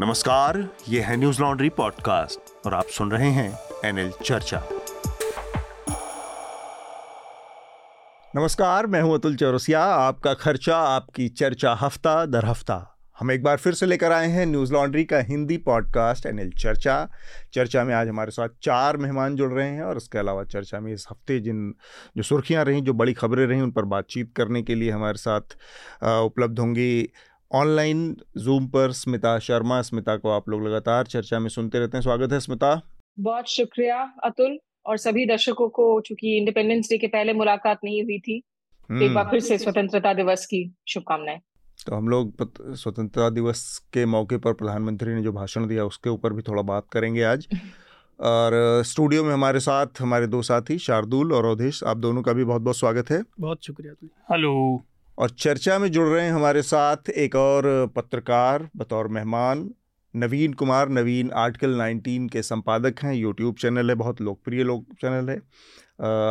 नमस्कार, ये है न्यूज़ लॉन्ड्री पॉडकास्ट और आप सुन रहे हैं एनएल चर्चा। नमस्कार, मैं हूँ अतुल चौरसिया, आपका खर्चा, आपकी चर्चा हफ़्ता दर हफ़्ता। हम एक बार फिर से लेकर आए हैं न्यूज़ लॉन्ड्री का हिंदी पॉडकास्ट एनएल चर्चा। चर्चा में आज हमारे साथ चार मेहमान जुड़ रहे हैं और इसके अलावा चर्चा में इस हफ़्ते जिन जो सुर्खियाँ रहीं, जो बड़ी खबरें रहीं, उन पर बातचीत करने के लिए हमारे साथ उपलब्ध होंगी। ऑनलाइन जूम पर स्मिता शर्मा स्मिता को आप लोग लगातार चर्चा में सुनते रहते हैं। स्वागत है स्मिता। बहुत शुक्रिया अतुल और सभी दर्शकों को चूँकि इंडिपेंडेंस डे के पहले मुलाकात नहीं हुई थी तो एक बार हम्म। फिर से स्वतंत्रता दिवस की शुभकामनाएँ। तो हम लोग स्वतंत्रता दिवस के मौके पर प्रधानमंत्री ने जो भाषण दिया उसके ऊपर भी थोड़ा बात करेंगे आज। और स्टूडियो में हमारे साथ हमारे दो साथी शार्दुल और अवधेश आप दोनों का भी बहुत बहुत स्वागत है। बहुत शुक्रिया हेलो। और चर्चा में जुड़ रहे हैं हमारे साथ एक और पत्रकार बतौर मेहमान नवीन कुमार। नवीन आर्टिकल 19 के संपादक हैं यूट्यूब चैनल है बहुत लोकप्रिय लोक चैनल है।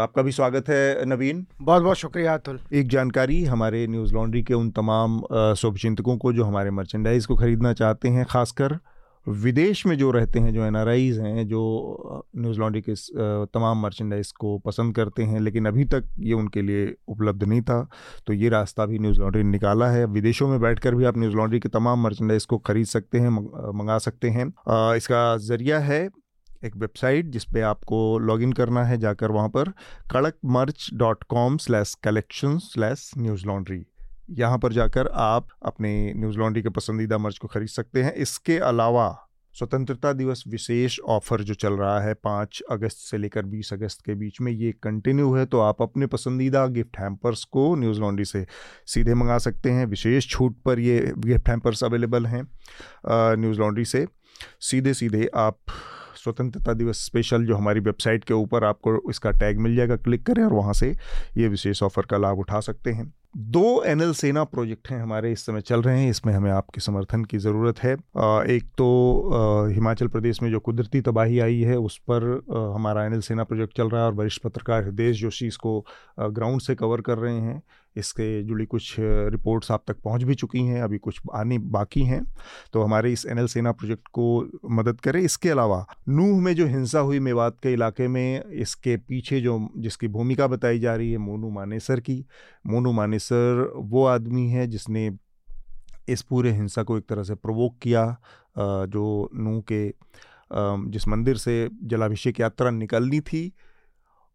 आपका भी स्वागत है नवीन। बहुत बहुत शुक्रिया अतुल। एक जानकारी हमारे न्यूज़ लॉन्ड्री के उन तमाम शुभचिंतकों को जो हमारे मर्चेंडाइज को ख़रीदना चाहते हैं खासकर विदेश में जो रहते हैं, जो एन हैं, जो न्यूज़ लॉन्ड्री के तमाम मर्चेंडाइज को पसंद करते हैं, लेकिन अभी तक ये उनके लिए उपलब्ध नहीं था तो ये रास्ता भी न्यूज़ लॉन्ड्री ने निकाला है। विदेशों में बैठकर भी आप न्यूज़ लॉन्ड्री के तमाम मर्चेंडाइज को ख़रीद सकते हैं, मंगा सकते हैं। इसका ज़रिया है एक वेबसाइट जिस पे आपको लॉगिन करना है, जाकर वहाँ पर Kadak merch dot com slash collection slash Newslaundry. यहाँ पर जाकर आप अपने न्यूज़ लॉन्ड्री के पसंदीदा मर्च को खरीद सकते हैं। इसके अलावा स्वतंत्रता दिवस विशेष ऑफ़र जो चल रहा है पाँच अगस्त से लेकर बीस अगस्त के बीच में, ये कंटिन्यू है तो आप अपने पसंदीदा गिफ्ट हैम्पर्स को न्यूज़ लॉन्ड्री से सीधे मंगा सकते हैं। विशेष छूट पर ये गिफ्ट हैम्पर्स अवेलेबल हैं न्यूज़ लॉन्ड्री से। सीधे सीधे आप स्वतंत्रता दिवस स्पेशल जो हमारी वेबसाइट के ऊपर आपको इसका टैग मिल जाएगा, क्लिक करें और वहाँ से ये विशेष ऑफ़र का लाभ उठा सकते हैं। दो एनएल सेना प्रोजेक्ट हैं हमारे इस समय चल रहे हैं, इसमें हमें आपके समर्थन की ज़रूरत है। एक तो हिमाचल प्रदेश में जो कुदरती तबाही आई है, उस पर हमारा एनएल सेना प्रोजेक्ट चल रहा है और वरिष्ठ पत्रकार हृदय जोशी इसको ग्राउंड से कवर कर रहे हैं। इसके जुड़ी कुछ रिपोर्ट्स आप तक पहुँच भी चुकी हैं, अभी कुछ आने बाकी हैं। तो हमारे इस एनएल सेना प्रोजेक्ट को मदद करें। इसके अलावा, नूह में जो हिंसा हुई मेवात के इलाके में, इसके पीछे जो जिसकी भूमिका बताई जा रही है, मोनू मानेसर की। मोनू मानेसर वो आदमी है जिसने इस पूरे हिंसा को एक तरह से प्रवोक किया जो नूह के जिस मंदिर से जलाभिषेक यात्रा निकलनी थी।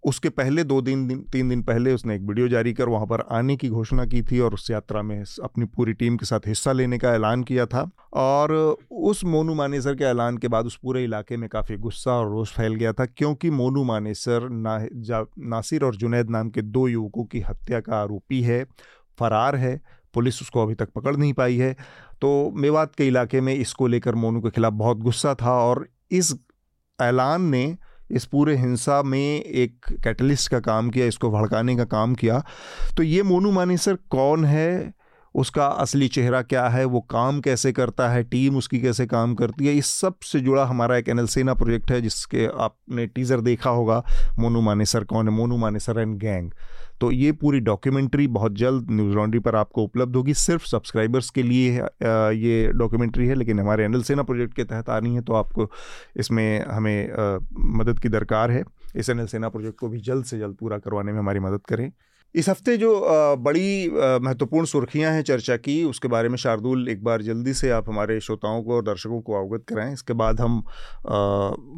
उसके पहले दो दिन, दिन तीन दिन पहले उसने एक वीडियो जारी कर वहाँ पर आने की घोषणा की थी और उस यात्रा में अपनी पूरी टीम के साथ हिस्सा लेने का ऐलान किया था। और उस मोनू मानेसर के ऐलान के बाद उस पूरे इलाके में काफ़ी गुस्सा और रोष फैल गया था क्योंकि मोनू मानेसर ना, नासिर और जुनैद नाम के दो युवकों की हत्या का आरोपी है फरार है पुलिस उसको अभी तक पकड़ नहीं पाई है। तो मेवात के इलाके में इसको लेकर मोनू के खिलाफ बहुत गुस्सा था और इस ऐलान ने इस पूरे हिंसा में एक कैटलिस्ट का काम किया, इसको भड़काने का काम किया। तो ये मोनू मानेसर कौन है? उसका असली चेहरा क्या है? वो काम कैसे करता है? टीम उसकी कैसे काम करती है? इस सबसे जुड़ा हमारा एक एनएलसेना प्रोजेक्ट है, जिसके आपने टीज़र देखा होगा। मोनू मानेसर कौन है? Monu Manesar and gang. तो ये पूरी डॉक्यूमेंट्री बहुत जल्द न्यूज़ लॉन्ड्री पर आपको उपलब्ध होगी। सिर्फ़ सब्सक्राइबर्स के लिए ये डॉक्यूमेंट्री है, लेकिन हमारे एनल सेना प्रोजेक्ट के तहत आनी है तो आपको इसमें हमें मदद की दरकार है। इस एनएल सेना प्रोजेक्ट को भी जल्द से जल्द पूरा करवाने में हमारी मदद करें। इस हफ़्ते जो बड़ी महत्वपूर्ण सुर्खियाँ हैं चर्चा की उसके बारे में शार्दुल एक बार जल्दी से आप हमारे श्रोताओं को और दर्शकों को अवगत कराएँ। इसके बाद हम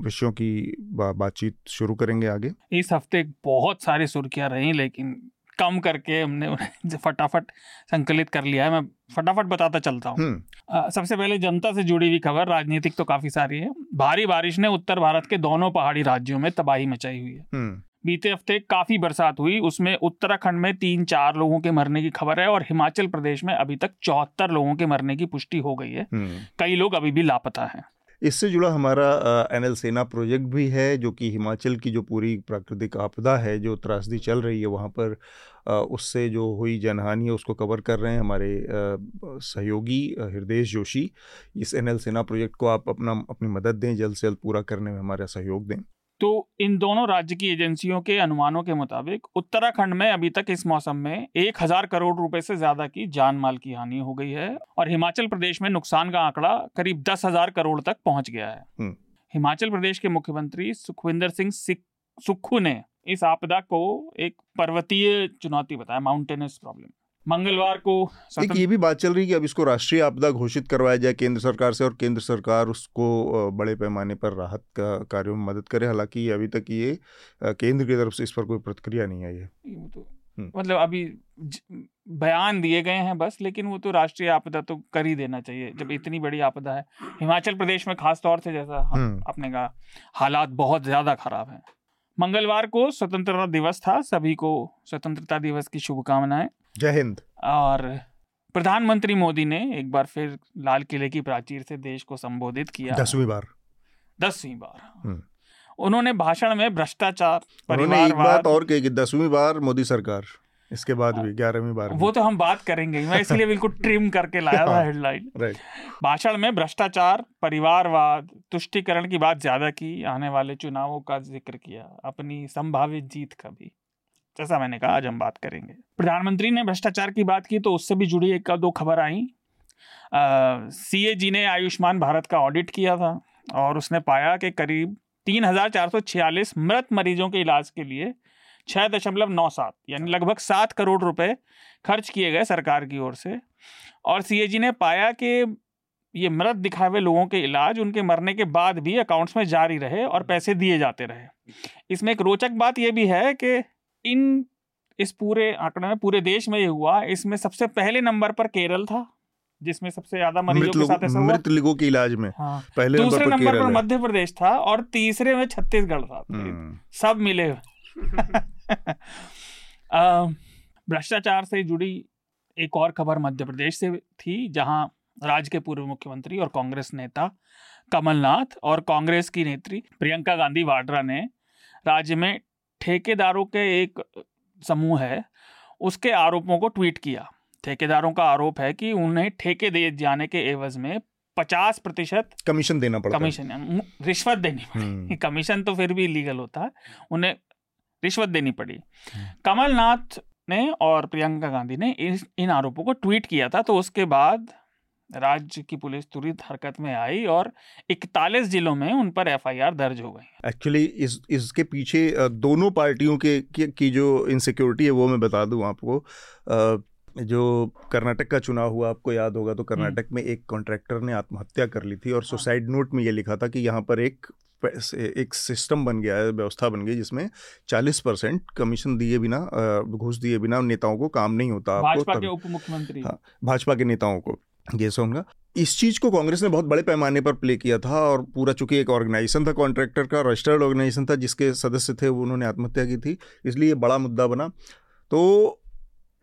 विषयों की बातचीत शुरू करेंगे आगे। इस हफ़्ते बहुत सारी सुर्खियाँ रही लेकिन कम करके हमने उन्हें फटाफट संकलित कर लिया है। मैं फटाफट बताता चलता हूँ। हम्म। सबसे पहले जनता से जुड़ी हुई खबर राजनीतिक तो काफ़ी सारी है। भारी बारिश ने उत्तर भारत के दोनों पहाड़ी राज्यों में तबाही मचाई हुई है। हम्म। बीते हफ़्ते काफ़ी बरसात हुई। उसमें उत्तराखंड में तीन चार लोगों के मरने की खबर है और हिमाचल प्रदेश में अभी तक चौहत्तर लोगों के मरने की पुष्टि हो गई है। हम्म। कई लोग अभी भी लापता हैं। इससे जुड़ा हमारा एन एल सेना प्रोजेक्ट भी है जो कि हिमाचल की जो पूरी प्राकृतिक आपदा है जो त्रासदी चल रही है वहाँ पर उससे जो हुई जनहानि है उसको कवर कर रहे हैं हमारे सहयोगी हृदय जोशी। इस एन एल सेना प्रोजेक्ट को आप अपना अपनी मदद दें जल्द से जल्द पूरा करने में हमारा सहयोग दें। तो इन दोनों राज्य की एजेंसियों के अनुमानों के मुताबिक उत्तराखंड में अभी तक इस मौसम में एक हज़ार करोड़ रुपए से ज़्यादा की जान माल की हानि हो गई है और हिमाचल प्रदेश में नुकसान का आंकड़ा करीब दस हज़ार करोड़ तक पहुँच गया है हम्म। हिमाचल प्रदेश के मुख्यमंत्री सुखविंदर सिंह सुक्खू ने इस आपदा को एक पर्वतीय चुनौती बताया माउंटेनस प्रॉब्लम मंगलवार को एक ये भी बात चल रही है कि अब इसको राष्ट्रीय आपदा घोषित करवाया जाए केंद्र सरकार से और केंद्र सरकार उसको बड़े पैमाने पर राहत का कार्यों में मदद करे। हालाँकि अभी तक ये केंद्र की तरफ़ से इस पर कोई प्रतिक्रिया नहीं आई है। तो हम्म। मतलब अभी बयान दिए गए हैं बस लेकिन वो तो राष्ट्रीय आपदा तो कर ही देना चाहिए जब इतनी बड़ी आपदा है। हिमाचल प्रदेश में खास तौर से जैसा हम्म। आपने कहा हालात बहुत ज़्यादा खराब हैं। मंगलवार को स्वतंत्रता दिवस था सभी को स्वतंत्रता दिवस की शुभकामनाएँ। जय हिंद। और प्रधानमंत्री मोदी ने एक बार फिर लाल किले की प्राचीर से देश को संबोधित किया। दसवीं बार। दसवीं बार। हम्म। उन्होंने भाषण में भ्रष्टाचार परिवार एक बात और कही कि दसवीं बार मोदी सरकार इसके बाद भी ग्यारहवीं बार वो तो हम बात करेंगे मैं इसलिए बिल्कुल ट्रिम करके लाया था हेडलाइन भाषण में भ्रष्टाचार परिवारवाद तुष्टिकरण की बात ज़्यादा की आने वाले चुनावों का ज़िक्र किया अपनी संभावित जीत का भी। जैसा मैंने कहा, आज हम बात करेंगे। प्रधानमंत्री ने भ्रष्टाचार की बात की तो उससे भी जुड़ी एक दो खबर आई। सी ए जी ने आयुष्मान भारत का ऑडिट किया था और उसने पाया कि करीब तीन हज़ार चार सौ छियालीस मृत मरीजों के इलाज के लिए छः दशमलव नौ सात, यानी लगभग सात करोड़ रुपए खर्च किए गए सरकार की ओर से। और सी ने पाया कि ये मृत दिखाए हुए लोगों के इलाज उनके मरने के बाद भी अकाउंट्स में जारी रहे और पैसे दिए जाते रहे। इसमें एक रोचक बात यह भी है कि इन इस पूरे आंकड़े में पूरे देश में ये हुआ इसमें सबसे पहले नंबर पर केरल था जिसमें सबसे ज़्यादा मरीजों के साथ ऐसा मृत लोगों के इलाज में हाँ। पहले दूसरे नंबर पर, पर मध्य प्रदेश था और तीसरे में छत्तीसगढ़ था हम्म। सब मिले भ्रष्टाचार से जुड़ी एक और खबर मध्य प्रदेश से थी जहाँ राज्य के पूर्व मुख्यमंत्री और कांग्रेस नेता कमलनाथ और कांग्रेस की नेत्री प्रियंका गांधी वाड्रा ने राज्य में ठेकेदारों के एक समूह है उसके आरोपों को ट्वीट किया ठेकेदारों का आरोप है कि उन्हें ठेके दे जाने के एवज में पचास प्रतिशत कमीशन देना पड़ता कमीशन रिश्वत देनी पड़ी हम्म। कमीशन तो फिर भी लीगल होता है उन्हें रिश्वत देनी पड़ी हम्म। कमलनाथ ने और प्रियंका गांधी ने इस इन आरोपों को ट्वीट किया था तो उसके बाद राज्य की पुलिस तुरंत हरकत में आई और इकतालीस जिलों में उन पर एफआईआर दर्ज हो गई। एक्चुअली इस इसके पीछे दोनों पार्टियों के की, की जो इनसिक्योरिटी है वो मैं बता दूँ आपको। जो कर्नाटक का चुनाव हुआ आपको याद होगा तो हम्म। कर्नाटक में एक कॉन्ट्रैक्टर ने आत्महत्या कर ली थी और सुसाइड हाँ। नोट में ये लिखा था कि यहाँ पर एक एक सिस्टम बन गया है व्यवस्था बन गई जिसमें 40 परसेंट कमीशन दिए बिना घूस दिए बिना नेताओं को काम नहीं होता। आपको उप मुख्यमंत्री। हाँ भाजपा के नेताओं को। ये उनका इस चीज़ को कांग्रेस ने बहुत बड़े पैमाने पर प्ले किया था और पूरा चूँकि एक ऑर्गेनाइजेशन था, कॉन्ट्रैक्टर का, रजिस्टर्ड ऑर्गेनाइजेशन था जिसके सदस्य थे उन्होंने आत्महत्या की थी, इसलिए बड़ा मुद्दा बना। तो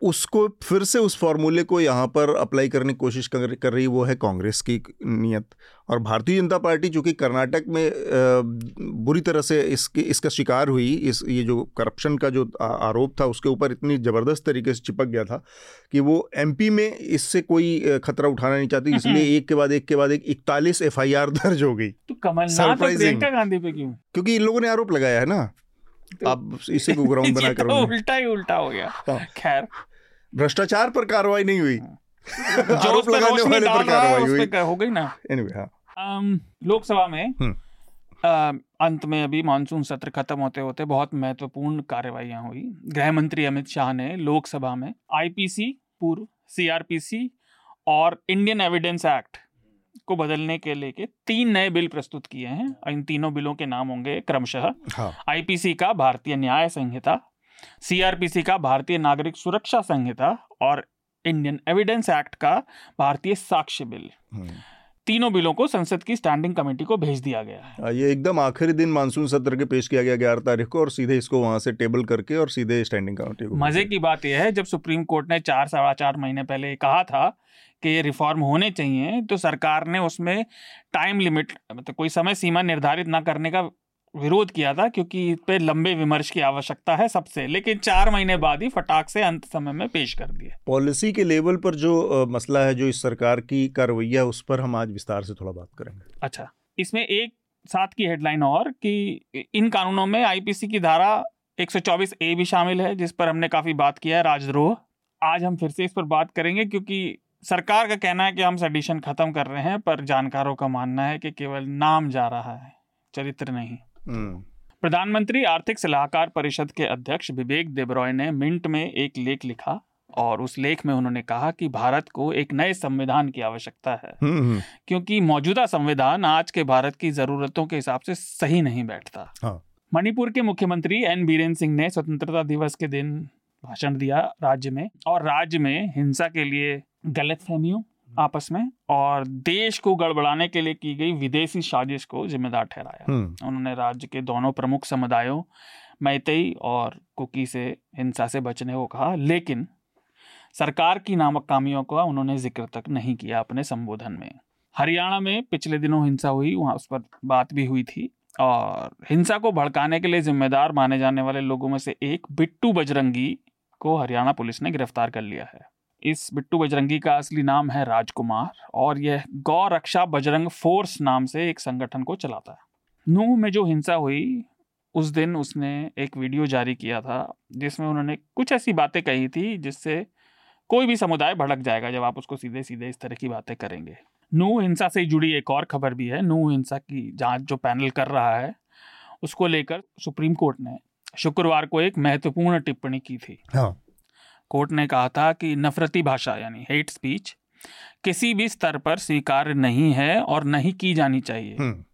उसको फिर से उस फॉर्मूले को यहाँ पर अप्लाई करने की कोशिश कर, कर रही वो है कांग्रेस की नीयत। और भारतीय जनता पार्टी जो कि कर्नाटक में बुरी तरह से इसके इसका शिकार हुई इस ये जो करप्शन का जो आरोप था उसके ऊपर इतनी ज़बरदस्त तरीके से चिपक गया था कि वो एमपी में इससे कोई खतरा उठाना नहीं चाहती इसलिए एक के बाद एक के बाद एक इकतालीस एफ़ दर्ज हो गई। तो कमलनाथ गांधी पे क्यों? क्योंकि इन लोगों ने आरोप लगाया है ना। तो, आप इसी को ग्राउंड बना कर उल्टा ही उल्टा हो गया। हाँ। खैर भ्रष्टाचार पर कार्रवाई नहीं हुई हाँ। आरोप लगाने वाले पर कार्रवाई हुई हो गई ना एनीवे हाँ लोकसभा में हम्म। अंत में अभी मानसून सत्र खत्म होते होते बहुत महत्वपूर्ण कार्यवाहियाँ हुई गृह मंत्री अमित शाह ने लोकसभा में आईपीसी पूर्व सीआरपीसी और इंडियन एविडेंस एक्ट को बदलने के लेके तीन नए बिल प्रस्तुत किए हैं इन तीनों बिलों के नाम होंगे क्रमशः हाँ। आईपीसी का भारतीय न्याय संहिता सीआरपीसी का भारतीय नागरिक सुरक्षा संहिता और इंडियन एविडेंस एक्ट का भारतीय साक्ष्य बिल। हम्म। तीनों बिलों को संसद की स्टैंडिंग कमेटी को भेज दिया गया है। ये एकदम आखिरी दिन मानसून सत्र के पेश किया गया ग्यारह तारीख को और सीधे इसको वहाँ से टेबल करके और सीधे स्टैंडिंग कमेटी को मज़े की बात यह है जब सुप्रीम कोर्ट ने चार सवा चार महीने पहले कहा था कि ये रिफॉर्म होने चाहिए तो सरकार ने उसमें टाइम लिमिट मतलब कोई समय सीमा निर्धारित ना करने का विरोध किया था क्योंकि इस पे लंबे विमर्श की आवश्यकता है सबसे लेकिन चार महीने बाद ही फटाक से अंत समय में पेश कर दिए पॉलिसी के लेवल पर जो मसला है जो इस सरकार की कार्रवैया उस पर हम आज विस्तार से थोड़ा बात करेंगे। अच्छा इसमें एक साथ की हेडलाइन और कि इन कानूनों में आईपीसी की धारा 124 ए भी शामिल है जिस पर हमने काफ़ी बात किया है राजद्रोह। आज हम फिर से इस पर बात करेंगे क्योंकि सरकार का कहना है कि हम सेडिशन खत्म कर रहे हैं पर जानकारों का मानना है कि केवल नाम जा रहा है चरित्र नहीं। प्रधानमंत्री आर्थिक सलाहकार परिषद के अध्यक्ष विवेक देबरॉय ने मिंट में एक लेख लिखा और उस लेख में उन्होंने कहा कि भारत को एक नए संविधान की आवश्यकता है हम्म, हम्म। क्योंकि मौजूदा संविधान आज के भारत की जरूरतों के हिसाब से सही नहीं बैठता हाँ। मणिपुर के मुख्यमंत्री एन बीरेन सिंह ने स्वतंत्रता दिवस के दिन भाषण दिया राज्य में और राज्य में हिंसा के लिए गलत फहमियों आपस में और देश को गड़बड़ाने के लिए की गई विदेशी साजिश को जिम्मेदार ठहराया। हम्म। उन्होंने राज्य के दोनों प्रमुख समुदायों मैतई और कुकी से हिंसा से बचने को कहा लेकिन सरकार की नाकामियों का उन्होंने ज़िक्र तक नहीं किया अपने संबोधन में। हरियाणा में पिछले दिनों हिंसा हुई वहाँ उस पर बात भी हुई थी और हिंसा को भड़काने के लिए जिम्मेदार माने जाने वाले लोगों में से एक बिट्टू बजरंगी को हरियाणा पुलिस ने गिरफ़्तार कर लिया है। इस बिट्टू बजरंगी का असली नाम है राजकुमार और यह गौ रक्षा बजरंग फोर्स नाम से एक संगठन को चलाता है। नूह में जो हिंसा हुई, उस दिन उसने एक वीडियो जारी किया था, जिसमें उन्होंने कुछ ऐसी बातें कही थी, जिससे कोई भी समुदाय भड़क जाएगा जब आप उसको सीधे सीधे इस तरह की बातें करेंगे। नू हिंसा से जुड़ी एक और खबर भी है। नू हिंसा की जाँच जो पैनल कर रहा है, उसको लेकर सुप्रीम कोर्ट ने शुक्रवार को एक महत्वपूर्ण टिप्पणी की थी। हाँ। कोर्ट ने कहा था कि नफरती भाषा यानी हेट स्पीच किसी भी स्तर पर स्वीकार्य नहीं है और नहीं की जानी चाहिए हम्म।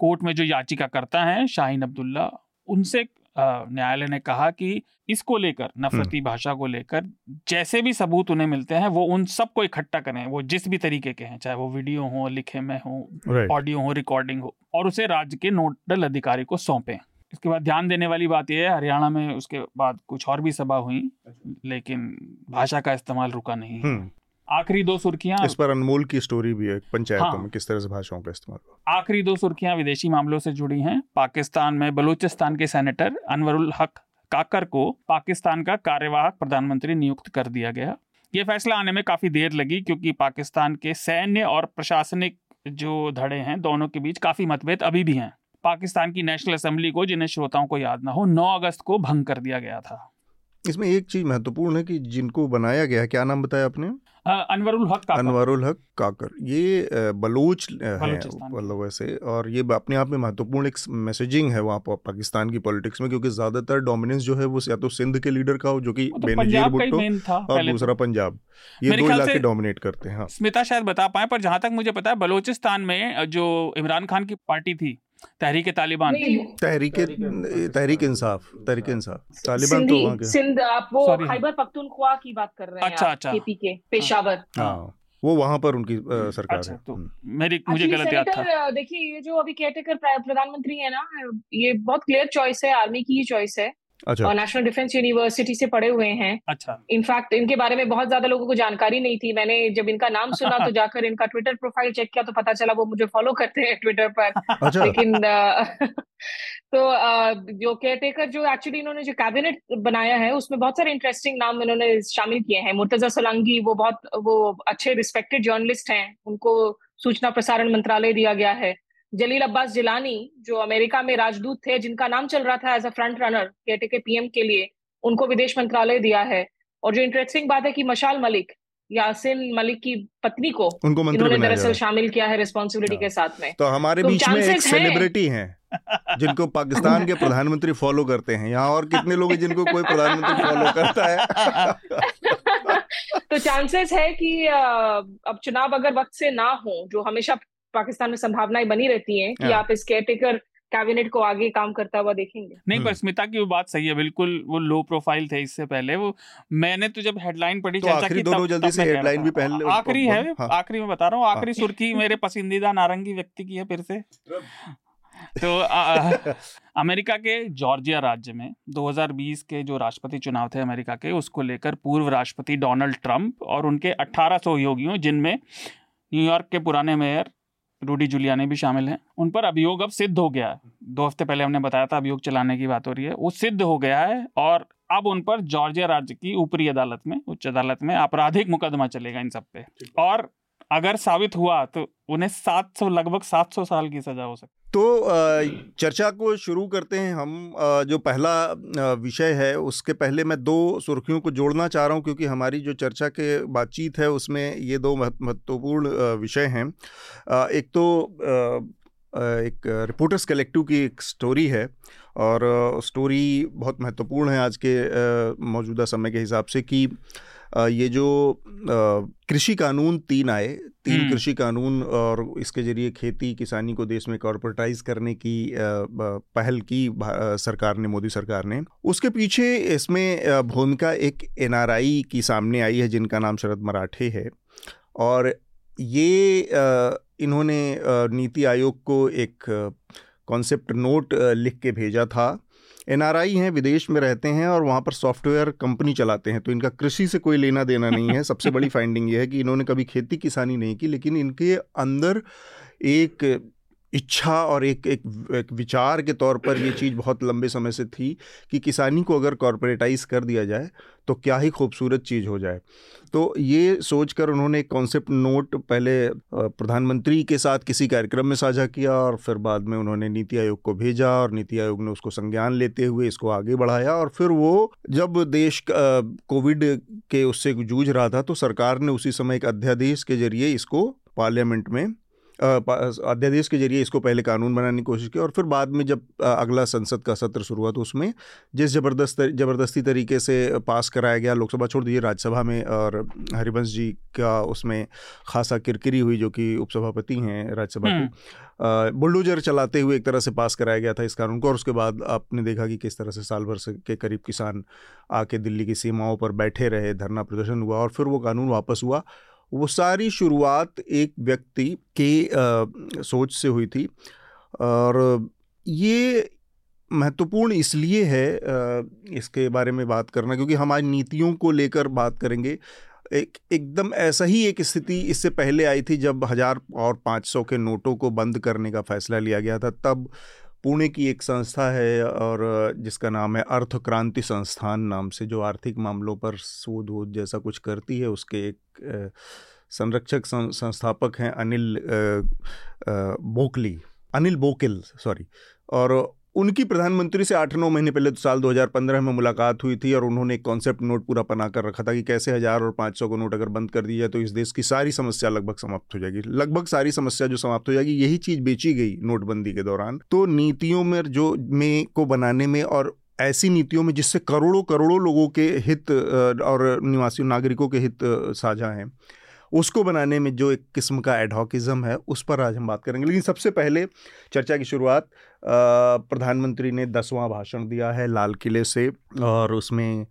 कोर्ट में जो याचिका करता है शाहीन अब्दुल्ला उनसे न्यायालय ने कहा कि इसको लेकर नफरती हम्म। भाषा को लेकर जैसे भी सबूत उन्हें मिलते हैं वो उन सबको इकट्ठा करें वो जिस भी तरीके के हैं चाहे वो वीडियो हो लिखे में हो ऑडियो हो रिकॉर्डिंग हो और उसे राज्य के नोडल अधिकारी को सौंपें इसके बाद ध्यान देने वाली बात यह है हरियाणा में उसके बाद कुछ और भी सभा हुई अच्छा। लेकिन भाषा का इस्तेमाल रुका नहीं हम्म। आखिरी दो सुर्खियाँ। इस पर अनमोल की स्टोरी भी है पंचायतों हाँ, में किस तरह से भाषाओं का इस्तेमाल आखिरी दो सुर्खियाँ विदेशी मामलों से जुड़ी हैं। पाकिस्तान में बलूचिस्तान के सेनेटर अनवरुल हक काकर को पाकिस्तान का कार्यवाहक प्रधानमंत्री नियुक्त कर दिया गया। ये फैसला आने में काफ़ी देर लगी क्योंकि पाकिस्तान के सैन्य और प्रशासनिक जो धड़े हैं दोनों के बीच काफ़ी मतभेद अभी भी हैं। पाकिस्तान की नेशनल असेंबली को, जिन्हें श्रोताओं को याद ना हो 9 अगस्त को भंग कर दिया गया था। इसमें एक चीज़ महत्वपूर्ण है कि जिनको बनाया गया, क्या नाम बताया आपने? अनवरुल हक काकर। अनवरुल हक काकर। ये बलूच है मतलब वैसे और ये अपने आप में महत्वपूर्ण एक मैसेजिंग है वहाँ पर पाकिस्तान की पॉलिटिक्स में क्योंकि ज़्यादातर डोमिनेंस जो है वो या तो सिंध के लीडर का हो जो कि तो बेनजीर भुट्टो और दूसरा पंजाब। ये दो इलाके डोमिनेट करते हैं हाँ। स्मिता शायद बता पाए पर जहाँ तक मुझे पता है बलोचिस्तान में जो इमरान खान की पार्टी थी तहरीक तालिबान। तहरीक तहरीक इंसाफ तहरीक इंसाफ। तालिबान तो वहाँ के सिंध आप वो खैबर पख्तूनख्वा की बात कर रहे हैं अच्छा अच्छा। केपी के पेशावर हाँ, वो वहाँ पर उनकी सरकार अच्छा, है। तो हम्म। मेरी मुझे गलत याद था। देखिए ये जो अभी केयरटेकर प्रधानमंत्री है ना ये बहुत क्लियर चॉइस है आर्मी की ही चॉइस है। अच्छा। और नेशनल डिफेंस यूनिवर्सिटी से पढ़े हुए हैं। अच्छा। इनफैक्ट इनके बारे में बहुत ज़्यादा लोगों को जानकारी नहीं थी। मैंने जब इनका नाम सुना तो जाकर इनका ट्विटर प्रोफ़ाइल चेक किया तो पता चला वो मुझे फॉलो करते हैं ट्विटर पर। अच्छा। लेकिन तो जो केयरटेकर जो एक्चुअली इन्होंने जो कैबिनेट बनाया है उसमें बहुत सारे इंटरेस्टिंग नाम इन्होंने शामिल किए हैं। मुर्तजा सोलंगी वो बहुत वो अच्छे रिस्पेक्टेड जर्नलिस्ट हैं। उनको सूचना प्रसारण मंत्रालय दिया गया है। जलील अब्बास जिलानी जो अमेरिका में राजदूत थे जिनका नाम चल रहा था एज अ फ्रंट रनर केटे के पीएम के लिए उनको विदेश मंत्रालय दिया है। और जो इंटरेस्टिंग बात है कि मशाल मलिक यासिन मलिक की पत्नी को उनको इन्होंने दरअसल शामिल किया है रिस्पॉन्सिबिलिटी के साथ में। तो हमारे तो बीच में एक सेलिब्रिटी है जिनको पाकिस्तान के प्रधानमंत्री फॉलो करते हैं। यहाँ और कितने लोग हैं जिनको कोई प्रधानमंत्री फॉलो करता है? तो चांसेस है कि अब चुनाव अगर वक्त से ना हो जो हमेशा पाकिस्तान में संभावनाएँ बनी रहती हैं कि हाँ। आप इस केयरटेकर कैबिनेट को आगे काम करता हुआ देखेंगे नहीं पर हम्म। स्मिता की वो बात सही है बिल्कुल वो लो प्रोफ़ाइल थे इससे पहले वो मैंने तो जब हेडलाइन पढ़ी तो आखिरी दोनों जल्दी से हेडलाइन भी पहले आखिरी है हाँ। आखिरी में बता रहा हूँ आखिरी हाँ। सुर्खी मेरे पसंदीदा नारंगी व्यक्ति की है फिर से तो आ, अमेरिका के जॉर्जिया राज्य में 2020 के जो राष्ट्रपति चुनाव थे अमेरिका के उसको लेकर पूर्व राष्ट्रपति डोनाल्ड ट्रंप और उनके 18 सहयोगियों जिनमें न्यूयॉर्क के पुराने मेयर रूडी जुलियानी भी शामिल हैं। उन पर अभियोग अब सिद्ध हो गया है। दो हफ़्ते पहले हमने बताया था अभियोग चलाने की बात हो रही है। वो सिद्ध हो गया है और अब उन पर जॉर्जिया राज्य की ऊपरी अदालत में उच्च अदालत में आपराधिक मुकदमा चलेगा इन सब पे। और अगर साबित हुआ तो उन्हें सात सौ, लगभग सात सौ साल की सजा हो सकती तो चर्चा को शुरू करते हैं हम। जो पहला विषय है, उसके पहले मैं दो सुर्खियों को जोड़ना चाह रहा हूँ, क्योंकि हमारी जो चर्चा के बातचीत है, उसमें ये दो महत्वपूर्ण विषय हैं। एक तो एक रिपोर्टर्स कलेक्टिव की एक स्टोरी है, और स्टोरी बहुत महत्वपूर्ण है आज के मौजूदा समय के हिसाब से कि ये जो कृषि कानून तीन आए तीन हम्म। कृषि कानून और इसके ज़रिए खेती किसानी को देश में कॉरपोरेटाइज करने की पहल की सरकार ने मोदी सरकार ने। उसके पीछे इसमें भूमिका एक एनआरआई की सामने आई है जिनका नाम शरद मराठे है। और ये इन्होंने नीति आयोग को एक कॉन्सेप्ट नोट लिख के भेजा था। एनआरआई हैं विदेश में रहते हैं और वहाँ पर सॉफ्टवेयर कंपनी चलाते हैं तो इनका कृषि से कोई लेना देना नहीं है। सबसे बड़ी फाइंडिंग ये है कि इन्होंने कभी खेती किसानी नहीं की लेकिन इनके अंदर एक इच्छा और एक एक, एक विचार के तौर पर ये चीज़ बहुत लंबे समय से थी कि किसानी को अगर कॉरपोरेटाइज कर दिया जाए तो क्या ही खूबसूरत चीज़ हो जाए। तो ये सोचकर उन्होंने एक कॉन्सेप्ट नोट पहले प्रधानमंत्री के साथ किसी कार्यक्रम में साझा किया और फिर बाद में उन्होंने नीति आयोग को भेजा और नीति आयोग ने उसको संज्ञान लेते हुए इसको आगे बढ़ाया और फिर वो जब देश कोविड के उससे जूझ रहा था तो सरकार ने उसी समय एक अध्यादेश के ज़रिए इसको पार्लियामेंट में अध्यादेश के ज़रिए इसको पहले कानून बनाने की कोशिश की और फिर बाद में जब अगला संसद का सत्र शुरू हुआ तो उसमें जिस ज़बरदस्त ज़बरदस्ती तरीके से पास कराया गया लोकसभा छोड़ दीजिए राज्यसभा में और हरिवंश जी का उसमें खासा किरकिरी हुई जो कि उपसभापति हैं राज्यसभा के हम्म। बुलडोजर चलाते हुए एक तरह से पास कराया गया था इस कानून को और उसके बाद आपने देखा कि किस तरह से साल भर से के करीब किसान आके दिल्ली की सीमाओं पर बैठे रहे धरना प्रदर्शन हुआ और फिर वो कानून वापस हुआ वो सारी शुरुआत एक व्यक्ति के आ, सोच से हुई थी। और ये महत्वपूर्ण इसलिए है इसके बारे में बात करना क्योंकि हम आज नीतियों को लेकर बात करेंगे। एक एकदम ऐसा ही एक स्थिति इससे पहले आई थी जब हज़ार और पाँच सौ के नोटों को बंद करने का फैसला लिया गया था। तब पुणे की एक संस्था है और जिसका नाम है अर्थ क्रांति संस्थान नाम से, जो आर्थिक मामलों पर शोध वोध जैसा कुछ करती है, उसके एक संरक्षक संस्थापक हैं अनिल बोकली अनिल बोकिल सॉरी और उनकी प्रधानमंत्री से आठ नौ महीने पहले तो साल 2015 में मुलाकात हुई थी और उन्होंने एक कॉन्सेप्ट नोट पूरा बना कर रखा था कि कैसे हज़ार और पाँच सौ का नोट अगर बंद कर दिया जाए तो इस देश की सारी समस्या लगभग समाप्त हो जाएगी। लगभग सारी समस्या जो समाप्त हो जाएगी, यही चीज़ बेची गई नोटबंदी के दौरान। तो नीतियों में, जो में को बनाने में और ऐसी नीतियों में जिससे करोड़ों करोड़ों लोगों के हित और निवासी नागरिकों के हित साझा हैं। उसको बनाने में जो एक किस्म का एडहॉकिज्म है उस पर आज हम बात करेंगे। लेकिन सबसे पहले चर्चा की शुरुआत प्रधानमंत्री ने दसवां भाषण दिया है लाल किले से और उसमें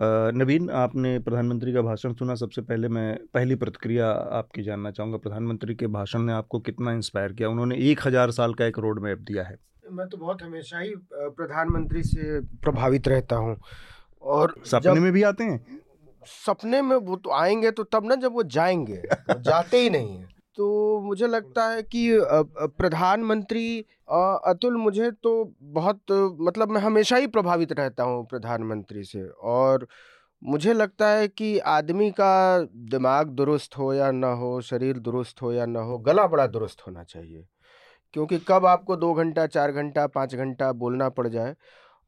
नवीन आपने प्रधानमंत्री का भाषण सुना। सबसे पहले मैं पहली प्रतिक्रिया आपकी जानना चाहूँगा। प्रधानमंत्री के भाषण ने आपको कितना इंस्पायर किया? उन्होंने एक हज़ार साल का एक रोड मैप दिया है। मैं तो बहुत हमेशा ही प्रधानमंत्री से प्रभावित रहता हूँ और सपने में भी आते हैं? सपने में वो तो आएँगे तो तब ना जब वो जाएँगे जाते ही नहीं है। तो मुझे लगता है कि प्रधानमंत्री अतुल मुझे तो बहुत मतलब मैं हमेशा ही प्रभावित रहता हूँ प्रधानमंत्री से और मुझे लगता है कि आदमी का दिमाग दुरुस्त हो या ना हो, शरीर दुरुस्त हो या ना हो, गला बड़ा दुरुस्त होना चाहिए। क्योंकि कब आपको दो घंटा, चार घंटा, पाँच घंटा बोलना पड़ जाए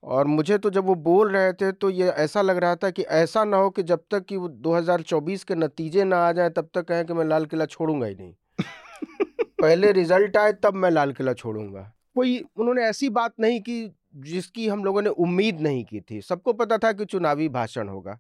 और मुझे तो जब वो बोल रहे थे तो ये ऐसा लग रहा था कि ऐसा ना हो कि जब तक कि वो 2024 के नतीजे ना आ जाए, तब तक कहें कि मैं लाल किला छोड़ूँगा ही नहीं। पहले रिज़ल्ट आए, तब मैं लाल किला छोड़ूँगा। कोई उन्होंने ऐसी बात नहीं की जिसकी हम लोगों ने उम्मीद नहीं की थी। सबको पता था कि चुनावी भाषण होगा।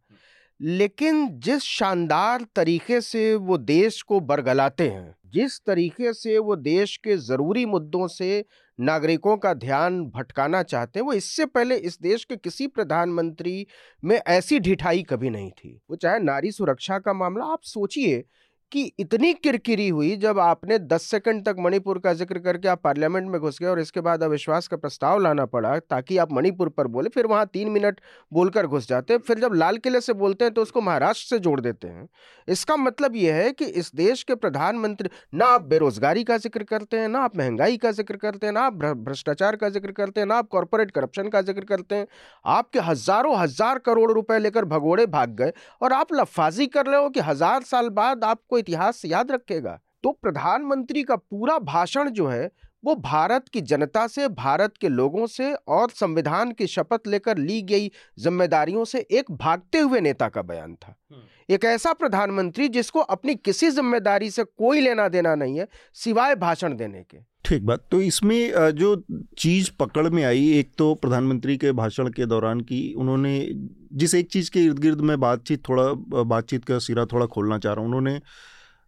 लेकिन जिस शानदार तरीके से वो देश को बरगलाते हैं, जिस तरीके से वो देश के ज़रूरी मुद्दों से नागरिकों का ध्यान भटकाना चाहते हैं, वो इससे पहले इस देश के किसी प्रधानमंत्री में ऐसी ढिठाई कभी नहीं थी। वो चाहे नारी सुरक्षा का मामला, आप सोचिए कि इतनी किरकिरी हुई जब आपने 10 सेकंड तक मणिपुर का ज़िक्र करके आप पार्लियामेंट में घुस गए और इसके बाद अविश्वास का प्रस्ताव लाना पड़ा ताकि आप मणिपुर पर बोले, फिर वहाँ तीन मिनट बोलकर घुस जाते हैं, फिर जब लाल किले से बोलते हैं तो उसको महाराष्ट्र से जोड़ देते हैं। इसका मतलब यह है कि इस देश के प्रधानमंत्री ना आप बेरोजगारी का ज़िक्र करते हैं, ना आप महँगाई का ज़िक्र करते हैं, ना आप भ्रष्टाचार का ज़िक्र करते हैं, ना आप कॉरपोरेट करप्शन का ज़िक्र करते हैं। आपके हज़ारों, हज़ार करोड़ रुपए लेकर भगोड़े भाग गए और आप लफाजी कर रहे हो कि हज़ार साल बाद आपको इतिहास याद रखेगा। तो प्रधानमंत्री का पूरा भाषण जो है वो भारत की जनता से भारत के लोगों से और संविधान की शपथ लेकर ली गई जिम्मेदारियों से एक भागते हुए नेता का बयान था। हम्म। एक ऐसा प्रधानमंत्री जिसको अपनी किसी ज़िम्मेदारी से कोई लेना देना नहीं है सिवाय भाषण देने के। ठीक बात। तो इसमें जो चीज़ पकड़ में आई, एक तो प्रधानमंत्री के भाषण के दौरान की, उन्होंने जिस एक चीज़ के इर्द गिर्द में बातचीत थोड़ा बातचीत का सिरा थोड़ा खोलना चाह रहा हूँ, उन्होंने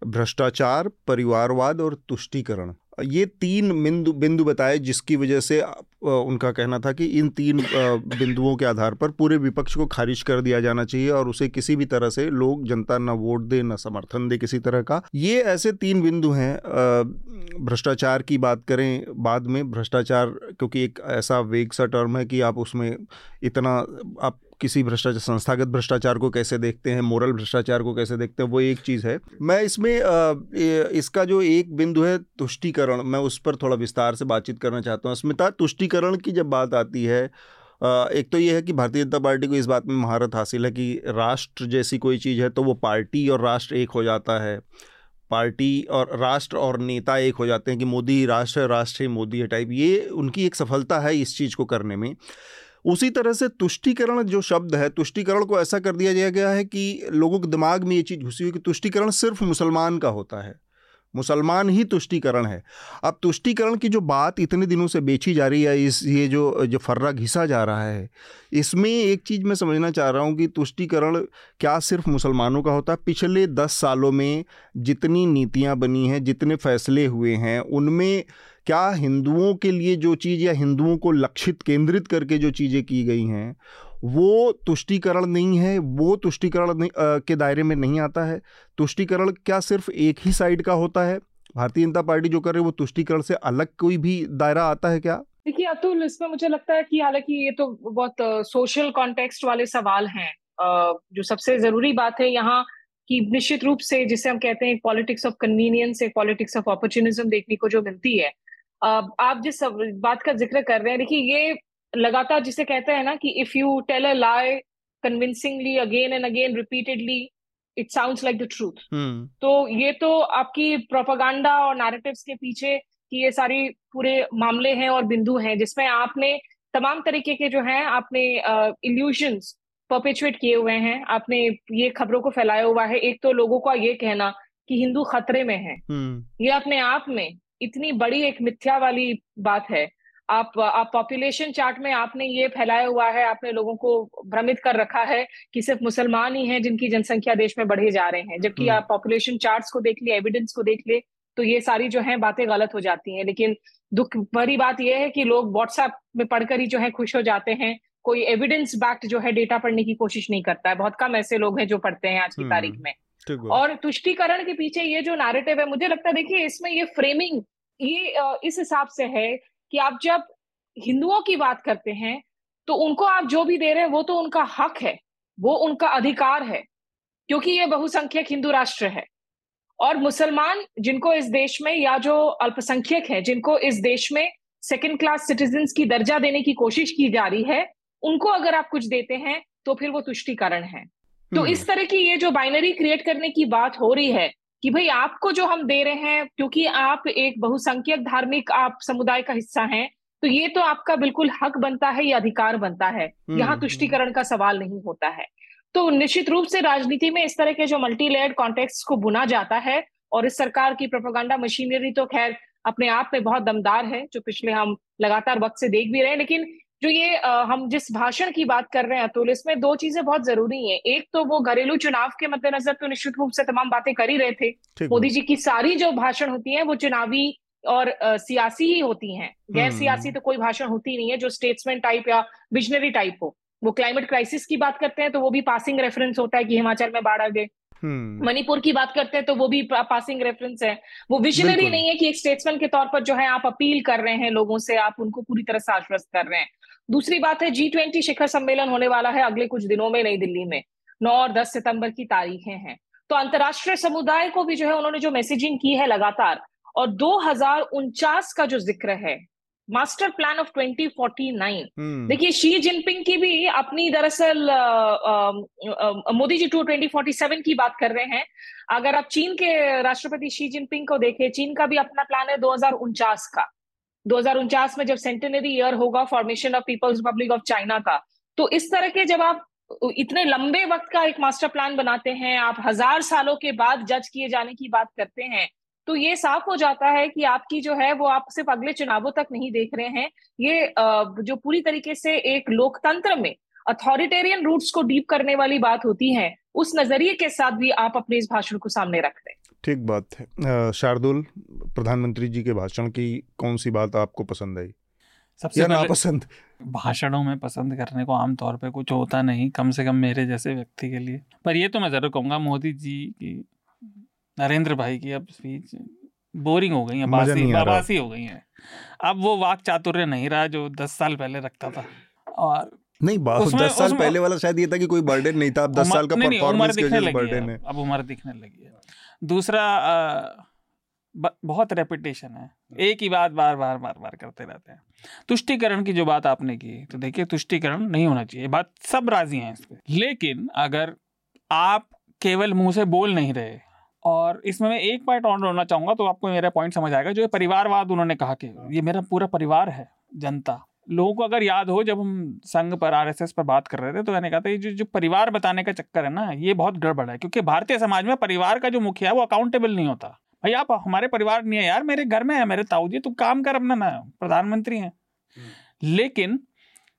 भ्रष्टाचार, परिवारवाद और तुष्टीकरण ये तीन बिंदु बिंदु बताए जिसकी वजह से उनका कहना था कि इन तीन बिंदुओं के आधार पर पूरे विपक्ष को खारिज कर दिया जाना चाहिए और उसे किसी भी तरह से लोग, जनता ना वोट दे, ना समर्थन दे किसी तरह का। ये ऐसे तीन बिंदु हैं भ्रष्टाचार की बात करें, बाद में भ्रष्टाचार, क्योंकि एक ऐसा वेग सा टर्म है कि आप उसमें इतना, आप किसी भ्रष्टाचार, संस्थागत भ्रष्टाचार को कैसे देखते हैं, मोरल भ्रष्टाचार को कैसे देखते हैं, वो एक चीज़ है। मैं इसमें इसका जो एक बिंदु है तुष्टिकरण, मैं उस पर थोड़ा विस्तार से बातचीत करना चाहता हूँ। अस्मिता, तुष्टिकरण की जब बात आती है एक तो ये है कि भारतीय जनता पार्टी को इस बात में महारत हासिल है कि राष्ट्र जैसी कोई चीज़ है तो वो पार्टी और राष्ट्र एक हो जाता है। पार्टी और राष्ट्र और नेता एक हो जाते हैं कि मोदी राष्ट्र राष्ट्र ही मोदी है टाइप। ये उनकी एक सफलता है इस चीज़ को करने में। उसी तरह से तुष्टिकरण जो शब्द है, तुष्टिकरण को ऐसा कर दिया गया है कि लोगों के दिमाग में ये चीज़ घुसी हुई कि तुष्टिकरण सिर्फ़ मुसलमान का होता है। मुसलमान ही तुष्टिकरण है। अब तुष्टिकरण की जो बात इतने दिनों से बेची जा रही है, इस, ये जो जो फर्रा घिसा जा रहा है, इसमें एक चीज़ मैं समझना चाह रहा हूँ कि तुष्टिकरण क्या सिर्फ़ मुसलमानों का होता है? पिछले दस सालों में जितनी नीतियाँ बनी हैं, जितने फैसले हुए हैं, उनमें क्या हिंदुओं के लिए जो चीज़ या हिंदुओं को लक्षित, केंद्रित करके जो चीज़ें की गई हैं, वो तुष्टिकरण नहीं है, वो तुष्टिकरण के दायरे में नहीं आता है। तुष्टिकरण क्या सिर्फ़ एक ही साइड का होता है? भारतीय जनता पार्टी जो कर रही है, वो तुष्टिकरण से अलग कोई भी दायरा आता है क्या? देखिए, अतुल, इसमें मुझे लगता है कि हालाँकि ये तो बहुत सोशल कॉन्टेक्स्ट वाले सवाल हैं। जो सबसे ज़रूरी बात है यहाँ कि निश्चित रूप से जिसे हम कहते हैं पॉलिटिक्स ऑफ़ कन्वीनियंस एक पॉलिटिक्स ऑफ़ अपॉर्चुनिज्म देखने को जो मिलती है आप जिस बात का ज़िक्र कर रहे हैं देखिए ये लगातार जिसे कहते हैं ना कि if you tell a lie convincingly again and again repeatedly it sounds like the truth तो ये तो आपकी प्रोपागांडा और नैरेटिव्स के पीछे की ये सारी पूरे मामले हैं और बिंदु हैं जिसमें आपने तमाम तरीके के जो हैं आपने इल्यूशंस परपेचुएट किए हुए हैं। आपने ये खबरों को फैलाया हुआ है। एक तो लोगों का ये कहना कि हिंदू खतरे में है। hmm. ये अपने आप में इतनी बड़ी एक मिथ्या वाली बात है। आप आप पॉपुलेशन चार्ट में आपने ये फैलाया हुआ है आपने लोगों को भ्रमित कर रखा है कि सिर्फ़ मुसलमान ही हैं जिनकी जनसंख्या देश में बढ़े जा रहे हैं। जबकि हम्म। आप पॉपुलेशन चार्ट्स को देख ले एविडेंस को देख ले तो ये सारी जो है बातें गलत हो जाती हैं। लेकिन दुख भरी बात यह है कि लोग व्हाट्सएप में पढ़कर ही जो है खुश हो जाते हैं। कोई एविडेंस बैक्ट जो है डेटा पढ़ने की कोशिश नहीं करता है। बहुत कम ऐसे लोग हैं जो पढ़ते हैं आज की हम्म। तारीख में। और तुष्टिकरण के पीछे ये जो नैरेटिव है मुझे लगता है देखिए इसमें ये फ्रेमिंग ये इस हिसाब से है कि आप जब हिंदुओं की बात करते हैं तो उनको आप जो भी दे रहे हैं वो तो उनका हक है वो उनका अधिकार है क्योंकि ये बहुसंख्यक हिंदू राष्ट्र है और मुसलमान जिनको इस देश में या जो अल्पसंख्यक है जिनको इस देश में सेकेंड क्लास सिटीजन की दर्जा देने की कोशिश की जा रही है उनको अगर आप कुछ देते हैं तो फिर वो तुष्टिकरण है तो हम्म। इस तरह की ये जो बाइनरी क्रिएट करने की बात हो रही है कि भाई आपको जो हम दे रहे हैं क्योंकि आप एक बहुसंख्यक धार्मिक आप समुदाय का हिस्सा हैं तो ये तो आपका बिल्कुल हक बनता है या अधिकार बनता है हम्म, यहाँ हम्म। तुष्टिकरण का सवाल नहीं होता है तो निश्चित रूप से राजनीति में इस तरह के जो मल्टी लेयर्ड कॉन्टेक्स्ट को बुना जाता है और इस सरकार की प्रोपोगंडा मशीनरी तो खैर अपने आप में बहुत दमदार है जो पिछले हम लगातार वक्त से देख भी रहे हैं लेकिन जो ये आ, हम जिस भाषण की बात कर रहे हैं अतुल इसमें दो चीज़ें बहुत ज़रूरी हैं। एक तो वो घरेलू चुनाव के मद्देनजर तो निश्चित रूप से तमाम बातें कर ही रहे थे। मोदी जी की सारी जो भाषण होती है वो चुनावी और आ, सियासी ही होती हैं। गैर हम्म, सियासी हम्म। तो कोई भाषण होती नहीं है जो स्टेट्समैन टाइप या विजनरी टाइप हो। वो क्लाइमेट क्राइसिस की बात करते हैं तो वो भी पासिंग रेफरेंस होता है कि हिमाचल में बाढ़ आ गए। हम्म। मणिपुर की बात करते हैं तो वो भी पासिंग रेफरेंस है। वो विजनरी नहीं है कि एक स्टेट्समैन के तौर पर जो है आप अपील कर रहे हैं लोगों से आप उनको पूरी तरह से आश्वस्त कर रहे हैं। दूसरी बात है जी ट्वेंटी शिखर सम्मेलन होने वाला है अगले कुछ दिनों में नई दिल्ली में। नौ और दस सितंबर की तारीखें हैं। तो अंतर्राष्ट्रीय समुदाय को भी जो है उन्होंने जो मैसेजिंग की है लगातार और दो हज़ार उनचास का जो ज़िक्र है मास्टर प्लान ऑफ़ 2049 देखिए शी जिनपिंग की भी अपनी दरअसल मोदी जी टू 2047 की बात कर रहे हैं। अगर आप चीन के राष्ट्रपति शी जिनपिंग को देखें चीन का भी अपना प्लान है दो हज़ार उनचास का। दो हज़ार उनचास में जब सेंटेनरी ईयर होगा formation of People's Republic of China का तो इस तरह के जब आप इतने लंबे वक्त का एक मास्टर प्लान बनाते हैं आप हज़ार सालों के बाद जज किए जाने की बात करते हैं तो ये साफ़ हो जाता है कि आपकी जो है वो आप सिर्फ़ अगले चुनावों तक नहीं देख रहे हैं। ये जो पूरी तरीके से एक लोकतंत्र में अथॉरिटेरियन रूट्स को डीप करने वाली बात होती है उस नज़रिए के साथ भी आप अपने इस भाषण को सामने रखते हैं। ठीक बात है। शार्दुल प्रधानमंत्री जी के भाषण की कौन सी बात आपको पसंद आई? सबसे ना पसंद भाषणों में पसंद करने को आमतौर पे कुछ होता नहीं कम से कम मेरे जैसे व्यक्ति के लिए। पर ये तो मैं ज़रूर कहूँगा मोदी जी की नरेंद्र भाई की अब स्पीच बोरिंग हो गई है बासी बासी हो गई है। अब वो वाक चातुर्य नहीं रहा जो दस साल पहले रखता था। और नहीं दस साल उसमें, पहले वाला शायद ये था कि कोई बर्डन नहीं था अब दस साल का परफॉर्मेंस के वजह बर्डन है। अब उम्र दिखने लगी है। दूसरा आ, बहुत रेपिटेशन है। एक ही बात बार बार बार बार करते रहते हैं। तुष्टिकरण की जो बात आपने की तो देखिए तुष्टिकरण नहीं होना चाहिए। बात सब राज़ी हैं इस पर लेकिन अगर आप केवल मुँह से बोल नहीं रहे और इसमें मैं एक पॉइंट ऑन होना चाहूँगा तो आपको मेरा पॉइंट समझ आएगा जो परिवारवाद उन्होंने कहा कि ये मेरा पूरा परिवार है जनता। लोगों को अगर याद हो जब हम संघ पर आरएसएस पर बात कर रहे थे तो मैंने कहा था ये जो जो परिवार बताने का चक्कर है ना ये बहुत गड़बड़ है क्योंकि भारतीय समाज में परिवार का जो मुखिया है वो अकाउंटेबल नहीं होता। भाई आप हमारे परिवार नहीं है यार मेरे घर में है मेरे ताऊ जी तू काम कर अपना ना प्रधानमंत्री हैं। हम्म। लेकिन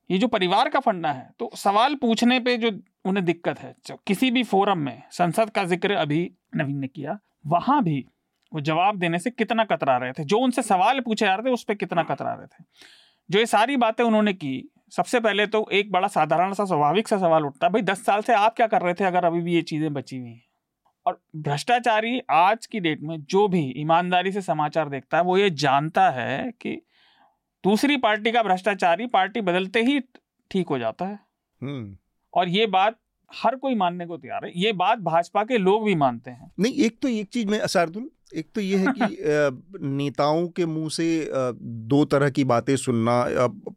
ये जो परिवार का फंडा है तो सवाल पूछने पे जो उन्हें दिक्कत है। किसी भी फोरम में संसद का ज़िक्र अभी नवीन ने किया, वहाँ भी वो जवाब देने से कितना कतरा रहे थे? जो उनसे सवाल पूछे जा रहे थे, उस पर कितना कतरा रहे थे? जो ये सारी बातें उन्होंने की, सबसे पहले तो एक बड़ा साधारण सा, स्वाभाविक सा सवाल उठता, भाई, दस साल से आप क्या कर रहे थे अगर अभी भी ये चीज़ें बची हुई हैं? और भ्रष्टाचारी आज की डेट में जो भी ईमानदारी से समाचार देखता है, वो ये जानता है कि दूसरी पार्टी का भ्रष्टाचारी पार्टी बदलते ही ठीक हो जाता है। हम्म। और ये बात हर कोई मानने को तैयार है। ये बात भाजपा के लोग भी मानते हैं। नहीं, एक तो एक चीज़ में असारदुल एक तो ये है कि नेताओं के मुँह से दो तरह की बातें सुनना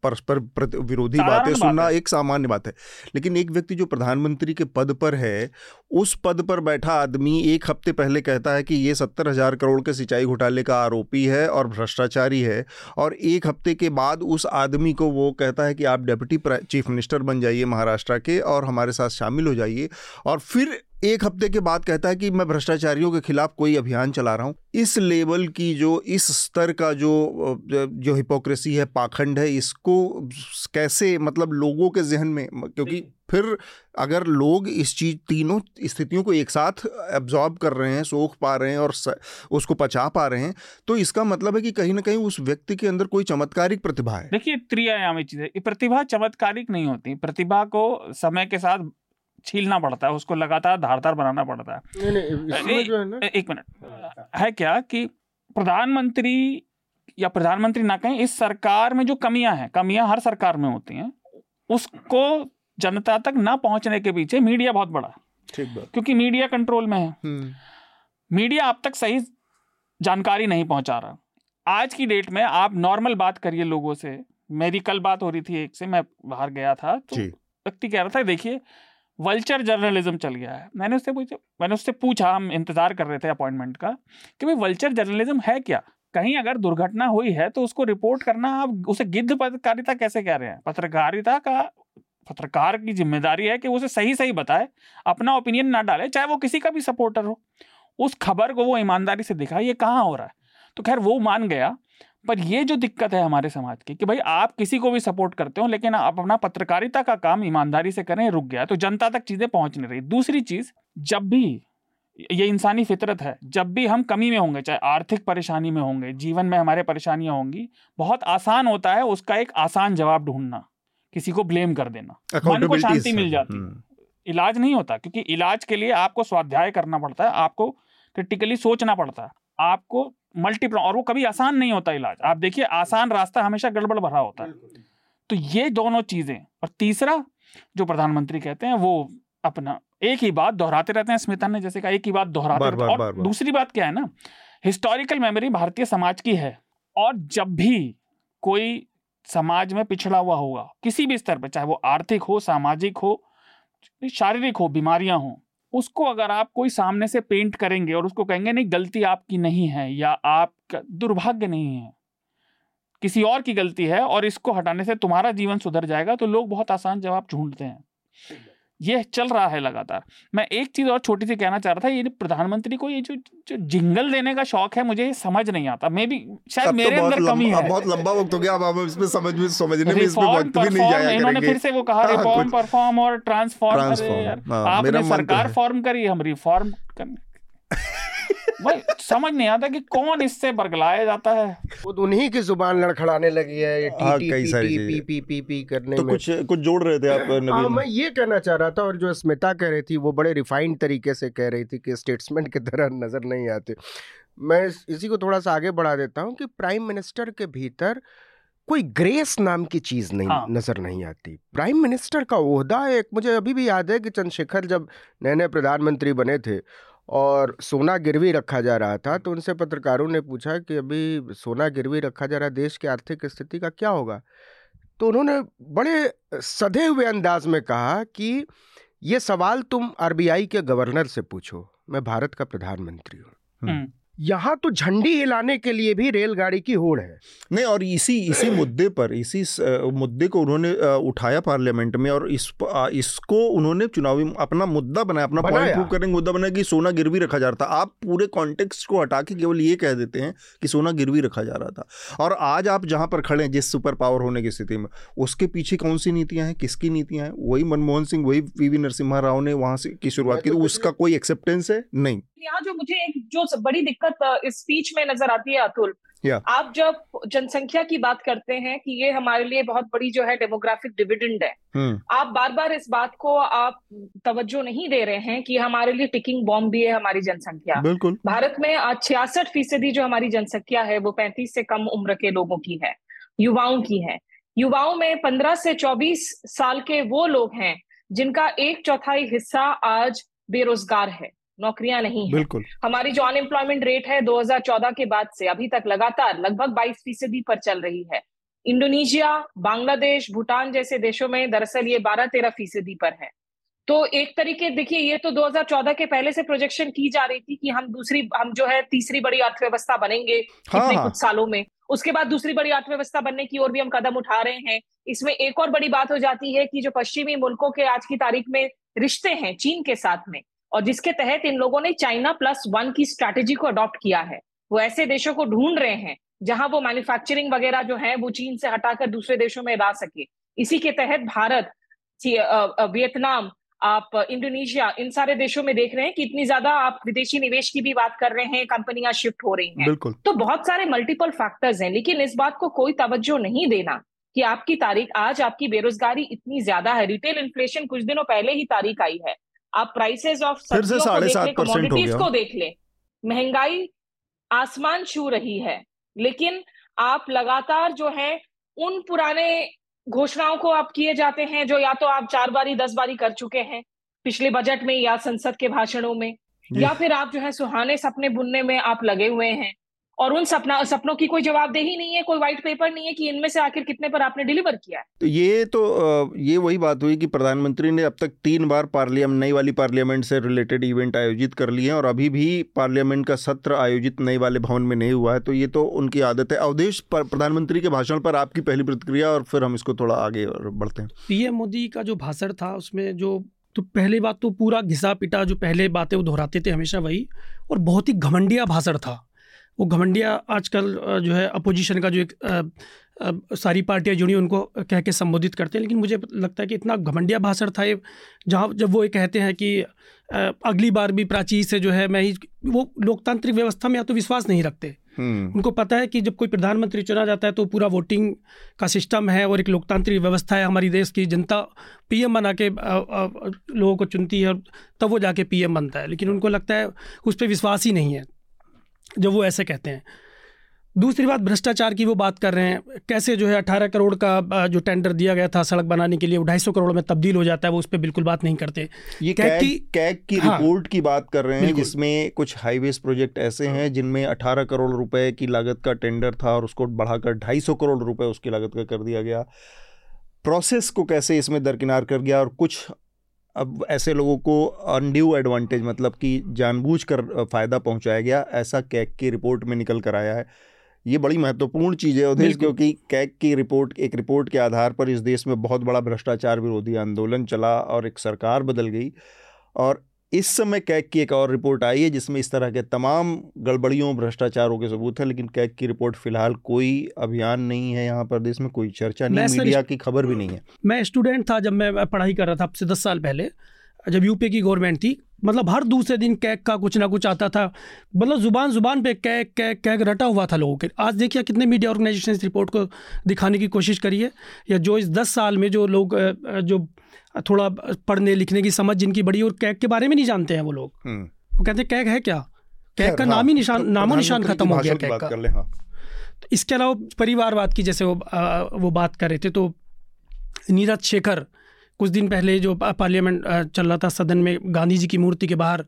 परस्पर विरोधी बातें सुनना एक सामान्य बात है। लेकिन एक व्यक्ति जो प्रधानमंत्री के पद पर है उस पद पर बैठा आदमी एक हफ़्ते पहले कहता है कि ये सत्तर हज़ार करोड़ के सिंचाई घोटाले का आरोपी है और भ्रष्टाचारी है और एक हफ़्ते के बाद उस आदमी को वो कहता है कि आप डेप्यूटी चीफ मिनिस्टर बन जाइए महाराष्ट्र के और हमारे साथ शामिल हो जाइए और फिर एक हफ़्ते के बाद कहता है कि मैं भ्रष्टाचारियों के खिलाफ कोई अभियान चला रहा हूँ। इस लेवल की जो इस स्तर का जो जो हिपोक्रेसी है पाखंड है इसको कैसे मतलब लोगों के जहन में क्योंकि फिर अगर लोग इस चीज़ तीनों स्थितियों को एक साथ एब्जॉर्ब कर रहे हैं सोख पा रहे हैं और उसको पचा पा रहे हैं तो इसका मतलब है कि कहीं ना कहीं उस व्यक्ति के अंदर कोई चमत्कारिक प्रतिभा है। देखिए त्रियायामी चीज़ है। प्रतिभा चमत्कारिक नहीं होती। प्रतिभा को समय के साथ छीलना पड़ता है उसको लगातार धारदार बनाना पड़ता है। एक मिनट। है क्या कि प्रधानमंत्री या प्रधानमंत्री ना कहें इस सरकार में जो कमियाँ हैं कमियाँ हर सरकार में होती हैं उसको जनता तक ना पहुँचने के पीछे मीडिया बहुत बड़ा ठीक बात। क्योंकि मीडिया कंट्रोल में है। हम्म। मीडिया आप तक सही जानकारी नहीं पहुँचा रहा। आज की डेट में आप नॉर्मल बात करिए लोगों से। मेरी कल बात हो रही थी एक से मैं बाहर गया था तो व्यक्ति कह रहा था देखिए वल्चर जर्नलिज्म चल गया है। मैंने उससे पूछा, मैंने उससे पूछा, हम इंतज़ार कर रहे थे अपॉइंटमेंट का, कि भाई वल्चर जर्नलिज्म है क्या? कहीं अगर दुर्घटना हुई है तो उसको रिपोर्ट करना, आप उसे गिद्ध पत्रकारिता कैसे कह रहे हैं? पत्रकारिता का, पत्रकार की ज़िम्मेदारी है कि उसे सही सही बताए, अपना ओपिनियन ना डाले, चाहे वो किसी का भी सपोर्टर हो। उस खबर को वो ईमानदारी से दिखाए, ये कहाँ हो रहा है? तो खैर वो मान गया पर ये जो दिक्कत है हमारे समाज की कि भाई आप किसी को भी सपोर्ट करते हो लेकिन आप अपना पत्रकारिता का काम ईमानदारी से करें रुक गया तो जनता तक चीज़ें पहुँच नहीं रही। दूसरी चीज़ जब भी ये इंसानी फितरत है जब भी हम कमी में होंगे चाहे आर्थिक परेशानी में होंगे जीवन में हमारे परेशानियाँ होंगी बहुत आसान होता है उसका एक आसान जवाब ढूंढना किसी को ब्लेम कर देना। मन को शांति मिल जाती। हम्म। इलाज नहीं होता क्योंकि इलाज के लिए आपको स्वाध्याय करना पड़ता है आपको क्रिटिकली सोचना पड़ता है। आपको मल्टीपल और वो कभी आसान नहीं होता इलाज। आप देखिए आसान रास्ता हमेशा गड़बड़ भरा होता है। तो ये दोनों चीज़ें। और तीसरा जो प्रधानमंत्री कहते हैं वो अपना एक ही बात दोहराते रहते हैं स्मिता ने जैसे कहा एक ही बात दोहराते रहते हैं। और बार, बार। दूसरी बात क्या है ना हिस्टोरिकल मेमोरी भारतीय समाज की है। और जब भी कोई समाज में पिछड़ा हुआ होगा किसी भी स्तर पर चाहे वो आर्थिक हो सामाजिक हो शारीरिक हो बीमारियाँ हो उसको अगर आप कोई सामने से पेंट करेंगे और उसको कहेंगे, नहीं, गलती आपकी नहीं है या आपका दुर्भाग्य नहीं है, किसी और की गलती है और इसको हटाने से तुम्हारा जीवन सुधर जाएगा तो लोग बहुत आसान जवाब ढूंढते हैं। ये चल रहा है लगातार। मैं एक चीज़ और छोटी सी कहना चाह रहा था ये प्रधानमंत्री को ये जो जो जिंगल देने का शौक है मुझे समझ नहीं आता। मे भी शायद तो मेरे अंदर कमी है। बहुत लंबा वक्त हो गया अब इसमें समझ में समझने में इसमें वक्त भी नहीं जाया इन्होंने फिर से वो कहा रिफॉर्म हाँ, परफॉर्म और ट्रांसफॉर्म हाँ, आपने सरकार फॉर्म करी हम रिफॉर्म करने भाई समझ नहीं आता कि कौन इससे बरगलाया जाता है। वो तो उन्हीं की ज़ुबान लड़खड़ाने लगी है ये टी टी कई सारी पी पी पी पी करने तो में। कुछ कुछ जोड़ रहे थे आप हाँ मैं ये कहना चाह रहा था और जो स्मिता कह रही थी वो बड़े रिफाइंड तरीके से कह रही थी कि स्टेट्समेंट की तरह नज़र नहीं आते। मैं इसी को थोड़ा सा आगे बढ़ा देता हूँ कि प्राइम मिनिस्टर के भीतर कोई ग्रेस नाम की चीज़ नहीं हाँ। नज़र नहीं आती। प्राइम मिनिस्टर का ओहदा एक मुझे अभी भी याद है कि चंद्रशेखर जब नए नए प्रधानमंत्री बने थे और सोना गिरवी रखा जा रहा था तो उनसे पत्रकारों ने पूछा कि अभी सोना गिरवी रखा जा रहा है, देश की आर्थिक स्थिति का क्या होगा? तो उन्होंने बड़े सधे हुए अंदाज में कहा कि ये सवाल तुम आरबीआई के गवर्नर से पूछो, मैं भारत का प्रधानमंत्री हूँ। यहाँ तो झंडी हिलाने के लिए भी रेलगाड़ी की होड़ है। नहीं और इसी इसी मुद्दे पर इसी मुद्दे को उन्होंने उठाया पार्लियामेंट में और इस इसको उन्होंने चुनावी अपना मुद्दा बनाया अपना पॉइंट प्रूव करने मुद्दा बनाया कि सोना गिरवी रखा जा रहा था। आप पूरे कॉन्टेक्स्ट को हटा के केवल ये कह देते हैं कि सोना गिरवी रखा जा रहा था। और आज आप जहाँ पर खड़े हैं जिस सुपर पावर होने की स्थिति में उसके पीछे कौन सी नीतियाँ हैं किसकी नीतियाँ हैं? वही मनमोहन सिंह वही पी वी नरसिम्हा राव ने वहाँ से की शुरुआत की तो उसका कोई एक्सेप्टेंस है? नहीं। यहाँ जो मुझे एक जो बड़ी दिक्कत इस स्पीच में नज़र आती है अतुल। Yeah. आप जब जनसंख्या की बात करते हैं कि ये हमारे लिए बहुत बड़ी जो है डेमोग्राफिक डिविडेंड है hmm. आप बार बार इस बात को आप तवज्जो नहीं दे रहे हैं कि हमारे लिए टिकिंग बॉम्ब भी है हमारी जनसंख्या। बिल्कुल। भारत में आज छियासठ फ़ीसदी जो हमारी जनसंख्या है वो पैंतीस से कम उम्र के लोगों की है युवाओं की है। युवाओं में पंद्रह से चौबीस साल के वो लोग हैं जिनका एक चौथाई हिस्सा आज बेरोजगार है। नौकरियाँ नहीं है। बिल्कुल। हमारी जो अनएम्प्लॉयमेंट रेट है 2014 के बाद से अभी तक लगातार लगभग 22 फ़ीसदी पर चल रही है। इंडोनेशिया बांग्लादेश भूटान जैसे देशों में दरअसल ये 12-13 फ़ीसदी पर है। तो एक तरीके देखिए ये तो 2014 के पहले से प्रोजेक्शन की जा रही थी कि हम दूसरी हम जो है तीसरी बड़ी अर्थव्यवस्था बनेंगे हाँ, हाँ. कुछ सालों में। उसके बाद दूसरी बड़ी अर्थव्यवस्था बनने की ओर भी हम कदम उठा रहे हैं। इसमें एक और बड़ी बात हो जाती है कि जो पश्चिमी मुल्कों के आज की तारीख में रिश्ते हैं चीन के साथ में और जिसके तहत इन लोगों ने चाइना प्लस वन की स्ट्रैटेजी को अडॉप्ट किया है। वो ऐसे देशों को ढूंढ रहे हैं जहाँ वो मैन्युफैक्चरिंग वगैरह जो है वो चीन से हटाकर दूसरे देशों में ला सके। इसी के तहत भारत वियतनाम आप इंडोनेशिया इन सारे देशों में देख रहे हैं कि इतनी ज़्यादा आप विदेशी निवेश की भी बात कर रहे हैं कंपनियाँ शिफ्ट हो रही हैं। बिल्कुल। तो बहुत सारे मल्टीपल फैक्टर्स हैं लेकिन इस बात को कोई तवज्जो नहीं देना कि आपकी तारीख आज आपकी बेरोजगारी इतनी ज़्यादा है। रिटेल इन्फ्लेशन कुछ दिनों पहले ही तारीख आई है। आप प्राइसेस ऑफ़ कमोडिटीज को देख ले महँगाई आसमान छू रही है लेकिन आप लगातार जो है उन पुराने घोषणाओं को आप किए जाते हैं जो या तो आप चार बारी दस बारी कर चुके हैं पिछले बजट में या संसद के भाषणों में या फिर आप जो है सुहाने सपने बुनने में आप लगे हुए हैं। और उन सपना सपनों की कोई जवाबदेही नहीं है कोई व्हाइट पेपर नहीं है कि इनमें से आखिर कितने पर आपने डिलीवर किया है। तो ये तो ये वही बात हुई कि प्रधानमंत्री ने अब तक तीन बार पार्लियामेंट नई वाली पार्लियामेंट से रिलेटेड इवेंट आयोजित कर लिए हैं और अभी भी पार्लियामेंट का सत्र आयोजित नई वाले भवन में नहीं हुआ है। तो ये तो उनकी आदत है। अवधेश प्रधानमंत्री के भाषण पर आपकी पहली प्रतिक्रिया और फिर हम इसको थोड़ा आगे बढ़ते हैं। पीएम मोदी का जो भाषण था उसमें जो तो पहली बात तो पूरा घिसा पिटा जो पहले बातें वो दोहराते थे हमेशा वही और बहुत ही घमंडिया भाषण था। वो घमंडिया आजकल जो है अपोजिशन का जो एक आ, आ, सारी पार्टियाँ जुड़ी उनको कह के संबोधित करते हैं। लेकिन मुझे लगता है कि इतना घमंडिया भाषण था ये जहाँ जब वो ये कहते हैं कि आ, अगली बार भी प्राची से जो है मैं ही वो लोकतांत्रिक व्यवस्था में या तो विश्वास नहीं रखते। हम्म। उनको पता है कि जब कोई प्रधानमंत्री चुना जाता है तो पूरा वोटिंग का सिस्टम है और एक लोकतांत्रिक व्यवस्था है हमारी देश की। जनता पीएम बना के लोगों को चुनती है तब वो जाके पीएम बनता है। लेकिन उनको लगता है उस पर विश्वास ही नहीं है। जब वो ऐसे कहते हैं। दूसरी बात भ्रष्टाचार की वो बात कर रहे हैं। कैसे जो है अठारह करोड़ का जो टेंडर दिया गया था सड़क बनाने के लिए वो ढाई सौ करोड़ में तब्दील हो जाता है वो उस पर बिल्कुल बात नहीं करते। ये कैग की कैग की हाँ, रिपोर्ट की बात कर रहे हैं जिसमें कुछ हाईवेज प्रोजेक्ट ऐसे हैं जिनमें अठारह करोड़ रुपए की लागत का टेंडर था और उसको बढ़ाकर ढाई सौ करोड़ रुपए उसकी लागत का कर दिया गया। प्रोसेस को कैसे इसमें दरकिनार कर गया और कुछ अब ऐसे लोगों को अनड्यू एडवांटेज मतलब कि जानबूझ कर फ़ायदा पहुँचाया गया ऐसा कैक की रिपोर्ट में निकल कर आया है। ये बड़ी महत्वपूर्ण चीज़ है उदेश क्योंकि कैक की रिपोर्ट एक रिपोर्ट के आधार पर इस देश में बहुत बड़ा भ्रष्टाचार विरोधी आंदोलन चला और एक सरकार बदल गई। और इस समय कैक की एक और रिपोर्ट आई है जिसमें इस तरह के तमाम गड़बड़ियों भ्रष्टाचारों के सबूत है लेकिन कैक की रिपोर्ट फ़िलहाल कोई अभियान नहीं है यहाँ प्रदेश में कोई चर्चा नहीं मीडिया की खबर भी नहीं है। मैं स्टूडेंट था जब मैं पढ़ाई कर रहा था अब से दस साल पहले जब यूपी की गवर्नमेंट थी मतलब हर दूसरे दिन कैक का कुछ ना कुछ आता था मतलब ज़ुबान ज़ुबान पे कैक कैक कैक रटा हुआ था लोगों के। आज देखिए कितने मीडिया ऑर्गेनाइजेशन इस रिपोर्ट को दिखाने की कोशिश करी है या जो इस दस साल में जो लोग जो थोड़ा पढ़ने लिखने की समझ जिनकी बड़ी और कैक के बारे में नहीं जानते हैं वो लोग हम्म। वो कहते हैं कैक है क्या कैक का हाँ, नाम ही निशान तो नामो निशान खत्म हो गया कैक का हाँ। तो इसके अलावा परिवारवाद की जैसे वो आ, वो बात कर रहे थे तो नीरज शेखर कुछ दिन पहले जो पार्लियामेंट चल रहा था सदन में गांधी जी की मूर्ति के बाहर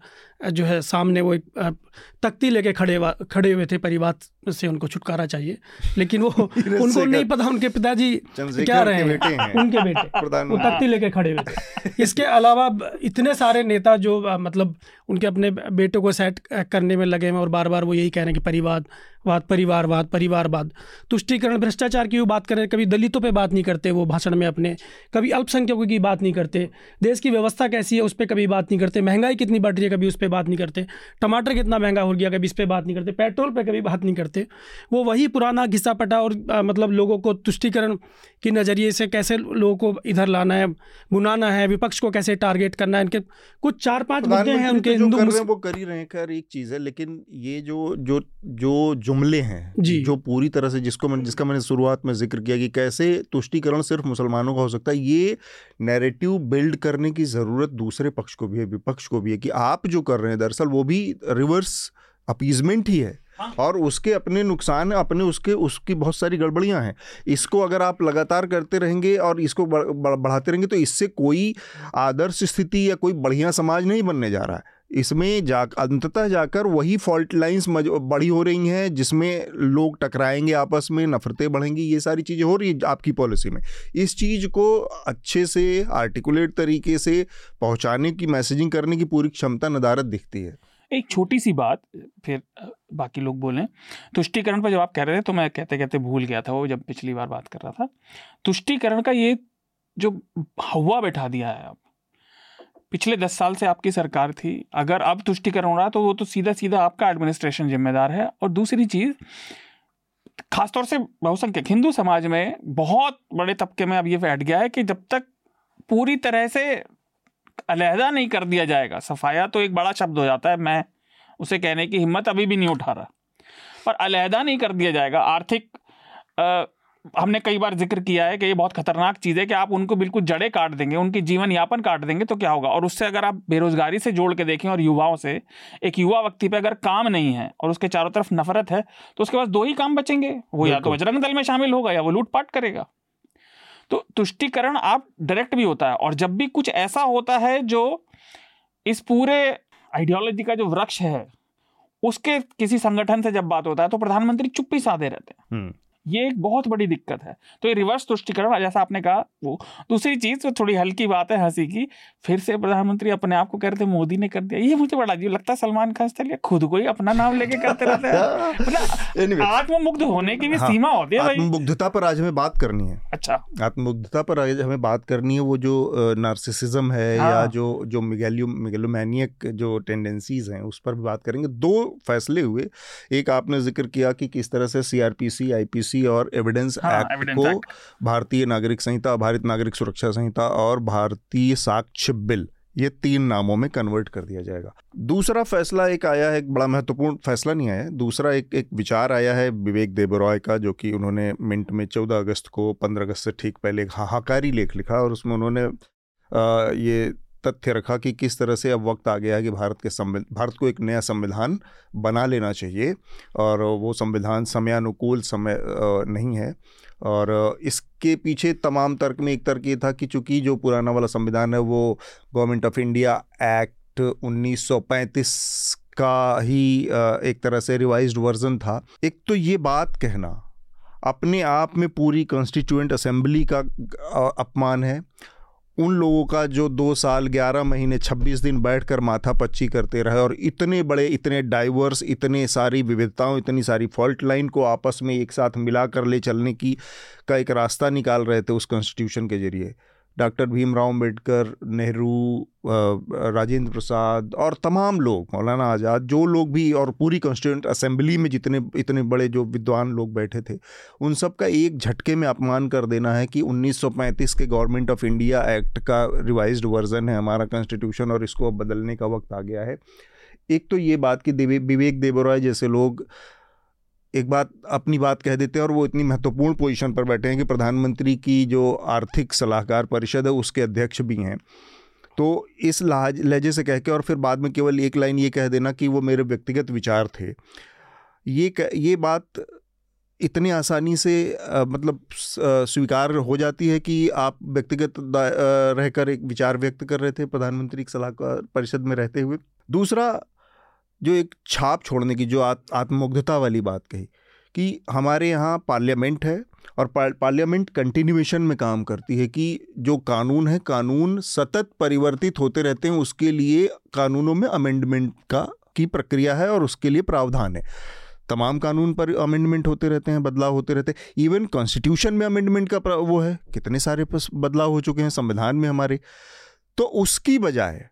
जो है सामने वो एक तख्ती लेके खड़े खड़े हुए थे परिवार से उनको छुटकारा चाहिए। लेकिन वो उनको नहीं पता उनके पिताजी क्या रहे हैं, हैं। उनके बेटे। वो तख्ती लेके खड़े हुए थे। इसके अलावा इतने सारे नेता जो मतलब उनके अपने बेटों को सेट करने में लगे हैं और बार बार वो यही कह रहे हैं कि परिवार वाद परिवारवाद परिवारवाद तुष्टिकरण भ्रष्टाचार की भी बात करें कभी दलितों पे बात नहीं करते वो भाषण में अपने। कभी अल्पसंख्यकों की बात नहीं करते। देश की व्यवस्था कैसी है उस पर कभी बात नहीं करते। महँगाई कितनी बढ़ रही है कभी उस पर बात नहीं करते। टमाटर कितना महँगा हो गया कभी इस पर बात नहीं करते। पेट्रोल पर कभी बात नहीं करते। वो वही पुराना घिसा पटा और आ, मतलब लोगों को तुष्टिकरण के नज़रिए से कैसे लोगों को इधर लाना है बुनाना है विपक्ष को कैसे टारगेट करना है इनके कुछ चार पाँच मुद्दे हैं उनके तो हिंदू वो कर ही रहे हैं खैर एक चीज़ है लेकिन ये जो जो जो जुमले हैं जी। जो पूरी तरह से जिसको मैं जिसका मैंने शुरुआत में ज़िक्र किया कि कैसे तुष्टिकरण सिर्फ़ मुसलमानों का हो सकता है ये नैरेटिव बिल्ड करने की ज़रूरत दूसरे पक्ष को भी है विपक्ष को भी है कि आप जो कर रहे हैं दरअसल वो भी रिवर्स अपीजमेंट ही है। हाँ। और उसके अपने नुकसान अपने उसके उसकी बहुत सारी गड़बड़ियाँ हैं। इसको अगर आप लगातार करते रहेंगे और इसको बढ़ाते रहेंगे तो इससे कोई आदर्श स्थिति या कोई बढ़िया समाज नहीं बनने जा रहा है। इसमें जा, अंततः जाकर वही फॉल्ट लाइंस बड़ी हो रही हैं, जिसमें लोग टकराएँगे आपस में, नफरतें बढ़ेंगी, ये सारी चीज़ें हो रही है आपकी पॉलिसी में। इस चीज़ को अच्छे से आर्टिकुलेट तरीके से पहुँचाने की मैसेजिंग करने की पूरी क्षमता नदारत दिखती है। एक छोटी सी बात, फिर बाकी लोग बोलें। तुष्टिकरण पर जब आप कह रहे थे तो मैं कहते कहते भूल गया था, वो जब पिछली बार बात कर रहा था। तुष्टिकरण का ये जो हवा बैठा दिया है अब पिछले दस साल से आपकी सरकार थी। अगर अब तुष्टिकरण हो रहा तो वो तो सीधा सीधा आपका एडमिनिस्ट्रेशन जिम्मेदार है। और दूसरी चीज़, खासतौर से बहुसंख्यक, हिंदू समाज में बहुत बड़े तबके में अब ये बैठ गया है कि जब तक पूरी तरह से अलहदा नहीं कर दिया जाएगा, सफाया तो एक बड़ा शब्द हो जाता है, मैं उसे कहने की हिम्मत अभी भी नहीं उठा रहा। पर अलहदा नहीं कर दिया जाएगा, आर्थिक हमने कई बार ज़िक्र किया है कि ये बहुत खतरनाक चीज़ है कि आप उनको बिल्कुल जड़े काट देंगे उनकी जीवन यापन काट देंगे तो क्या होगा? और उससे अगर आप बेरोजगारी से जोड़ के देखें और युवाओं से एक युवा व्यक्ति पे अगर काम नहीं है और उसके चारों तरफ़ नफरत है तो उसके पास दो ही काम बचेंगे। वो या तो बजरंग दल में शामिल होगा या वो लूटपाट करेगा। तो तुष्टिकरण आप डायरेक्ट भी होता है और जब भी कुछ ऐसा होता है जो इस पूरे आइडियोलॉजी का जो वृक्ष है उसके किसी संगठन से जब बात होता है तो प्रधानमंत्री चुप्पी साधे रहते हैं। हम्म। ये एक बहुत बड़ी दिक्कत है। तो ये रिवर्स तुष्टिकरण जैसा आपने कहा वो दूसरी चीज़ तो थोड़ी हल्की बात है हँसी की फिर से प्रधानमंत्री अपने आप को कह रहे थे मोदी ने कर दिया। ये मुझे बड़ा अजीब लगता है सलमान खान चलिए खुद को ही अपना नाम लेके करते रहते हैं। मतलब आत्ममुग्ध होने की भी हाँ, सीमा होती है आत्ममुग्धता पर आज हमें बात करनी है। अच्छा। आत्ममुग्धता पर आज हमें बात करनी है वो जो नार्सिसिज्म है हाँ। या जो जो मिगेलियो मिगेलोमैनियक जो टेंडेंसीज हैं उस पर भी बात करेंगे। दो फैसले हुए। एक आपने ज़िक्र किया कि किस तरह से सीआरपीसी आईपीसी पॉलिसी और एविडेंस हाँ, एक्ट को भारतीय नागरिक संहिता भारत नागरिक सुरक्षा संहिता और भारतीय साक्ष्य बिल ये तीन नामों में कन्वर्ट कर दिया जाएगा। दूसरा फैसला एक आया है एक बड़ा महत्वपूर्ण फैसला नहीं आया है। दूसरा एक एक विचार आया है विवेक देबरॉय का जो कि उन्होंने मिंट में चौदह अगस्त को पंद्रह अगस्त से ठीक पहले एक हाहाकारी लेख लिखा और उसमें उन्होंने आ, ये तथ्य रखा कि किस तरह से अब वक्त आ गया है कि भारत के संविधान भारत को एक नया संविधान बना लेना चाहिए और वो संविधान समयानुकूल समय नहीं है। और इसके पीछे तमाम तर्क में एक तर्क ये था कि चूँकि जो पुराना वाला संविधान है वो गवर्नमेंट ऑफ़ इंडिया एक्ट 1935 का ही एक तरह से रिवाइज वर्जन था। एक तो ये बात कहना, अपने आप में पूरी कॉन्स्टिट्यूएंट असेंबली का अपमान है। उन लोगों का जो दो साल, ग्यारह महीने, छब्बीस दिन बैठ कर माथा पच्ची करते रहे और इतने बड़े, इतने डाइवर्स इतने सारी विविधताओं, इतनी सारी फॉल्ट लाइन को आपस में एक साथ मिला कर ले चलने की का एक रास्ता निकाल रहे थे उस कॉन्स्टिट्यूशन के ज़रिए। डॉक्टर भीमराव अंबेडकर नेहरू राजेंद्र प्रसाद और तमाम लोग, मौलाना आज़ाद, जो लोग भी और पूरी कॉन्स्टिट्यूंट असेंबली में जितने, इतने बड़े जो विद्वान लोग बैठे थे, उन सब का एक झटके में अपमान कर देना है कि 1935 के गवर्नमेंट ऑफ़ इंडिया एक्ट का रिवाइज्ड वर्जन है हमारा कॉन्स्टिट्यूशन और इसको अब बदलने का वक्त आ गया है। एक तो ये बात कि विवेक देबरॉय जैसे लोग एक बात अपनी बात कह देते हैं और वो इतनी महत्वपूर्ण पोजीशन पर बैठे हैं कि प्रधानमंत्री की जो आर्थिक सलाहकार परिषद है उसके अध्यक्ष भी हैं। तो इस लहाज लहजे से कह के और फिर बाद में केवल एक लाइन ये कह देना कि वो मेरे व्यक्तिगत विचार थे। ये ये बात इतनी आसानी से आ, मतलब स्वीकार हो जाती है कि आप व्यक्तिगत रहकर एक विचार व्यक्त कर रहे थे प्रधानमंत्री सलाहकार परिषद में रहते हुए। दूसरा जो एक छाप छोड़ने की, जो आत्ममुग्धता वाली बात कही कि हमारे यहाँ पार्लियामेंट है और पार्लियामेंट कंटिन्यूएशन में काम करती है कि जो कानून है, कानून सतत परिवर्तित होते रहते हैं, उसके लिए कानूनों में अमेंडमेंट का, की प्रक्रिया है और उसके लिए प्रावधान है। तमाम कानून पर अमेंडमेंट होते रहते हैं, बदलाव होते रहते हैं। इवन कॉन्स्टिट्यूशन में अमेंडमेंट का वो है, कितने सारे बदलाव हो चुके हैं संविधान में हमारे। तो उसकी बजाय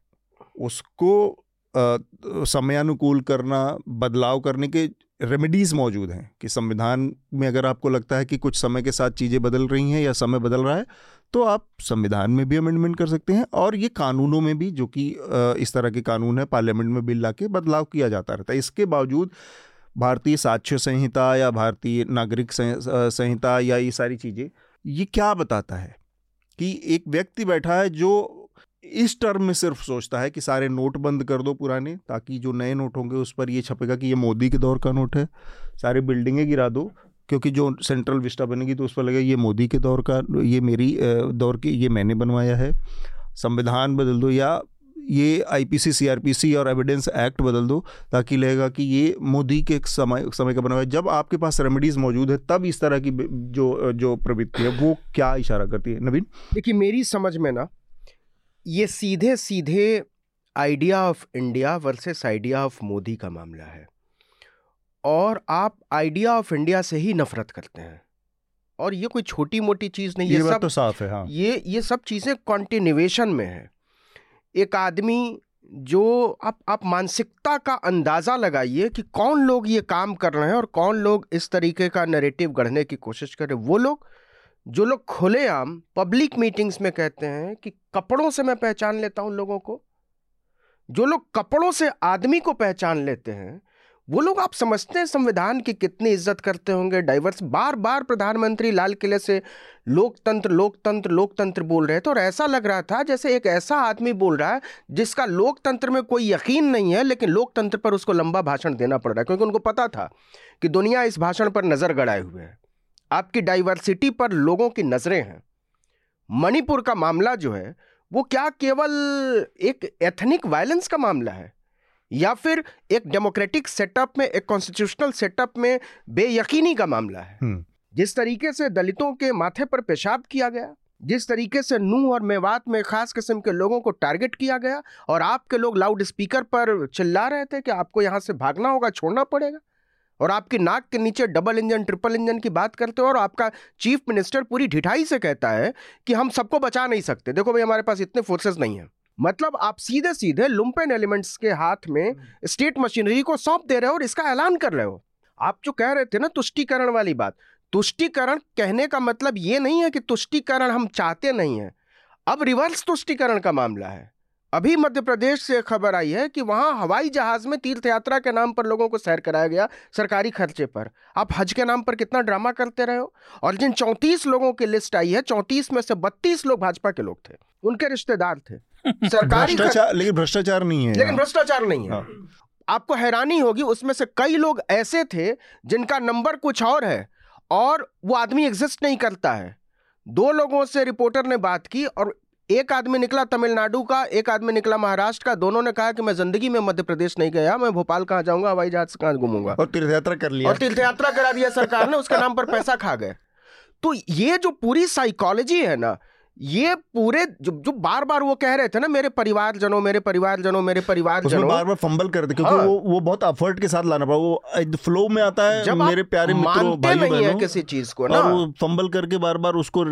उसको समयानुकूल करना, बदलाव करने के रेमेडीज़ मौजूद हैं कि संविधान में अगर आपको लगता है कि कुछ समय के साथ चीज़ें बदल रही हैं या समय बदल रहा है तो आप संविधान में भी अमेंडमेंट कर सकते हैं और ये कानूनों में भी, जो कि इस तरह के कानून है पार्लियामेंट में बिल ला के बदलाव किया जाता रहता है। इसके बावजूद भारतीय साक्ष्य संहिता या भारतीय नागरिक संहिता या ये सारी चीज़ें, ये क्या बताता है कि एक व्यक्ति बैठा है जो इस टर्म में सिर्फ़ सोचता है कि सारे नोट बंद कर दो पुराने, ताकि जो नए नोट होंगे उस पर ये छपेगा कि ये मोदी के दौर का नोट है। सारी बिल्डिंगें गिरा दो, क्योंकि जो सेंट्रल विस्टा बनेगी तो उस पर लगेगा, ये मोदी के दौर का, ये मेरी दौर की, ये मैंने बनवाया है। संविधान बदल दो या ये आईपीसी सीआरपीसी और एविडेंस एक्ट बदल दो, ताकि लगेगा कि ये मोदी के समय समय का बना हुआ है। जब आपके पास रेमेडीज़ मौजूद है, तब इस तरह की जो जो प्रवृत्ति है, वो क्या इशारा करती है? नवीन? देखिए, मेरी समझ में ना ये सीधे सीधे idea of India versus idea of Modi का मामला है। और आप आइडिया ऑफ़ इंडिया से ही नफरत करते हैं। और ये कोई छोटी मोटी चीज़ नहीं ये, ये सब तो साफ़ है हाँ। ये ये सब चीज़ें कॉन्टिन्यूएशन में है। एक आदमी जो आप आप मानसिकता का अंदाज़ा लगाइए कि कौन लोग ये काम कर रहे हैं और कौन लोग इस तरीके का नरेटिव गढ़ने की कोशिश कर रहे हैं। वो लोग जो लोग खुलेआम पब्लिक मीटिंग्स में कहते हैं कि कपड़ों से मैं पहचान लेता हूँ लोगों को, जो लोग कपड़ों से आदमी को पहचान लेते हैं, वो लोग आप समझते हैं संविधान की कितनी इज़्ज़त करते होंगे? डाइवर्स बार बार प्रधानमंत्री लाल किले से लोकतंत्र लोकतंत्र लोकतंत्र बोल रहे थे और ऐसा लग रहा था जैसे एक ऐसा आदमी बोल रहा है जिसका लोकतंत्र में कोई यकीन नहीं है, लेकिन लोकतंत्र पर उसको लंबा भाषण देना पड़ रहा है, क्योंकि उनको पता था कि दुनिया इस भाषण पर नज़र गड़ाए हुए है। आपकी डाइवर्सिटी पर लोगों की नज़रें हैं। मणिपुर का मामला जो है वो क्या केवल एक एथनिक वायलेंस का मामला है? या फिर एक डेमोक्रेटिक सेटअप में एक कॉन्स्टिट्यूशनल सेटअप में बेयकीनी का मामला है? हम्म। जिस तरीके से दलितों के माथे पर पेशाब किया गया जिस तरीके से नू और मेवात में खास किस्म के लोगों को टारगेट किया गया और आपके लोग लाउड स्पीकर पर चिल्ला रहे थे कि आपको यहाँ से भागना होगा छोड़ना पड़ेगा। और आपकी नाक के नीचे डबल इंजन ट्रिपल इंजन की बात करते हो और आपका चीफ मिनिस्टर पूरी ढिठाई से कहता है कि हम सबको बचा नहीं सकते। देखो भाई, हमारे पास इतने फोर्सेस नहीं है। मतलब आप सीधे सीधे लुम्पेन एलिमेंट्स के हाथ में स्टेट मशीनरी को सौंप दे रहे हो और इसका ऐलान कर रहे हो। आप जो कह रहे थे ना तुष्टिकरण वाली बात, तुष्टिकरण कहने का मतलब ये नहीं है कि तुष्टिकरण हम चाहते नहीं है। अब रिवर्स तुष्टिकरण का मामला है। अभी मध्य प्रदेश से खबर आई है कि वहाँ हवाई जहाज़ में तीर्थ यात्रा के नाम पर लोगों को सैर कराया गया सरकारी खर्चे पर। आप हज के नाम पर कितना ड्रामा करते रहे हो? और जिन चौंतीस लोगों की लिस्ट आई है चौंतीस में से बत्तीस लोग भाजपा के लोग थे। उनके रिश्तेदार थे। सरकारी भ्रष्टाचार लेकिन भ्रष्टाचार नहीं है लेकिन भ्रष्टाचार नहीं है। हाँ। आपको हैरानी होगी उसमें से कई लोग ऐसे थे जिनका नंबर कुछ और है और वो आदमी एग्जिस्ट नहीं करता है। दो लोगों से रिपोर्टर ने बात की और एक आदमी निकला तमिलनाडु का एक आदमी निकला महाराष्ट्र का। दोनों ने कहा कि मैं ज़िंदगी में मध्य प्रदेश नहीं गया मैं भोपाल कहाँ जाऊँगा हवाई जहाज़ से कहाँ घूमूँगा। और तीर्थ यात्रा कर लिया। और तीर्थ यात्रा करा दिया सरकार ने उसके नाम पर पैसा खा गए। तो ये जो पूरी साइकोलॉजी है ना ये पूरे जो जो बार बार वो कह रहे थे ना मेरे परिवार जनों मेरे परिवार जनों मेरे परिवार जनों बार बार फंबल करते क्योंकि हाँ। वो वो बहुत एफर्ट के साथ लाना पड़ा। वो फ्लो में आता है जब मेरे प्यारे मित्रों भाई बहनों। किसी चीज़ को ना। वो फंबल करके बार बार उसको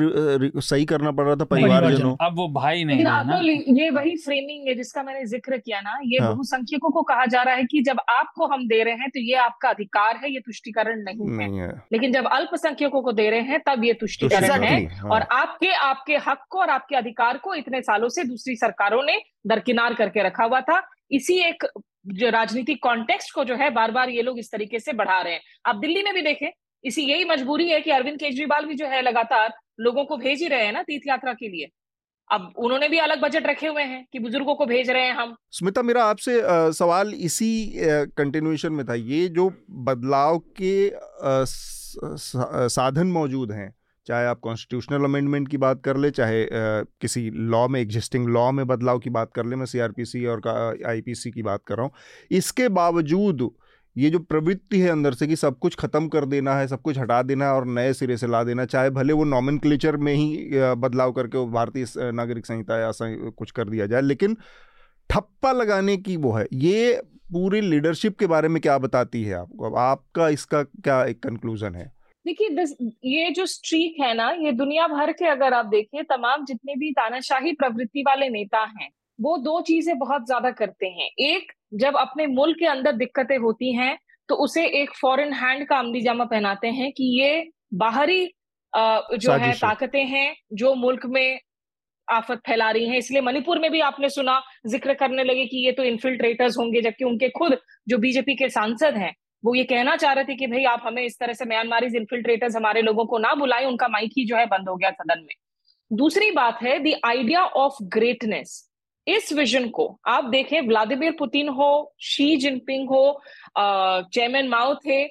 सही करना पड़ रहा था परिवार जनों अब वो भाई नहीं है ये वही फ्रेमिंग है जिसका मैंने ज़िक्र किया ना। ये हाँ। बहुसंख्यकों को कहा जा रहा है की जब आपको हम दे रहे हैं तो ये आपका अधिकार है ये तुष्टिकरण नहीं है। लेकिन जब अल्पसंख्यकों को दे रहे हैं तब ये तुष्टिकरण है। हाँ। और आपके आपके हक को और आपके अधिकार को इतने सालों से दूसरी सरकारों ने दरकिनार करके रखा हुआ था। इसी एक जो राजनीतिक कॉन्टेक्स्ट को जो है बार बार ये लोग इस तरीके से बढ़ा रहे हैं। आप दिल्ली में भी देखें इसी यही मजबूरी है कि अरविंद केजरीवाल भी जो है लगातार लोगों को भेज ही रहे हैं ना तीर्थ यात्रा के लिए। अब उन्होंने भी अलग बजट रखे हुए हैं कि बुज़ुर्गों को भेज रहे हैं हम। स्मिता मेरा आपसे सवाल इसी कंटिन्यूएशन में था। ये जो बदलाव के आ, साधन मौजूद हैं चाहे आप कॉन्स्टिट्यूशनल अमेंडमेंट की बात कर ले चाहे आ, किसी लॉ में एग्जिस्टिंग लॉ में बदलाव की बात कर ले मैं सीआरपीसी और आईपीसी की बात कर रहा हूँ। इसके बावजूद ये जो प्रवृत्ति है अंदर से कि सब कुछ ख़त्म कर देना है सब कुछ हटा देना है और नए सिरे से ला देना चाहे भले वो नॉमन में ही बदलाव करके भारतीय नागरिक संहिता या कुछ कर दिया जाए लेकिन ठप्पा लगाने की वो है। ये पूरी लीडरशिप के बारे में क्या बताती है आपको? अब आपका इसका क्या एक कंक्लूजन है? देखिए ये जो स्ट्रीक है ना ये दुनिया भर के अगर आप देखें तमाम जितने भी तानाशाही प्रवृत्ति वाले नेता हैं वो दो चीज़ें बहुत ज़्यादा करते हैं। एक जब अपने मुल्क के अंदर दिक्कतें होती हैं तो उसे एक फॉरेन हैंड का अमली जामा पहनाते हैं कि ये बाहरी जो है ताकतें हैं जो मुल्क में आफत फैला रही हैं। इसलिए मणिपुर में भी आपने सुना ज़िक्र करने लगे कि ये तो इन्फिल्ट्रेटर्स होंगे जबकि उनके खुद जो बीजेपी के सांसद हैं वो ये कहना चाह रहे थे कि भाई आप हमें इस तरह से म्यांमारीज इन्फिल्ट्रेटर्स हमारे लोगों को ना बुलाए, उनका माइक ही जो है बंद हो गया सदन में। दूसरी बात है द आइडिया ऑफ़ ग्रेटनेस इस विजन को आप देखें व्लादिमिर पुतिन हो शी जिनपिंग हो चेयरमैन माओ थे,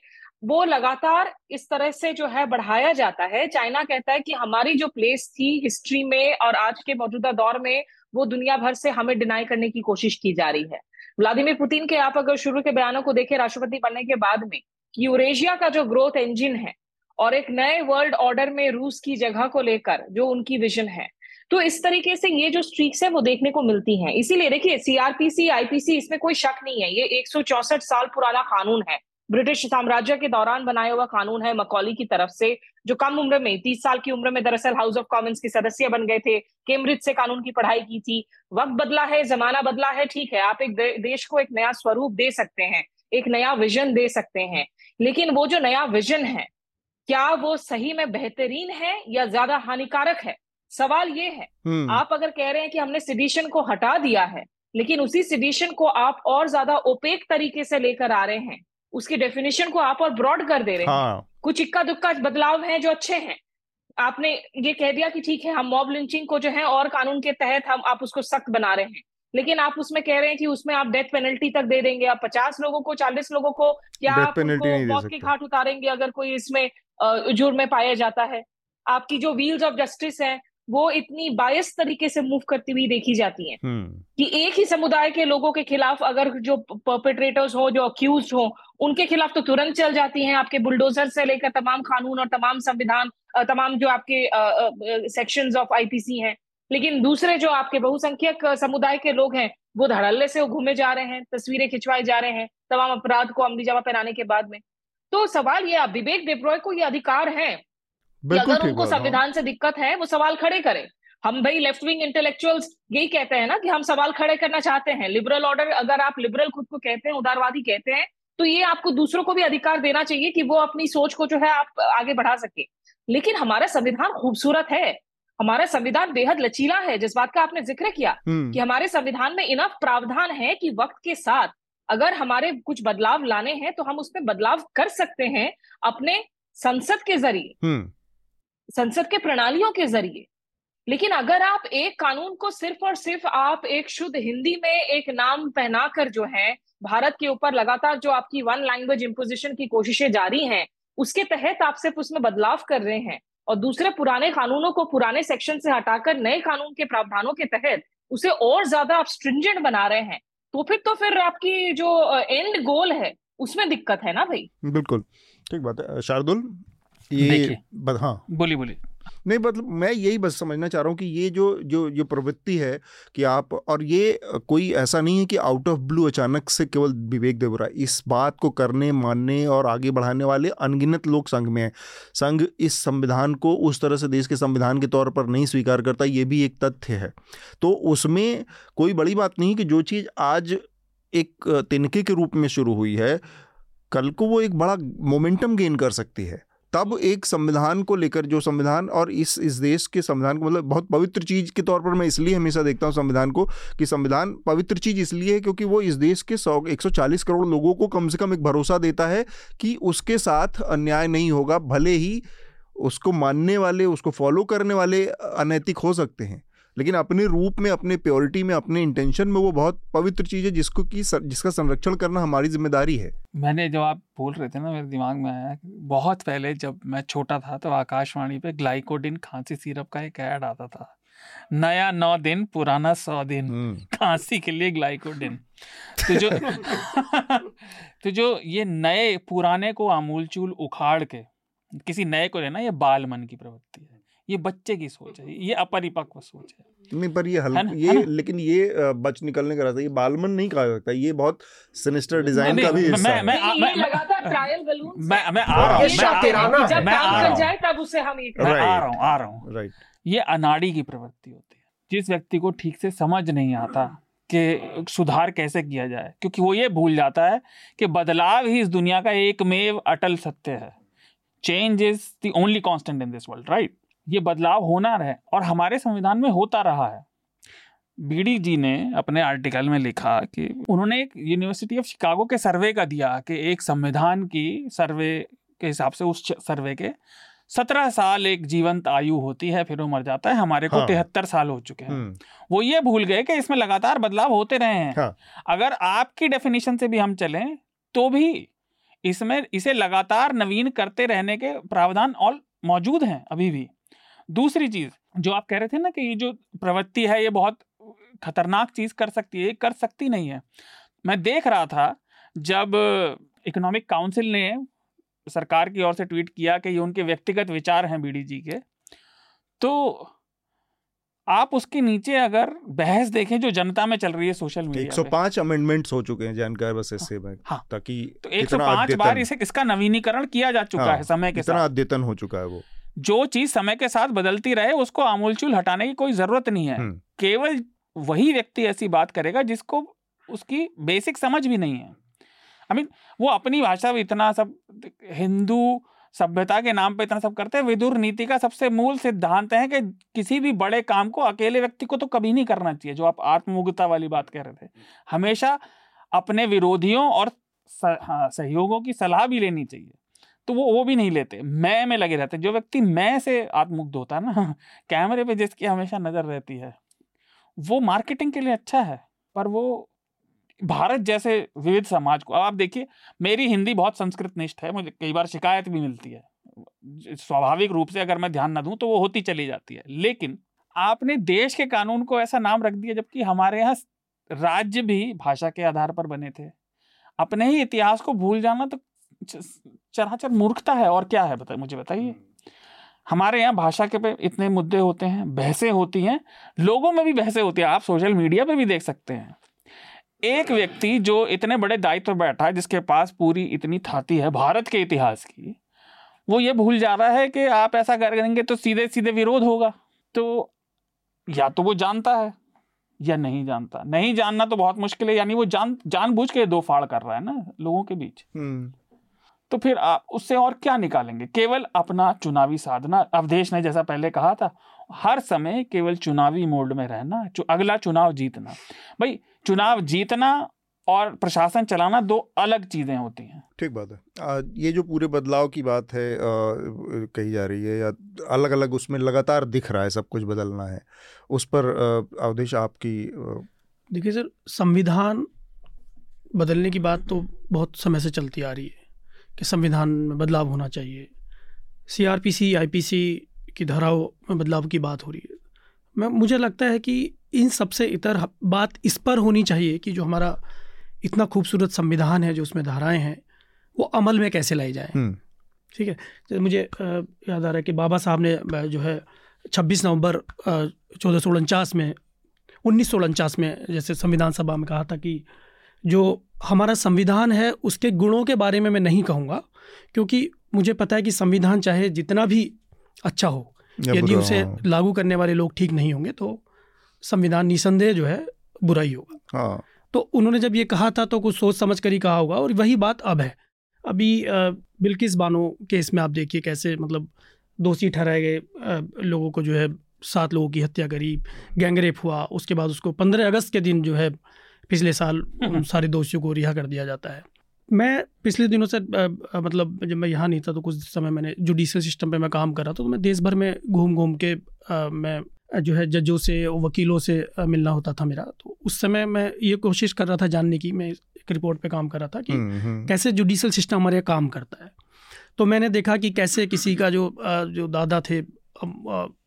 वो लगातार इस तरह से जो है बढ़ाया जाता है। चाइना कहता है कि हमारी जो प्लेस थी हिस्ट्री में और आज के मौजूदा दौर में, वो दुनिया भर से हमें डिनाई करने की कोशिश की जा रही है। व्लादिमीर पुतिन के आप अगर शुरू के बयानों को देखें, राष्ट्रपति बनने के बाद में, यूरेशिया का जो ग्रोथ इंजिन है और एक नए वर्ल्ड ऑर्डर में रूस की जगह को लेकर जो उनकी विजन है तो इस तरीके से ये जो स्ट्रीक्स है वो देखने को मिलती हैं। इसीलिए देखिए सीआरपीसी आईपीसी इसमें कोई शक नहीं है। ये एक साल पुराना कानून है। ब्रिटिश साम्राज्य के दौरान बनाया हुआ कानून है मकौली की तरफ़ से जो कम उम्र में तीस साल की उम्र में दरअसल हाउस ऑफ़ कॉमन्स के सदस्य बन गए थे। केम्ब्रिज से कानून की पढ़ाई की थी। वक्त बदला है जमाना बदला है ठीक है आप एक दे, देश को एक नया स्वरूप दे सकते हैं एक नया विजन दे सकते हैं। लेकिन वो जो नया विजन है क्या वो सही में बेहतरीन है या ज़्यादा हानिकारक है? सवाल ये है हम्म। आप अगर कह रहे हैं कि हमने सिडिशन को हटा दिया है लेकिन उसी सिडिशन को आप और ज़्यादा ओपेक तरीके से लेकर आ रहे हैं उसकी डेफिनेशन को आप और ब्रॉड कर दे रहे हैं। हाँ। कुछ इक्का दुक्का बदलाव हैं जो अच्छे हैं। आपने ये कह दिया कि ठीक है हम मॉब लिंचिंग को जो है और कानून के तहत हम आप उसको सख्त बना रहे हैं। लेकिन आप उसमें कह रहे हैं कि उसमें आप डेथ पेनल्टी तक दे देंगे आप पचास लोगों को चालीस लोगों को क्या आप उनको मौत के घाट उतारेंगे अगर कोई इसमें जुर्म में पाया जाता है। आपकी जो व्हील्स ऑफ़ जस्टिस है वो इतनी बायस तरीके से मूव करती हुई देखी जाती हैं। हम्म। कि एक ही समुदाय के लोगों के खिलाफ अगर जो परपेट्रेटर्स हो जो अक्यूज हो उनके खिलाफ तो तुरंत चल जाती हैं आपके बुलडोजर से लेकर तमाम कानून और तमाम संविधान तमाम जो आपके सेक्शंस ऑफ़ आईपीसी हैं। लेकिन दूसरे जो आपके बहुसंख्यक समुदाय के लोग हैं वो धड़ल्ले से घूमे जा रहे हैं तस्वीरें खिंचवाए जा रहे हैं तमाम अपराध को अमली जमा पहनाने के बाद में। तो सवाल ये विवेक डिब्रॉय को ये अधिकार है? कि अगर उनको संविधान से दिक्कत है वो सवाल खड़े करें। हम भाई लेफ़्ट विंग इंटेलेक्चुअल्स यही कहते हैं ना कि हम सवाल खड़े करना चाहते हैं। लिबरल ऑर्डर अगर आप लिबरल खुद को कहते हैं उदारवादी कहते हैं तो ये आपको दूसरों को भी अधिकार देना चाहिए कि वो अपनी सोच को जो है आप आगे बढ़ा सके। लेकिन हमारा संविधान खूबसूरत है। हमारा संविधान बेहद लचीला है। जिस बात का आपने ज़िक्र किया हम्म। कि हमारे संविधान में इनफ प्रावधान है कि वक्त के साथ अगर हमारे कुछ बदलाव लाने हैं तो हम उसमें बदलाव कर सकते हैं अपने संसद के ज़रिए। हम्म। संसद के प्रणालियों के ज़रिए। लेकिन अगर आप एक कानून को सिर्फ़ और सिर्फ़ आप एक शुद्ध हिंदी में एक नाम पहनाकर जो है, भारत के ऊपर लगातार जो आपकी वन लैंग्वेज इम्पोजिशन की कोशिशें जारी हैं, उसके तहत आप सिर्फ़ उसमें बदलाव कर रहे हैं और दूसरे पुराने कानूनों को पुराने सेक्शन से हटाकर नए कानून के प्रावधानों के तहत उसे और ज़्यादा आप स्ट्रिंजेंट बना रहे हैं तो फिर तो फिर आपकी जो एंड गोल है, उसमें दिक्कत है ना भाई? बिल्कुल, ठीक बात है। शार्दुल? ये बद, हाँ। बोली बोली नहीं मतलब मैं यही बस समझना चाह रहा हूँ कि ये जो जो जो प्रवृत्ति है कि आप और ये कोई ऐसा नहीं है कि आउट ऑफ़ ब्लू अचानक से केवल विवेक देवरा इस बात को करने मानने और आगे बढ़ाने वाले अनगिनत लोग संघ में हैं। संघ इस संविधान को उस तरह से देश के संविधान के तौर पर नहीं स्वीकार करता ये भी एक तथ्य है। तो उसमें कोई बड़ी बात नहीं कि जो चीज़ आज एक तिनके के रूप में शुरू हुई है कल को वो एक बड़ा मोमेंटम गेन कर सकती है। तब एक संविधान को लेकर जो संविधान और इस इस देश के संविधान को मतलब बहुत पवित्र चीज़ के तौर पर मैं इसलिए हमेशा देखता हूँ संविधान को, कि संविधान पवित्र चीज़ इसलिए है क्योंकि वो इस देश के सौ, एक करोड़ लोगों को कम से कम एक भरोसा देता है कि उसके साथ अन्याय नहीं होगा, भले ही उसको मानने वाले, उसको फॉलो करने वाले अनैतिक हो सकते हैं। लेकिन अपने रूप में अपने प्योरिटी में अपने इंटेंशन में वो बहुत पवित्र चीज़ है जिसको की जिसका संरक्षण करना हमारी ज़िम्मेदारी है। मैंने जब आप बोल रहे थे ना मेरे दिमाग में आया बहुत पहले जब मैं छोटा था तो आकाशवाणी पे ग्लाइकोडिन खांसी सिरप का एक ऐड आता था। नया नौ दिन पुराना सौ दिन। हम्म। खांसी के लिए ग्लाइकोडिन। तो जो तो जो ये नए पुराने को अमूल चूल उखाड़ के किसी नए को लेना ये बाल मन की प्रवृत्ति है। ये बच्चे की सोच है ये अपरिपक्व सोच है। नहीं पर ये हल है ये है लेकिन ये बच निकलने का रास्ता ये बालमन नहीं कहा जाता ये बहुत सिनिस्टर डिज़ाइन का भी हिस्सा है। मैं मैं लगातार ट्रायल बलून मैं मैं आ रहा हूँ जब काम कर जाए तब उसे हम ये आ रहा हूँ आ रहा हूँ। राइट ये अनाड़ी की प्रवृत्ति होती है। जिस व्यक्ति को ठीक से समझ नहीं आता कि सुधार कैसे किया जाए क्योंकि वो ये भूल जाता है कि बदलाव ही इस दुनिया का एकमेव अटल सत्य है। Change is the only constant in this world right ये बदलाव होना रहे और हमारे संविधान में होता रहा है बीडी जी ने अपने आर्टिकल में लिखा कि उन्होंने एक यूनिवर्सिटी ऑफ़ शिकागो के सर्वे का दिया कि एक संविधान की सर्वे के हिसाब से उस सर्वे के सत्रह साल एक जीवंत आयु होती है फिर वो मर जाता है हमारे को हाँ। तिहत्तर साल हो चुके हैं हम्म। वो ये भूल गए कि इसमें लगातार बदलाव होते रहे हैं हाँ। अगर आपकी डेफिनेशन से भी हम चलें तो भी इसमें इसे लगातार नवीन करते रहने के प्रावधान और मौजूद हैं अभी भी दूसरी चीज़ जो आप कह रहे थे ना कि ये जो प्रवृत्ति है ये बहुत खतरनाक चीज़ कर सकती है कर सकती नहीं है। मैं देख रहा था जब इकोनॉमिक काउंसिल ने सरकार की ओर से ट्वीट किया कि ये उनके व्यक्तिगत विचार हैं बीडी जी के तो आप उसके नीचे अगर बहस देखें जो जनता में चल रही है सोशल मीडिया 105 अमेंडमेंट्स हो चुके हैं जानकार बस इससे हाँ, हाँ, ताकि तो 105 बार इसे इसका नवीनीकरण किया जा चुका हाँ, है समय के साथ। अद्यतन हो चुका है वो। जो चीज़ समय के साथ बदलती रहे उसको आमूलचूल हटाने की कोई ज़रूरत नहीं है। हम्म। केवल वही व्यक्ति ऐसी बात करेगा जिसको उसकी बेसिक समझ भी नहीं है। आई मीन वो अपनी भाषा में इतना सब हिंदू सभ्यता के नाम पे इतना सब करते हैं विदुर नीति का सबसे मूल सिद्धांत है कि किसी भी बड़े काम को अकेले व्यक्ति को तो कभी नहीं करना चाहिए जो आप आत्ममुग्धता वाली बात कह रहे थे। हमेशा अपने विरोधियों और हाँ, सहयोगों की सलाह भी लेनी चाहिए। तो वो वो भी नहीं लेते। मैं, में लगे रहते। जो व्यक्ति मैं से आत्मुग्ध होता है ना, कैमरे पे जिसकी हमेशा नज़र रहती है, वो मार्केटिंग के लिए अच्छा है, पर वो भारत जैसे विविध समाज को, अब आप देखिए, मेरी हिंदी बहुत संस्कृत निष्ठ है, मुझे कई बार शिकायत भी मिलती है। स्वाभाविक रूप से अगर मैं ध्यान ना दूँ तो वो होती चली जाती है। लेकिन आपने देश के कानून को ऐसा नाम रख दिया, जबकि हमारे यहाँ राज्य भी भाषा के आधार पर बने थे। अपने ही इतिहास को भूल जाना तो चराचर मूर्खता है और क्या है बताइए मुझे बताइए। हम्म। हमारे यहाँ भाषा के पे इतने मुद्दे होते हैं बहसें होती हैं लोगों में भी बहसें होती हैं आप सोशल मीडिया पे भी देख सकते हैं। एक व्यक्ति जो इतने बड़े दायित्व पर बैठा है जिसके पास पूरी इतनी थाती है भारत के इतिहास की वो ये भूल जा रहा है कि आप ऐसा करेंगे तो सीधे सीधे विरोध होगा। तो या तो वो जानता है या नहीं जानता। नहीं जानना तो बहुत मुश्किल है यानी वो जान जानबूझ के दो फाड़ कर रहा है ना लोगों के बीच। हम्म। तो फिर आप उससे और क्या निकालेंगे? केवल अपना चुनावी साधना। अवधेश ने जैसा पहले कहा था हर समय केवल चुनावी मोड में रहना अगला चुनाव जीतना। भाई चुनाव जीतना और प्रशासन चलाना दो अलग चीज़ें होती हैं। ठीक बात है। आ, ये जो पूरे बदलाव की बात है आ, कही जा रही है या अलग अलग उसमें लगातार दिख रहा है सब कुछ बदलना है उस पर अवधेश आपकी देखिए सर संविधान बदलने की बात तो बहुत समय से चलती आ रही है। कि संविधान में बदलाव होना चाहिए। C R P C I P C की धाराओं में बदलाव की बात हो रही है। मैं मुझे लगता है कि इन सबसे इतर बात इस पर होनी चाहिए कि जो हमारा इतना खूबसूरत संविधान है जो उसमें धाराएँ हैं वो अमल में कैसे लाई जाए। हम्म। ठीक है? मुझे याद आ रहा है कि बाबा साहब ने जो है छब्बीस नवंबर चौदह सौ उनचास में उन्नीस सौ उनचास में जैसे संविधान सभा में कहा था कि जो हमारा संविधान है उसके गुणों के बारे में मैं नहीं कहूँगा क्योंकि मुझे पता है कि संविधान चाहे जितना भी अच्छा हो यदि उसे। लागू करने वाले लोग ठीक नहीं होंगे तो संविधान निसंदेह जो है बुरा ही होगा हाँ। तो उन्होंने जब ये कहा था तो कुछ सोच समझ कर ही कहा होगा और वही बात अब है अभी बिल्किस बानो केस में आप देखिए कैसे मतलब दोषी ठहराए गए लोगों को जो है सात लोगों की हत्या करी गैंगरेप हुआ उसके बाद उसको पंद्रह अगस्त के दिन जो है पिछले साल उन सारे दोषियों को रिहा कर दिया जाता है। मैं पिछले दिनों से मतलब जब मैं यहाँ नहीं था तो कुछ समय मैंने जुडिशल सिस्टम पे मैं काम कर रहा था तो मैं देश भर में घूम घूम के आ, मैं जो है जजों से वकीलों से मिलना होता था मेरा। तो उस समय मैं ये कोशिश कर रहा था जानने की मैं एक रिपोर्ट पे काम कर रहा था कि हम्म, हम्म। कैसे जुडिशल सिस्टम हमारे काम करता है। तो मैंने देखा कि कैसे किसी का जो जो दादा थे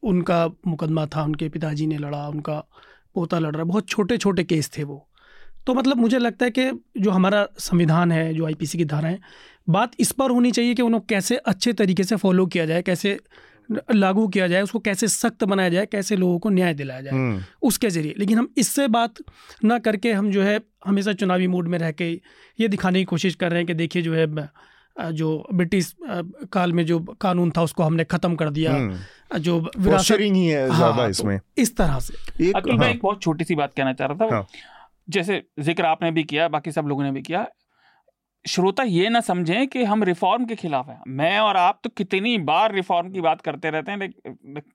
उनका मुकदमा था उनके पिताजी ने लड़ा उनका पोता लड़ रहा बहुत छोटे छोटे केस थे वो। तो मतलब मुझे लगता है कि जो हमारा संविधान है जो आईपीसी की धारा है बात इस पर होनी चाहिए कि उन्हें कैसे अच्छे तरीके से फॉलो किया जाए कैसे लागू किया जाए उसको कैसे सख्त बनाया जाए कैसे लोगों को न्याय दिलाया जाए हम्म। उसके ज़रिए लेकिन हम इससे बात ना करके हम जो है हमेशा चुनावी मूड में रह के ये दिखाने की कोशिश कर रहे हैं कि देखिए जो है जो ब्रिटिश काल में जो कानून था उसको हमने खत्म कर दिया हम्म। जो विरासत ही है हाँ, तो इसमें इस तरह से एक, हाँ। मैं एक बहुत छोटी सी बात कहना चाह रहा था हाँ। जैसे ज़िक्र आपने भी किया, बाकी सब लोगों ने भी किया, श्रोता ये ना समझें कि हम रिफॉर्म के खिलाफ हैं। मैं और आप तो कितनी बार रिफॉर्म की बात करते रहते हैं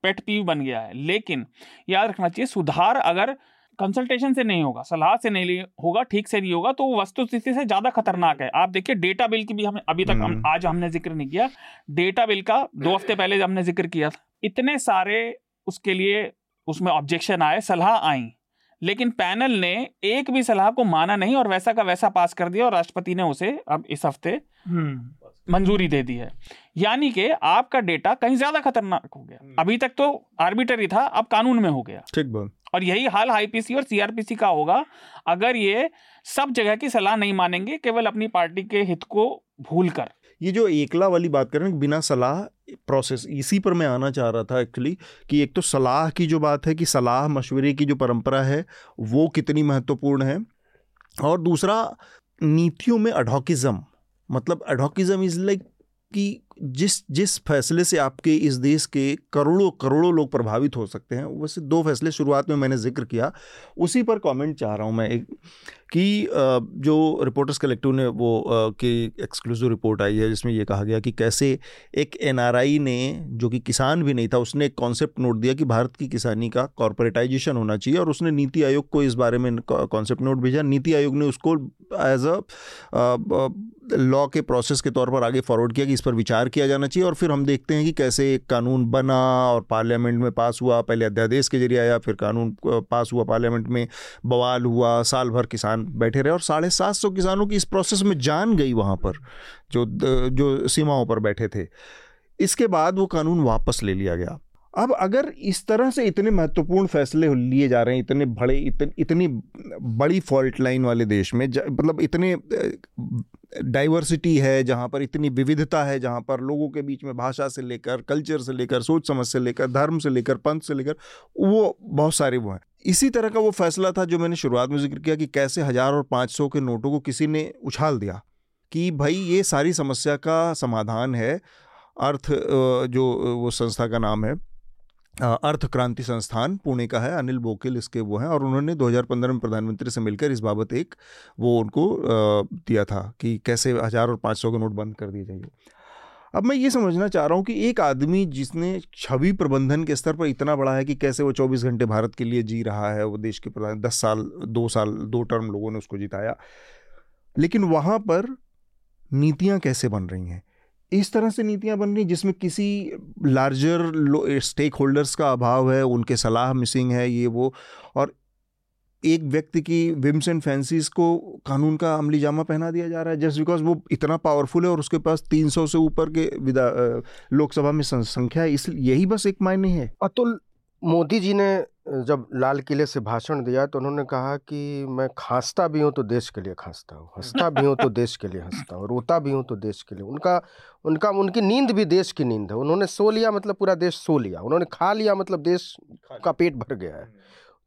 पेट पीव बन गया है। लेकिन याद रखना चाहिए, सुधार अगर कंसल्टेशन से नहीं होगा, सलाह से नहीं होगा, ठीक से नहीं होगा तो वो वस्तु स्थिति से ज़्यादा खतरनाक है। आप देखिए, डेटा बिल की भी हमें अभी तक हम। आज हमने ज़िक्र नहीं किया। डेटा बिल का दो हफ़्ते पहले हमने ज़िक्र किया था। इतने सारे उसके लिए उसमें ऑब्जेक्शन आए, सलाह आई। लेकिन पैनल ने एक भी सलाह को माना नहीं और वैसा का वैसा पास कर दिया और राष्ट्रपति ने उसे अब इस हफ़्ते हम्म। मंजूरी दे दी है। यानी कि आपका डेटा कहीं ज़्यादा खतरनाक हो गया। हम्म। अभी तक तो आर्बिटरी था अब कानून में हो गया। ठीक बोल और यही हाल आईपीसी और सीआरपीसी का होगा। अगर ये सब जगह की सलाह नहीं मानेंगे केवल अपनी पार्टी के हित को भूल कर ये जो एकला वाली बात कर रहे हैं बिना सलाह प्रोसेस इसी पर मैं आना चाह रहा था एक्चुअली कि एक तो सलाह की जो बात है कि सलाह मशवरे की जो परंपरा है, वो कितनी महत्वपूर्ण है और दूसरा, नीतियों में अडोकिज़म मतलब अडोकिज़म इज़ लाइक कि जिस जिस फैसले से आपके इस देश के करोड़ों करोड़ों लोग प्रभावित हो सकते हैं, वैसे दो फैसले शुरुआत में मैंने ज़िक्र किया, उसी पर कमेंट चाह रहा हूँ मैं एक, कि जो रिपोर्टर्स कलेक्टिव ने वो की एक्सक्लूसिव रिपोर्ट आई है, जिसमें ये कहा गया कि कैसे एक एनआरआई ने, जो कि किसान भी नहीं था, उसने एक कॉन्सेप्ट नोट दिया कि भारत की किसानी का कॉरपोरेटाइजेशन होना चाहिए, और उसने नीति आयोग को इस बारे में कॉन्सेप्ट नोट भेजा। नीति आयोग ने उसको एज अ लॉ के प्रोसेस के तौर पर आगे फॉरवर्ड किया कि इस पर विचार किया जाना चाहिए और फिर हम देखते हैं कि कैसे एक कानून बना और पार्लियामेंट में पास हुआ। पहले अध्यादेश के ज़रिए आया, फिर कानून पास हुआ, पार्लियामेंट में बवाल हुआ, साल भर किसान बैठे रहे और साढ़े सात सौ किसानों की इस प्रोसेस में जान गई वहाँ पर, जो जो सीमाओं पर बैठे थे। इसके बाद वो कानून वापस ले लिया गया। अब अगर इस तरह से इतने महत्वपूर्ण फैसले लिए जा रहे हैं इतने बड़े इतन, इतनी बड़ी फॉल्ट लाइन वाले देश में मतलब इतने डाइवर्सिटी है जहाँ पर इतनी विविधता है जहाँ पर लोगों के बीच में भाषा से लेकर कल्चर से लेकर सोच समझ से लेकर धर्म से लेकर पंथ से लेकर वो बहुत सारे वो हैं। इसी तरह का वो फैसला था जो मैंने शुरुआत में ज़िक्र किया कि कैसे हज़ार और पाँच सौ के नोटों को किसी ने उछाल दिया कि भाई ये सारी समस्या का समाधान है अर्थ जो वो संस्था का नाम है। अर्थ क्रांति संस्थान पुणे का है, अनिल बोकिल इसके वो हैं और उन्होंने 2015 में प्रधानमंत्री से मिलकर इस बाबत एक वो उनको दिया था कि कैसे हज़ार और पाँच सौ के नोट बंद कर दिए जाइए। अब मैं ये समझना चाह रहा हूँ कि एक आदमी जिसने छवि प्रबंधन के स्तर पर इतना बड़ा है कि कैसे वो 24 घंटे भारत के लिए जी रहा है, वो देश के प्रधान, दस साल, दो साल, दो टर्म लोगों ने उसको जिताया। लेकिन वहाँ पर नीतियाँ कैसे बन रही हैं? इस तरह से नीतियाँ बन रही जिसमें किसी लार्जर स्टेक होल्डर्स का अभाव है, उनके सलाह मिसिंग है, ये वो, और एक व्यक्ति की विम्स एंड फैंसीज को कानून का अमली जामा पहना दिया जा रहा है जस्ट बिकॉज़ वो इतना पावरफुल है और उसके पास 300 से ऊपर के विधा लोकसभा में संख्या है, इस, यही बस एक मायने है। अतुल मोदी जी ने जब लाल किले से भाषण दिया तो उन्होंने कहा कि मैं खांसता भी हूँ तो देश के लिए खांसता हूँ हंसता भी हूँ तो देश के लिए हंसता हूँ रोता भी हूँ तो देश के लिए। उनका उनका उनकी नींद भी देश की नींद है। उन्होंने सो लिया मतलब पूरा देश सो लिया। उन्होंने खा लिया मतलब देश का पेट भर गया है।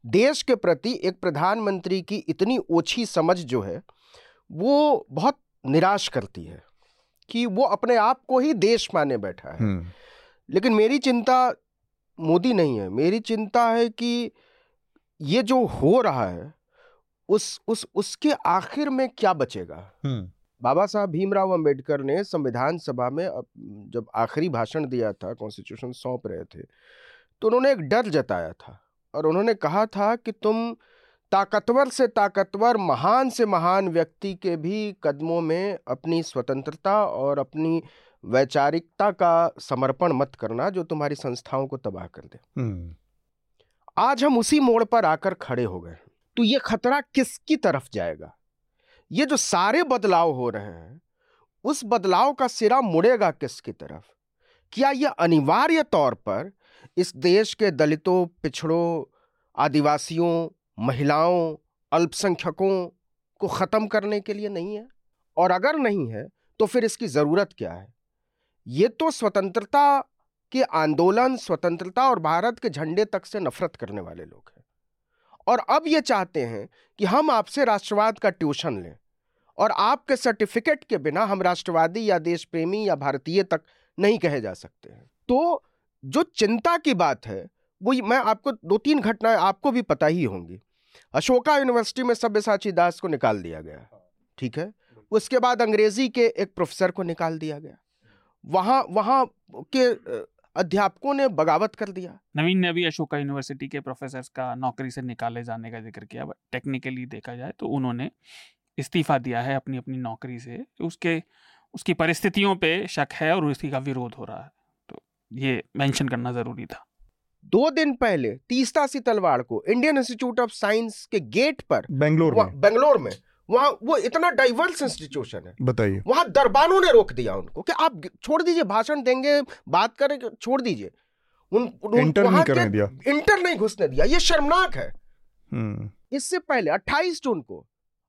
देश के प्रति एक प्रधानमंत्री की इतनी ओछी समझ जो है वो बहुत निराश करती है कि वो अपने आप को ही देश माने बैठा है। हम्म। लेकिन मेरी चिंता मोदी नहीं है मेरी चिंता है कि ये जो हो रहा है उस उस उसके आखिर में क्या बचेगा। बाबा साहब भीमराव अंबेडकर ने संविधान सभा में जब आखिरी भाषण दिया था कॉन्स्टिट्यूशन सौंप रहे थे तो उन्होंने एक डर जताया था और उन्होंने कहा था कि तुम ताकतवर से ताकतवर महान से महान व्यक्ति के भी कदमों में अपनी स्वतंत्रता और अपनी वैचारिकता का समर्पण मत करना जो तुम्हारी संस्थाओं को तबाह कर दे। हम्म। आज हम उसी मोड़ पर आकर खड़े हो गए तो ये खतरा किसकी तरफ़ जाएगा? ये जो सारे बदलाव हो रहे हैं उस बदलाव का सिरा मुड़ेगा किसकी तरफ़? क्या यह अनिवार्य तौर पर इस देश के दलितों पिछड़ों आदिवासियों महिलाओं अल्पसंख्यकों को ख़त्म करने के लिए नहीं है? और अगर नहीं है तो फिर इसकी ज़रूरत क्या है? ये तो स्वतंत्रता के आंदोलन स्वतंत्रता और भारत के झंडे तक से नफरत करने वाले लोग हैं। और अब ये चाहते हैं कि हम आपसे राष्ट्रवाद का ट्यूशन लें और आपके सर्टिफिकेट के बिना हम राष्ट्रवादी या देश प्रेमी या भारतीय तक नहीं कहे जा सकते हैं। तो जो चिंता की बात है वो मैं आपको दो तीन घटनाएँ आपको भी पता ही होंगी। अशोका यूनिवर्सिटी में सब्यसाची दास को निकाल दिया गया ठीक है। उसके बाद अंग्रेज़ी के एक प्रोफेसर को निकाल दिया गया। वहाँ वहाँ के अध्यापकों ने बगावत कर दिया। नवीन ने अभी अशोका यूनिवर्सिटी के प्रोफेसर का नौकरी से निकाले जाने का ज़िक्र किया टेक्निकली देखा जाए तो उन्होंने इस्तीफा दिया है अपनी अपनी नौकरी से। उसके उसकी परिस्थितियों पे शक है और उसी का विरोध हो रहा है। तो ये मेंशन करना ज़रूरी था। दो दिन पहले तीसता सी तलवार को इंडियन इंस्टीट्यूट ऑफ़ साइंस के गेट पर बेंगलोर में। बेंगलोर में वहाँ वो इतना डाइवर्स इंस्टीट्यूशन है। बताइए। वहाँ दरबानों ने रोक दिया उनको कि आप छोड़ दीजिए भाषण देंगे बात करें छोड़ दीजिए। उन, उन इंटर नहीं करने दिया। इंटर नहीं घुसने दिया। ये शर्मनाक है। हम्म। इससे पहले 28 जून को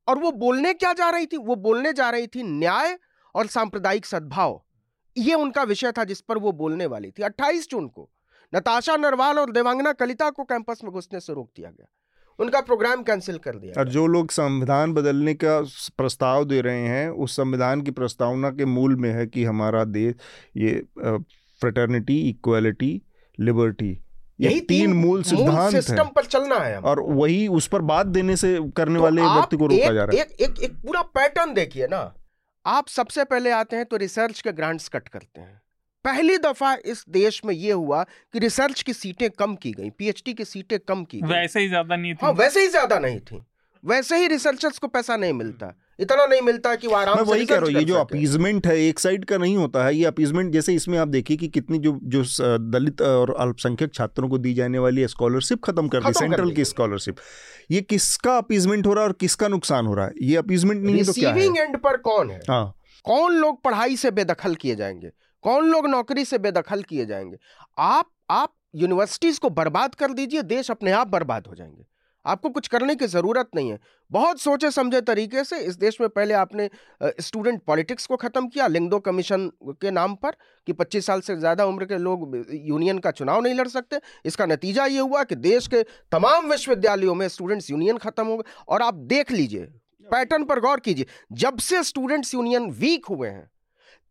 और वो बोलने क्या जा रही थी? वो बोलने जा रही थी न्याय और सांप्रदायिक सद्भाव। ये उनका विषय था जिस पर वो बोलने वाली थी। 28 जून को नताशा नरवाल और देवांगना कलिता को कैंपस में घुसने से रोक दिया गया। उनका प्रोग्राम कैंसिल कर दिया और जो लोग संविधान बदलने का प्रस्ताव दे रहे हैं उस संविधान की प्रस्तावना के मूल में है कि हमारा देश ये फ्रेटर्निटी इक्वालिटी लिबर्टी यही तीन मूल सिद्धांत सिस्टम पर चलना है और वही उस पर बात देने से करने तो वाले व्यक्ति को रोका जा रहा है। एक, एक, एक पूरा पैटर्न देखिए ना। आप सबसे पहले आते हैं तो रिसर्च के ग्रांट्स कट करते हैं। पहली दफ़ा इस देश में यह हुआ कि रिसर्च की सीटें कम की गई पीएचडी की सीटें कम की गई। वैसे ही ज़्यादा नहीं थी। हाँ वैसे ही ज़्यादा नहीं थी। वैसे ही रिसर्चर्स को पैसा नहीं मिलता। इतना नहीं मिलता कि वो आराम वही कह रहा हूँ ये जो अपीजमेंट है एक साइड का नहीं होता है ये अपीजमेंट जैसे इसमें आप देखिए कि कितनी जो जो दलित और अल्पसंख्यक छात्रों को दी जाने वाली स्कॉलरशिप खत्म कर दी सेंट्रल की स्कॉलरशिप ये किसका अपीजमेंट हो रहा है और किसका नुकसान हो रहा है? ये अपीजमेंट नहीं तो क्या है? एंड पर कौन है? हाँ। कौन लोग पढ़ाई से बेदखल किए जाएँगे? कौन लोग नौकरी से बेदखल किए जाएँगे? आप आप यूनिवर्सिटीज को बर्बाद कर दीजिए देश अपने आप बर्बाद हो जाएँगे। आपको कुछ करने की ज़रूरत नहीं है। बहुत सोचे समझे तरीके से इस देश में पहले आपने स्टूडेंट पॉलिटिक्स को ख़त्म किया लिंगदो कमीशन के नाम पर कि 25 साल से ज़्यादा उम्र के लोग यूनियन का चुनाव नहीं लड़ सकते। इसका नतीजा ये हुआ कि देश के तमाम विश्वविद्यालयों में स्टूडेंट्स यूनियन ख़त्म हो गए। और आप देख लीजिए पैटर्न पर गौर कीजिए जब से स्टूडेंट्स यूनियन वीक हुए हैं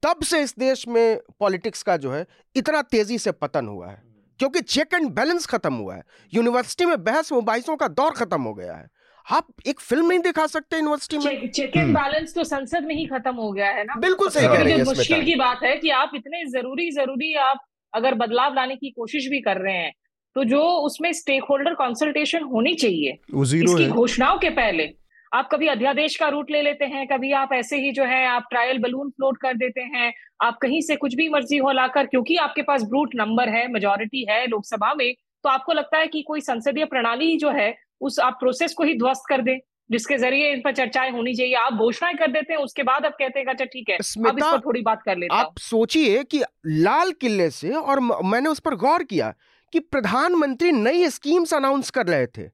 तब से इस देश में पॉलिटिक्स का जो है इतना तेज़ी से पतन हुआ है। क्योंकि चेक एंड बैलेंस खत्म हुआ है। यूनिवर्सिटी में बहस मुबाइसों का दौर खत्म हो गया है। आप एक फ़िल्म नहीं दिखा सकते यूनिवर्सिटी में। चेक एंड बैलेंस तो संसद में ही खत्म हो गया है ना? बिल्कुल सही कह रही मुश्किल की बात है कि आप इतने ज़रूरी ज़रूरी आप अगर बदलाव लाने की कोशिश भी कर रहे हैं तो जो उसमें स्टेक होल्डर कंसल्टेशन होनी चाहिए इसकी घोषणाओं के पहले। आप कभी अध्यादेश का रूट ले लेते हैं कभी आप ऐसे ही जो है आप ट्रायल बलून फ्लोट कर देते हैं आप कहीं से कुछ भी मर्ज़ी हो लाकर क्योंकि आपके पास ब्रूट नंबर है मेजोरिटी है लोकसभा में तो आपको लगता है कि कोई संसदीय प्रणाली जो है उस आप प्रोसेस को ही ध्वस्त कर दें जिसके ज़रिए इन पर चर्चाएँ होनी चाहिए आप घोषणाएँ कर देते हैं उसके बाद आप कहते हैं अच्छा ठीक है अब इस पर थोड़ी बात कर लेते आप सोचिए कि लाल किले से और मैंने उस पर गौर किया कि प्रधानमंत्री नई स्कीम्स अनाउंस कर रहे थे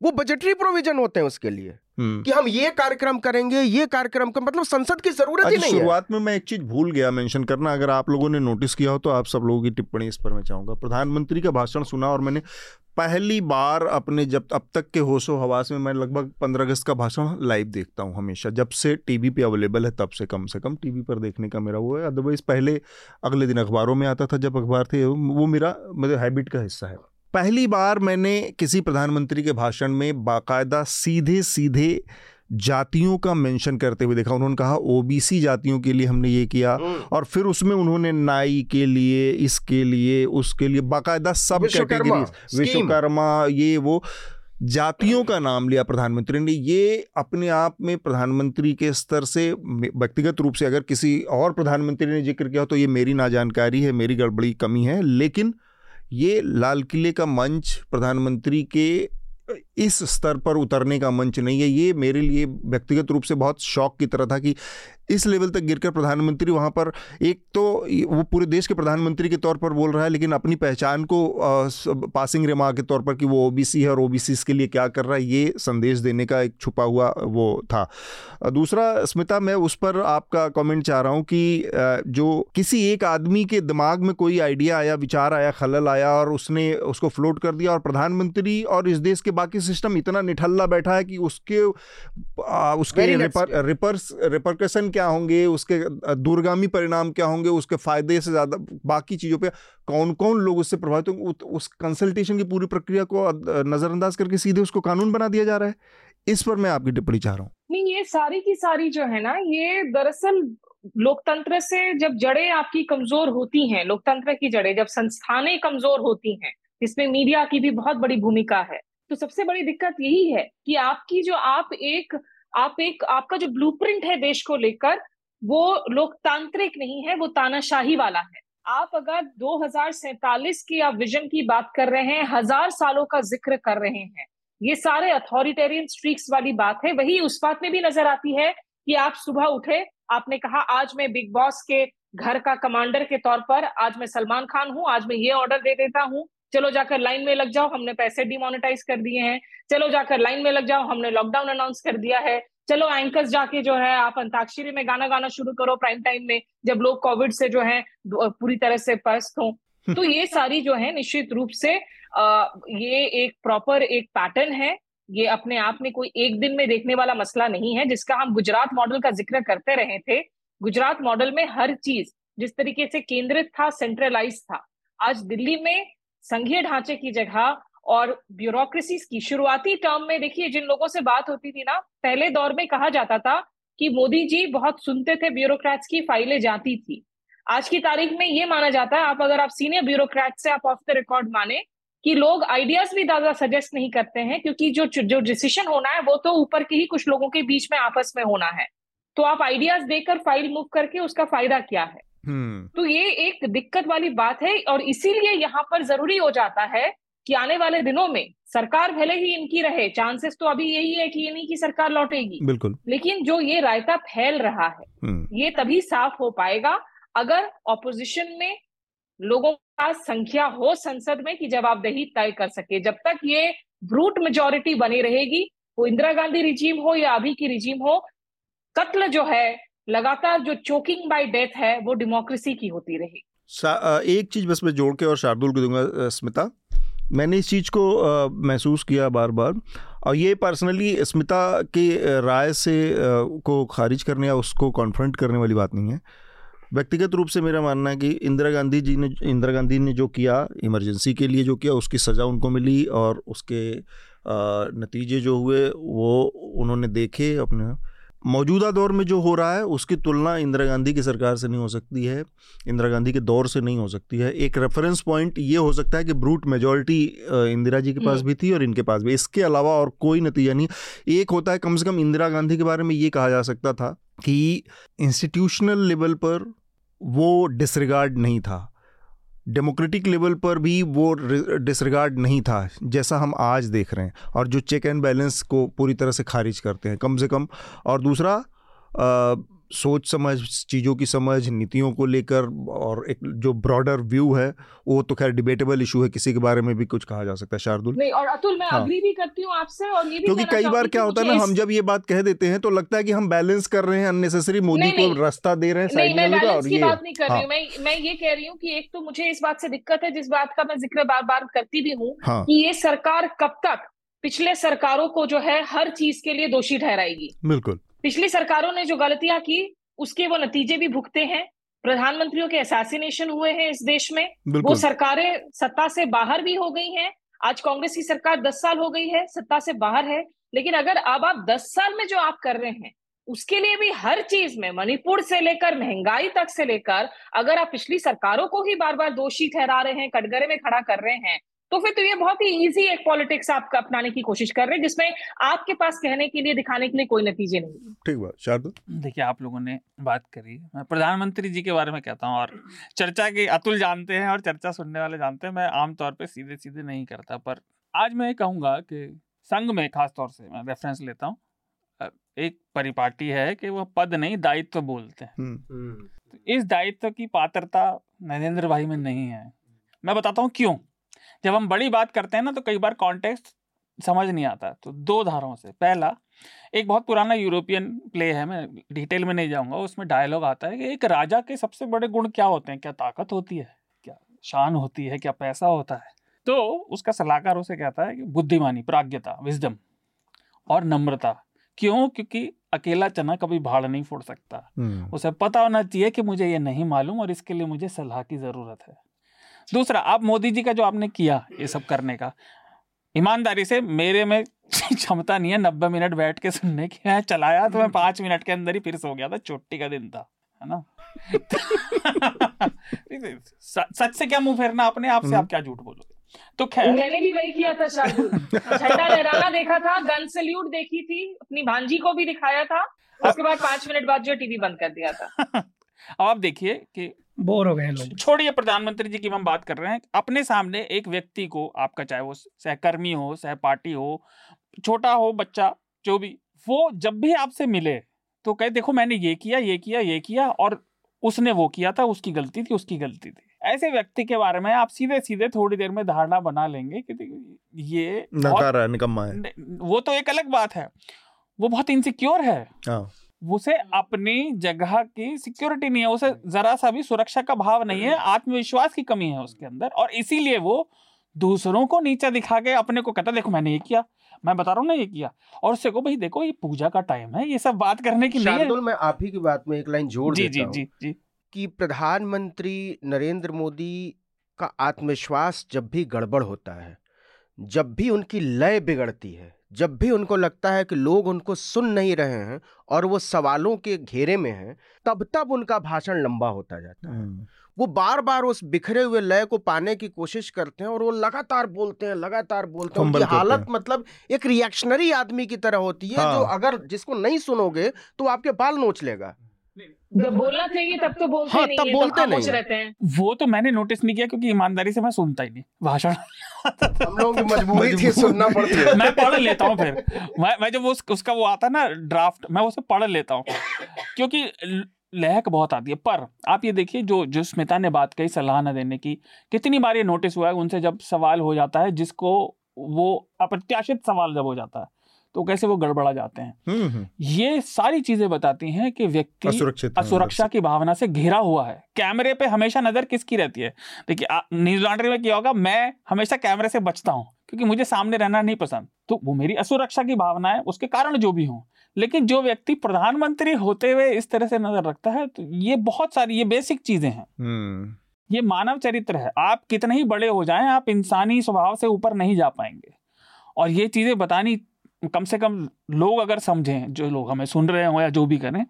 वो बजटरी प्रोविज़न होते हैं उसके लिए। कि हम ये कार्यक्रम करेंगे ये कार्यक्रम कर मतलब संसद की ज़रूरत ही नहीं शुरुआत में मैं एक चीज़ भूल गया मेंशन करना अगर आप लोगों ने नोटिस किया हो तो आप सब लोगों की टिप्पणी इस पर मैं चाहूँगा। प्रधानमंत्री का भाषण सुना और मैंने पहली बार अपने जब अब तक के होशो हवास में मैं लगभग पंद्रह अगस्त का भाषण लाइव देखता हूँ हमेशा। जब से टीवी पे अवेलेबल है तब से कम से कम टीवी पर देखने का मेरा वो है। अदरवाइज़ पहले अगले दिन अखबारों में आता था जब अखबार थे वो मेरा मतलब हैबिट का हिस्सा है। पहली बार मैंने किसी प्रधानमंत्री के भाषण में बाकायदा सीधे सीधे जातियों का मेंशन करते हुए देखा। उन्होंने कहा ओबीसी जातियों के लिए हमने ये किया हम्म। और फिर उसमें उन्होंने नाई के लिए इसके लिए उसके लिए बाकायदा सब कैटेगरी विश्वकर्मा ये वो जातियों का नाम लिया प्रधानमंत्री ने। ये अपने आप में प्रधानमंत्री के स्तर से व्यक्तिगत रूप से अगर किसी और प्रधानमंत्री ने ज़िक्र किया तो ये मेरी ना जानकारी है मेरी गड़बड़ी कमी है। लेकिन ये लाल किले का मंच प्रधानमंत्री के इस स्तर पर उतरने का मंच नहीं है। ये मेरे लिए व्यक्तिगत रूप से बहुत शौक की तरह था कि इस लेवल तक गिरकर प्रधानमंत्री वहाँ पर एक तो वो पूरे देश के प्रधानमंत्री के तौर पर बोल रहा है लेकिन अपनी पहचान को आ, पासिंग रिमार्क के तौर पर कि वो ओबीसी है और ओबीसी के लिए क्या कर रहा है ये संदेश देने का एक छुपा हुआ वो था। दूसरा स्मिता मैं उस पर आपका कमेंट चाह रहा हूँ कि जो किसी एक आदमी के दिमाग में कोई आइडिया आया विचार आया खलल आया और उसने उसको फ्लोट कर दिया और प्रधानमंत्री और इस देश के बाकी सिस्टम इतना निठल्ला बैठा है कि उसके उसके रिपर्स रिपरकशन क्या होंगे उसके दूरगामी परिणाम क्या होंगे उसके फ़ायदे से ज़्यादा बाकी चीज़ों पे कौन कौन लोग उससे प्रभावित होंगे उस कंसल्टेशन की पूरी प्रक्रिया को नज़रअंदाज करके सीधे उसको कानून बना दिया जा रहा है। इस पर मैं आपकी टिप्पणी चाह रहा हूँ। नहीं ये सारी की सारी जो है ना ये दरअसल लोकतंत्र से जब जड़ें आपकी कमज़ोर होती हैं लोकतंत्र की जड़ें जब संस्थानें कमज़ोर होती हैं इसमें मीडिया की भी बहुत बड़ी भूमिका है। तो सबसे बड़ी दिक्कत यही है कि आपकी जो आप एक आप एक, आपका जो ब्लूप्रिंट है देश को लेकर, वो लोकतांत्रिक नहीं है, वो तानाशाही वाला है। आप अगर दो की आप विजन की बात कर रहे हैं, हज़ार सालों का ज़िक्र कर रहे हैं, ये सारे अथॉरिटेरियन स्ट्रीक्स वाली बात है। वही उस बात में भी नज़र आती है कि आप सुबह उठे, आपने कहा, आज मैं बिग बॉस के घर का कमांडर के तौर पर, आज मैं सलमान खान हूँ, आज मैं ये ऑर्डर दे देता हूँ। चलो जाकर लाइन में लग जाओ हमने पैसे डिमोनिटाइज कर दिए हैं। चलो जाकर लाइन में लग जाओ हमने लॉकडाउन अनाउंस कर दिया है। चलो एंकर्स जाके जो है आप अंताक्षरी में गाना गाना शुरू करो प्राइम टाइम में जब लोग कोविड से जो है पूरी तरह से पस्त हो। तो ये सारी जो है निश्चित रूप से आ, ये एक प्रॉपर एक पैटर्न है। ये अपने आप में कोई एक दिन में देखने वाला मसला नहीं है जिसका हम गुजरात मॉडल का ज़िक्र करते रहे थे। गुजरात मॉडल में हर चीज़ जिस तरीके से केंद्रित था सेंट्रलाइज था। आज दिल्ली में संघीय ढांचे की जगह और ब्यूरोक्रेसी की। शुरुआती टर्म में देखिए, जिन लोगों से बात होती थी ना, पहले दौर में कहा जाता था कि मोदी जी बहुत सुनते थे ब्यूरोक्रेट्स की फाइलें जाती थी। आज की तारीख में ये माना जाता है, आप अगर आप सीनियर ब्यूरोक्रेट से आप ऑफ़ द रिकॉर्ड माने कि लोग आइडियाज़ भी ज़्यादा सजेस्ट नहीं करते हैं, क्योंकि जो जो डिसीज़न होना है, वो तो ऊपर के ही कुछ लोगों के बीच में आपस में होना है। तो आप आइडियाज़ देकर फ़ाइल मूव करके उसका फ़ायदा क्या है। तो ये एक दिक्कत वाली बात है और इसीलिए यहाँ पर ज़रूरी हो जाता है कि आने वाले दिनों में सरकार भले ही इनकी रहे चांसेस तो अभी यही है कि इन्हीं की सरकार लौटेगी। बिल्कुल। लेकिन जो ये रायता फैल रहा है हम्म। ये तभी साफ़ हो पाएगा अगर ऑपोजिशन में लोगों का संख्या हो संसद में कि जवाबदेही तय कर सके। जब तक ये ब्रूट मेजोरिटी बनी रहेगी वो इंदिरा गांधी रिजीम हो या अभी की रिजीम हो कत्ल जो है लगातार जो चोकिंग बाय डेथ है, वो डेमोक्रेसी की होती रही। एक चीज़ बस मैं जोड़ के और शार्दुल को दूँगा स्मिता। मैंने इस चीज़ को महसूस किया बार बार और ये पर्सनली स्मिता के राय से को खारिज करने या उसको कॉन्फ्रंट करने वाली बात नहीं है। व्यक्तिगत रूप से मेरा मानना है कि इंदिरा गांधी जी ने, इंदिरा गांधी ने जो किया इमरजेंसी के लिए जो किया, उसकी सज़ा उनको मिली और उसके नतीजे जो हुए, वो उन्होंने देखे अपने। मौजूदा दौर में जो हो रहा है उसकी तुलना इंदिरा गांधी की सरकार से नहीं हो सकती है इंदिरा गांधी के दौर से नहीं हो सकती है। एक रेफरेंस पॉइंट ये हो सकता है कि ब्रूट मेजोरिटी इंदिरा जी के पास हम्म। भी थी और इनके पास भी। इसके अलावा और कोई नतीजा नहीं। एक होता है कम से कम इंदिरा गांधी के बारे में ये कहा जा सकता था कि इंस्टीट्यूशनल लेवल पर वो डिसरिगार्ड नहीं था। डेमोक्रेटिक लेवल पर भी वो डिसरिगार्ड नहीं था, जैसा हम आज देख रहे हैं। और जो चेक एंड बैलेंस को पूरी तरह से खारिज करते हैं, कम से कम। और दूसरा सोच समझ चीज़ों की समझ नीतियों को लेकर और एक जो ब्रॉडर व्यू है वो तो खैर डिबेटेबल इशू है किसी के बारे में भी कुछ कहा जा सकता है शार्दुल नहीं और अतुल मैं हाँ। अग्री भी करती हूँ आपसे और ये भी क्योंकि कई बार क्या होता है ना हम जब ये बात कह देते हैं तो लगता है कि हम बैलेंस कर रहे हैं अननेसेसरी मोदी को रास्ता दे रहे हैं साइड में और ये बात नहीं कर रही हाँ। हूँ मैं मैं ये कह रही हूँ कि एक तो मुझे इस बात से दिक्कत है जिस बात का मैं ज़िक्र बार बार करती भी हूँ हाँ। कि ये सरकार कब तक पिछले सरकारों को जो है हर चीज़ के लिए दोषी ठहराएगी बिल्कुल पिछली सरकारों ने जो गलतियाँ की उसके वो नतीजे भी भुगते हैं। प्रधानमंत्रियों के असैसिनेशन हुए हैं इस देश में। वो सरकारें सत्ता से बाहर भी हो गई हैं। आज कांग्रेस की सरकार दस साल हो गई है सत्ता से बाहर है। लेकिन अगर अब आप दस साल में जो आप कर रहे हैं उसके लिए भी हर चीज़ में मणिपुर से लेकर महँगाई तक से लेकर अगर आप पिछली सरकारों को ही बार बार दोषी ठहरा रहे हैं कटघरे में खड़ा कर रहे हैं तो फिर तो ये बहुत ही इजी एक पॉलिटिक्स आप अपनाने की कोशिश कर रहे हैं जिसमें आपके पास कहने के लिए दिखाने के लिए कोई नतीजे नहीं ठीक बात शार्दुल देखिए आप लोगों ने बात करी। मैं प्रधानमंत्री जी के बारे में कहता हूँ और चर्चा की अतुल जानते हैं और चर्चा सुनने वाले जानते हैं मैं आमतौर पर सीधे सीधे नहीं करता पर आज मैं ये कहूँगा कि संघ में खास तौर से मैं रेफरेंस लेता हूँ एक परिपाटी है कि वह पद नहीं दायित्व बोलते हैं। हम्म। हम्म। तो इस दायित्व की पात्रता नरेंद्र भाई में नहीं है। मैं बताता हूँ क्यों। जब हम बड़ी बात करते हैं ना तो कई बार कॉन्टेक्स्ट समझ नहीं आता। तो दो धारों से। पहला एक बहुत पुराना यूरोपियन प्ले है मैं डिटेल में नहीं जाऊँगा उसमें डायलॉग आता है कि एक राजा के सबसे बड़े गुण क्या होते हैं? क्या ताकत होती है? क्या शान होती है? क्या पैसा होता है? तो उसका सलाहकार उसे कहता है कि बुद्धिमानी प्राज्ञता विजडम और नम्रता। क्यों? क्योंकि अकेला चना कभी भाड़ नहीं फोड़ सकता। हम्म। उसे पता होना चाहिए कि मुझे ये नहीं मालूम और इसके लिए मुझे सलाह की ज़रूरत है। दूसरा आप मोदी जी का जो आपने किया ये सब करने का ईमानदारी से मेरे में क्षमता नहीं है नब्बे मिनट बैठ के सुनने की। है चलाया तो मैं पाँच मिनट के अंदर ही फिर सो गया था छुट्टी का दिन था है ना? सच से क्या मुँह फेरना अपने आप से आप क्या झूठ बोलोगे? तो खैर। मैंने भी वही किया था झंडा लहराना देखा था गन सल्यूट देखी थी अपनी भांजी को भी दिखाया था उसके बाद पाँच मिनट बाद जो टीवी बंद कर दिया था। अब आप देखिए कि बोर हो गए लोग। छोड़िए प्रधानमंत्री जी की हम बात कर रहे हैं। अपने सामने एक व्यक्ति को आपका चाहे वो सहकर्मी हो सहपाठी हो छोटा हो बच्चा जो भी वो जब भी आपसे मिले तो कहे देखो मैंने ये किया ये किया ये किया और उसने वो किया था उसकी गलती थी उसकी गलती थी। ऐसे व्यक्ति के बारे में आप सीधे सीधे थोड़ी देर में धारणा बना लेंगे कि ये निकम्मा है। वो तो एक अलग बात है। वो बहुत इनसिक्योर है। हाँ। उसे अपनी जगह की सिक्योरिटी नहीं है उसे जरा सा भी सुरक्षा का भाव नहीं है आत्मविश्वास की कमी है उसके अंदर और इसीलिए वो दूसरों को नीचा दिखा के अपने को कहता देखो मैंने ये किया मैं बता रहा हूँ ना ये किया। और उससे को भाई देखो ये पूजा का टाइम है ये सब बात करने की नहीं है। मैं आप ही की बात में एक लाइन जोड़ जी जी जी जी। कि प्रधानमंत्री नरेंद्र मोदी का आत्मविश्वास जब भी गड़बड़ होता है जब भी उनकी लय बिगड़ती है जब भी उनको लगता है कि लोग उनको सुन नहीं रहे हैं और वो सवालों के घेरे में हैं तब तब उनका भाषण लंबा होता जाता है हम्म। वो बार बार उस बिखरे हुए लय को पाने की कोशिश करते हैं और वो लगातार बोलते हैं लगातार बोलते हैं उनकी हालत मतलब एक रिएक्शनरी आदमी की तरह होती है हाँ। जो अगर जिसको नहीं सुनोगे तो आपके बाल नोच लेगा जब बोलना चाहिए तब तो बोलते हाँ, नहीं तब बोलते नहीं रहते हैं। वो तो मैंने नोटिस नहीं किया क्योंकि ईमानदारी से मैं सुनता ही नहीं। भाषण हम लोगों की मजबूरी थी सुनना पड़ती है। मैं पढ़ लेता हूँ फिर। मैं मैं जब उस, उसका वो आता ना ड्राफ्ट मैं उसे पढ़ लेता हूँ। क्योंकि लहक बहुत आती है। पर आप ये देखिए जो जो स्मिता ने बात कही सलाह न देने की कितनी बार ये नोटिस हुआ है उनसे जब सवाल हो जाता है जिसको वो अप्रत्याशित सवाल जब हो जाता है। तो कैसे वो गड़बड़ा जाते हैं? हम्म, हम्म। ये सारी चीज़ें बताती हैं कि व्यक्ति असुरक्षित असुरक्षा की भावना से घिरा हुआ है। कैमरे पे हमेशा नज़र किसकी रहती है? देखिए न्यूज़ लॉन्ड्री में क्या होगा? मैं हमेशा कैमरे से बचता हूँ क्योंकि मुझे सामने रहना नहीं पसंद। तो वो मेरी असुरक्षा की भावना है उसके कारण जो भी हो। लेकिन जो व्यक्ति प्रधानमंत्री होते हुए इस तरह से नज़र रखता है तो ये बहुत सारी ये बेसिक चीज़ें हैं। हम्म। ये मानव चरित्र है। आप कितने ही बड़े हो जाएँ आप इंसानी स्वभाव से ऊपर नहीं जा पाएँगे। और ये चीज़ें बतानी कम से कम लोग अगर समझें जो लोग हमें सुन रहे हो या जो भी करें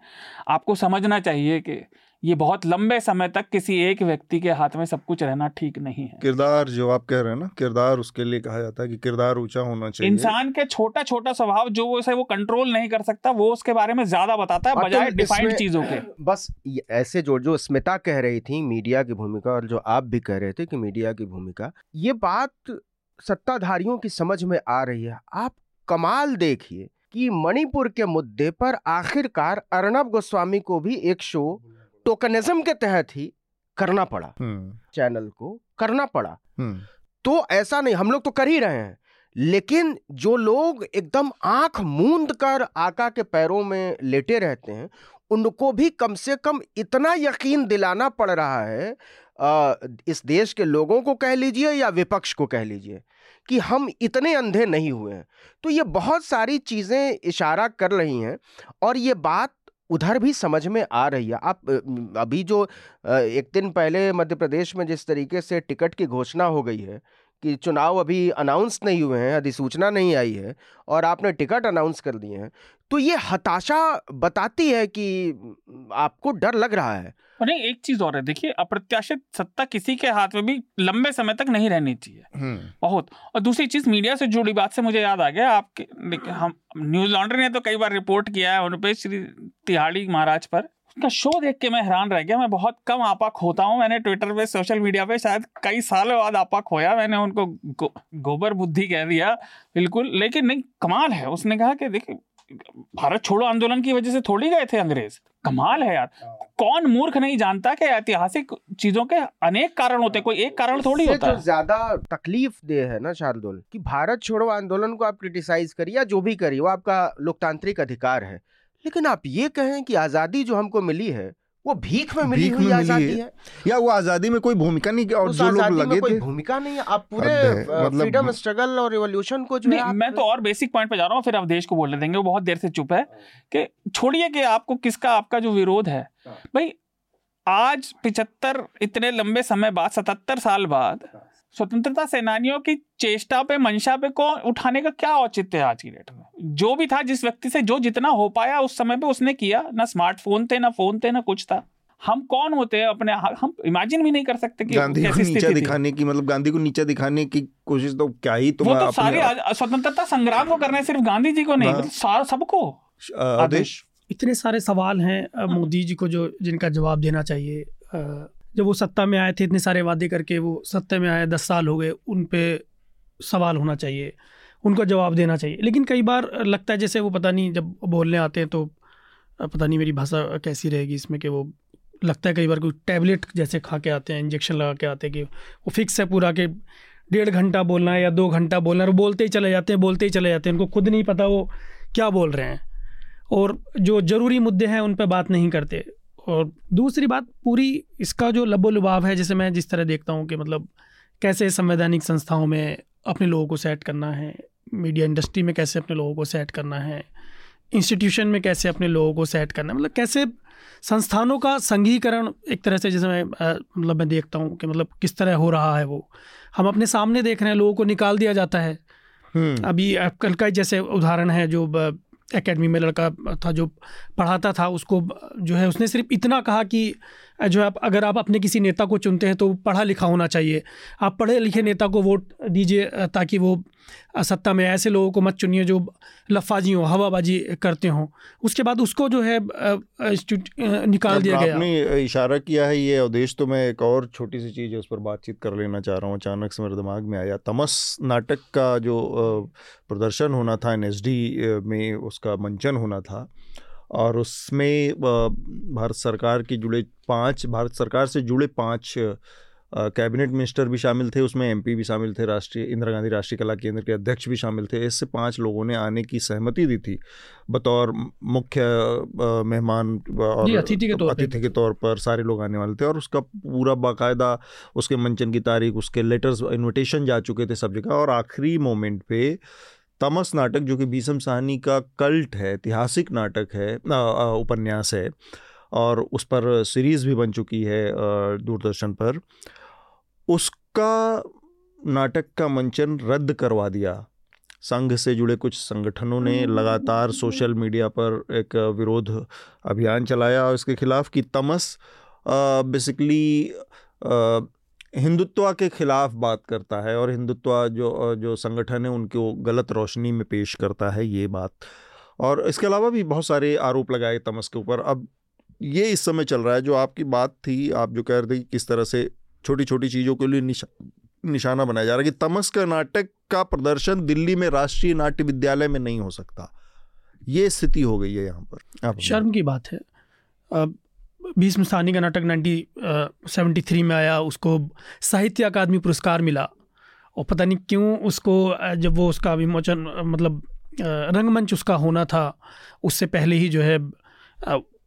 आपको समझना चाहिए कि ये बहुत लंबे समय तक किसी एक व्यक्ति के हाथ में सब कुछ रहना ठीक नहीं है। किरदार जो आप कह रहे हैं ना किरदार उसके लिए कहा जाता है कि किरदार ऊँचा होना चाहिए। इंसान के छोटा छोटा स्वभाव जो वो उसे वो कंट्रोल नहीं कर सकता वो उसके बारे में ज़्यादा बताता है बजाय डिफाइंड चीज़ों के। बस ऐसे जो जो स्मिता कह रही थी मीडिया की भूमिका और जो आप भी कह रहे थे कि मीडिया की भूमिका ये बात सत्ताधारियों की समझ में आ रही है। आप कमाल देखिए कि मणिपुर के मुद्दे पर आखिरकार अर्णब गोस्वामी को भी एक शो टोकनिज्म के तहत ही करना पड़ा हम्म। चैनल को करना पड़ा हम्म। तो ऐसा नहीं हम लोग तो कर ही रहे हैं लेकिन जो लोग एकदम आँख मूंद कर आका के पैरों में लेटे रहते हैं उनको भी कम से कम इतना यकीन दिलाना पड़ रहा है आ, इस देश के लोगों को कह लीजिए या विपक्ष को कह लीजिए कि हम इतने अंधे नहीं हुए हैं। तो ये बहुत सारी चीज़ें इशारा कर रही हैं और ये बात उधर भी समझ में आ रही है। आप अभी जो एक दिन पहले मध्य प्रदेश में जिस तरीके से टिकट की घोषणा हो गई है कि चुनाव अभी अनाउंस नहीं हुए हैं अधिसूचना नहीं आई है और आपने टिकट अनाउंस कर दिए हैं तो ये हताशा बताती है कि आपको डर लग रहा है? नहीं एक चीज़ और है देखिए अप्रत्याशित सत्ता किसी के हाथ में भी लंबे समय तक नहीं रहनी चाहिए। हम्म। बहुत। और दूसरी चीज़ मीडिया से जुड़ी बात से मुझे याद आ गया आपके हम न्यूज़ लॉन्ड्री ने तो कई बार रिपोर्ट किया है उन श्री तिहाड़ी महाराज पर उसका शो देख के मैं हैरान रह गया। मैं बहुत कम आपा खोता हूँ। मैंने ट्विटर पे सोशल मीडिया पे शायद कई सालों बाद आपा खोया मैंने उनको गो, गोबर बुद्धि कह दिया। बिल्कुल। लेकिन नहीं कमाल है। उसने कहा कि देखिए भारत छोड़ो आंदोलन की वजह से थोड़ी गए थे अंग्रेज़। कमाल है यार। कौन मूर्ख नहीं जानता कि ऐतिहासिक चीज़ों के अनेक कारण होते कोई एक कारण थोड़ी होता है। ज़्यादा तकलीफ़ दे है ना शार्दुल कि भारत छोड़ो आंदोलन को आप क्रिटिसाइज करिए या जो भी करिए वो आपका लोकतांत्रिक अधिकार है। लेकिन आप ये कहें कि आज़ादी जो हमको मिली है वो भीख में मिली हुई आज़ादी है। या वो आज़ादी में कोई भूमिका नहीं और जो लोग लगे थे। भूमिका नहीं है। आप पूरे फ्रीडम स्ट्रगल और रिवॉल्यूशन को जो है मैं तो और बेसिक पॉइंट पे जा रहा हूँ फिर अवधेश को बोलने देंगे वो बहुत देर से चुप है कि छोड़िए कि आपको किसका आपका जो विरोध है। हाँ। भाई आज पिछहत्तर इतने लंबे समय बाद सतहत्तर साल बाद स्वतंत्रता सेनानियों की चेष्टा पे मंशा पे को उठाने का क्या औचित्य है आज की डेट में? जो भी था जिस व्यक्ति से जो जितना हो पाया उस समय पे उसने किया। ना स्मार्टफ़ोन थे ना फ़ोन थे ना कुछ था। हम कौन होते हैं अपने हम इमेजिन भी नहीं कर सकते कि गांधी को नीचा दिखाने की मतलब गांधी को नीचा दिखाने की कोशिश तो क्या ही तुम वो तो सारे स्वतंत्रता संग्राम को करना है सिर्फ़ गांधी जी को नहीं हाँ। मतलब सबको आदेश? इतने सारे सवाल हैं मोदी जी को जो जिनका जवाब देना चाहिए जब वो सत्ता में आए थे, इतने सारे वादे करके, वो सत्ता में आए, दस साल हो गए, उन पर सवाल होना चाहिए, उनका जवाब देना चाहिए। लेकिन कई बार लगता है, जैसे वो पता नहीं, जब बोलने आते हैं तो पता नहीं मेरी भाषा कैसी रहेगी इसमें कि वो, लगता है कई बार कोई टैबलेट जैसे खा के आते हैं, इंजेक्शन लगा के आते हैं कि वो फिक्स है पूरा कि डेढ़ घंटा बोलना है या दो घंटा बोलना है वो बोलते ही चले जाते हैं, बोलते ही चले जाते हैं, उनको खुद नहीं पता वो क्या बोल रहे हैं। और जो ज़रूरी मुद्दे हैं, उन पर बात नहीं करते। और दूसरी बात पूरी इसका जो लबो लुभाव है जैसे मैं जिस तरह देखता हूँ कि मतलब कैसे संवैधानिक संस्थाओं में अपने लोगों को सेट करना है मीडिया इंडस्ट्री में कैसे अपने लोगों को सेट करना है इंस्टीट्यूशन में कैसे अपने लोगों को सेट करना है मतलब कैसे संस्थानों का संघीकरण एक तरह से जैसे मैं मतलब मैं देखता हूँ कि मतलब किस तरह हो रहा है वो हम अपने सामने देख रहे हैं लोगों को निकाल दिया जाता है हम्म। अभी कल का जैसे उदाहरण है जो एकेडमी में लड़का था जो पढ़ाता था, उसको जो है उसने सिर्फ़ इतना कहा कि जो है अगर आप अपने किसी नेता को चुनते हैं तो पढ़ा लिखा होना चाहिए। आप पढ़े लिखे नेता को वोट दीजिए ताकि वो सत्ता में ऐसे लोगों को मत चुनिए जो लफाजी हो हवाबाजी करते हों। उसके बाद उसको जो है निकाल दिया गया। आपने इशारा किया है ये उद्देश्य तो मैं एक और छोटी सी चीज़ है उस पर बातचीत कर लेना चाह रहा हूँ। अचानक से मेरे दिमाग में आया तमस नाटक का जो प्रदर्शन होना था एनएसडी में उसका मंचन होना था और उसमें भारत सरकार के जुड़े पाँच भारत सरकार से जुड़े पाँच कैबिनेट मिनिस्टर भी शामिल थे उसमें एमपी भी शामिल थे राष्ट्रीय इंदिरा गांधी राष्ट्रीय कला केंद्र के अध्यक्ष भी शामिल थे। इससे पाँच लोगों ने आने की सहमति दी थी। बतौर मुख्य मेहमान और अतिथि के तौर अतिथि के तौर पर सारे लोग आने वाले थे और उसका पूरा बाकायदा उसके मंचन की तारीख उसके लेटर्स इन्विटेशन जा चुके थे सब जगह और आखिरी मोमेंट पे तमस नाटक, जो कि भीषम साहनी का कल्ट है, ऐतिहासिक नाटक है उपन्यास है, और उस पर सीरीज़ भी बन चुकी है दूरदर्शन पर, उसका नाटक का मंचन रद्द करवा दिया। संघ से जुड़े कुछ संगठनों ने लगातार सोशल मीडिया पर एक विरोध अभियान चलाया और इसके खिलाफ कि तमस बेसिकली हिंदुत्व के खिलाफ बात करता है और हिंदुत्व जो जो संगठन है उनको गलत रोशनी में पेश करता है ये बात। और इसके अलावा भी बहुत सारे आरोप लगाए तमस के ऊपर। अब ये इस समय चल रहा है जो आपकी बात थी आप जो कह रहे थे किस तरह से छोटी छोटी चीज़ों के लिए निशा, निशाना बनाया जा रहा है कि तमस का नाटक का प्रदर्शन दिल्ली में राष्ट्रीय नाट्य विद्यालय में नहीं हो सकता। ये स्थिति हो गई है यहाँ पर। शर्म की बात है। अब बीस सानी का नाटक नाइन्टी सेवेंटी थ्री में आया, उसको साहित्य अकादमी पुरस्कार मिला। और पता नहीं क्यों उसको जब वो उसका विमोचन मतलब रंगमंच उसका होना था, उससे पहले ही जो है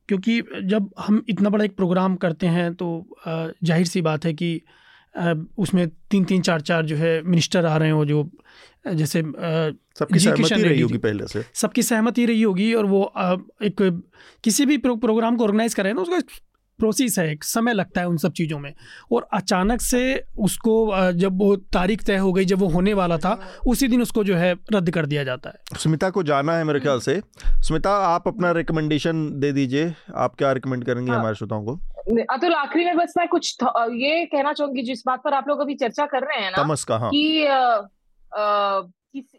क्योंकि जब हम इतना बड़ा एक प्रोग्राम करते हैं तो ज़ाहिर सी बात है कि उसमें तीन तीन चार चार जो है मिनिस्टर आ रहे हो जो जैसे सबकी सहमति रही होगी पहले से। सबकी सहमति रही होगी और वो एक किसी भी प्रोग्राम को ऑर्गेनाइज करें ना उसका प्रोसेस है एक समय लगता है उन सब चीज़ों में। और अचानक से उसको जब वो तारीख तय हो गई जब वो होने वाला था उसी दिन उसको जो है रद्द कर दिया जाता है। स्मिता को जाना है मेरे ख्याल से। स्मिता आप अपना रिकमेंडेशन दे दीजिए। आप क्या रिकमेंड करेंगे हाँ। हमारे श्रोताओं को? अतुल आखिरी में बस मैं कुछ ये कहना चाहूँगी जिस बात पर आप लोग अभी चर्चा कर रहे हैं ना तमस का हाँ। कि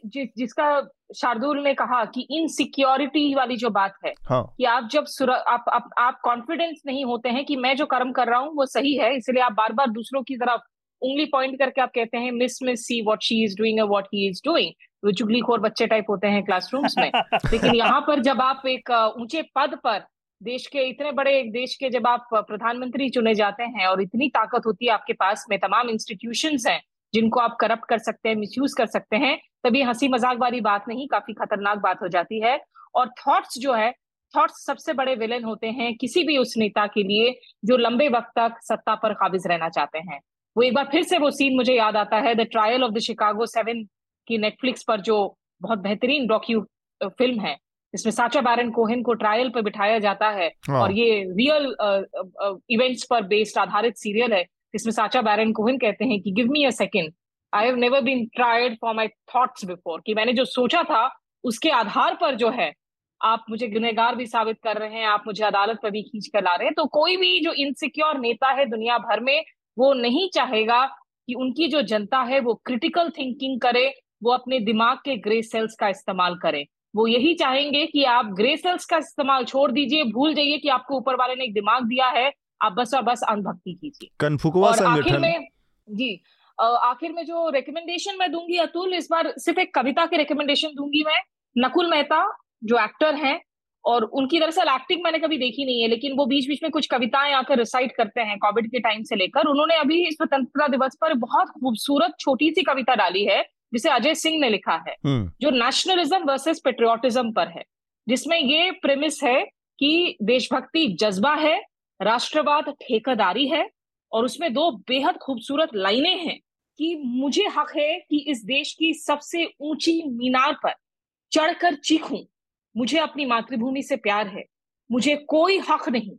जिस जिसका शार्दुल ने कहा कि इनसिक्योरिटी वाली जो बात है हाँ. कि आप जब सुर, आप आप आप कॉन्फिडेंस नहीं होते हैं कि मैं जो कर्म कर रहा हूँ वो सही है इसलिए आप बार बार दूसरों की तरफ़ उंगली पॉइंट करके आप कहते हैं miss miss see what she is doing what he is doing वो चुगली खोर बच्चे टाइप होते हैं क्लासरूम्स में लेकिन यहाँ पर जब आप एक ऊँचे पद पर देश के इतने बड़े एक देश के जब आप प्रधानमंत्री चुने जाते हैं और इतनी ताकत होती है आपके पास में, तमाम इंस्टीट्यूशन हैं जिनको आप करप्ट कर सकते हैं मिसयूज कर सकते हैं, तभी हँसी मज़ाक वाली बात नहीं, काफ़ी खतरनाक बात हो जाती है। और थॉट्स जो है थॉट्स सबसे बड़े विलेन होते हैं किसी भी उस नेता के लिए जो लंबे वक्त तक सत्ता पर काबिज रहना चाहते हैं। वो एक बार फिर से वो सीन मुझे याद आता है the trial of the Chicago seven की नेटफ्लिक्स पर जो बहुत बेहतरीन डॉक्यू फ़िल्म है। इसमें साचा बैरन कोहेन को ट्रायल पर बिठाया जाता है हाँ। और ये रियल इवेंट्स पर बेस्ड आधारित सीरियल है इसमें साचा बैरन कोहन कहते हैं कि give me a second I have never been tried for my thoughts before कि मैंने जो सोचा था उसके आधार पर जो है आप मुझे गुनहगार भी साबित कर रहे हैं आप मुझे अदालत पर भी खींच कर ला रहे हैं तो कोई भी जो इनसिक्योर नेता है दुनिया भर में वो नहीं चाहेगा कि उनकी जो जनता है वो क्रिटिकल थिंकिंग करे वो अपने दिमाग के ग्रे सेल्स का इस्तेमाल करे। वो यही चाहेंगे कि आप ग्रे सेल्स का इस्तेमाल छोड़ दीजिए भूल जाइए कि आपको ऊपर वाले ने एक दिमाग दिया है आप बस और बस अंधभक्ति कीजिए। और आखिर में जी आखिर में जो रिकमेंडेशन मैं दूँगी अतुल इस बार सिर्फ़ एक कविता की रिकमेंडेशन दूँगी मैं नकुल मेहता जो एक्टर हैं और उनकी दरअसल एक्टिंग मैंने कभी देखी नहीं है लेकिन वो बीच बीच में कुछ कविताएँ आकर रिसाइट करते हैं कोविड के टाइम से लेकर। उन्होंने अभी स्वतंत्रता दिवस पर बहुत खूबसूरत छोटी सी कविता डाली है जिसे अजय सिंह ने लिखा है हम्म। जो नेशनलिज्म वर्सेस पेट्रियोटिज्म पर है जिसमें ये प्रेमिस है कि देशभक्ति जज्बा है राष्ट्रवाद ठेकेदारी है और उसमें दो बेहद खूबसूरत लाइनें हैं कि मुझे हक है कि इस देश की सबसे ऊँची मीनार पर चढ़कर चीखूं। मुझे अपनी मातृभूमि से प्यार है। मुझे कोई हक नहीं।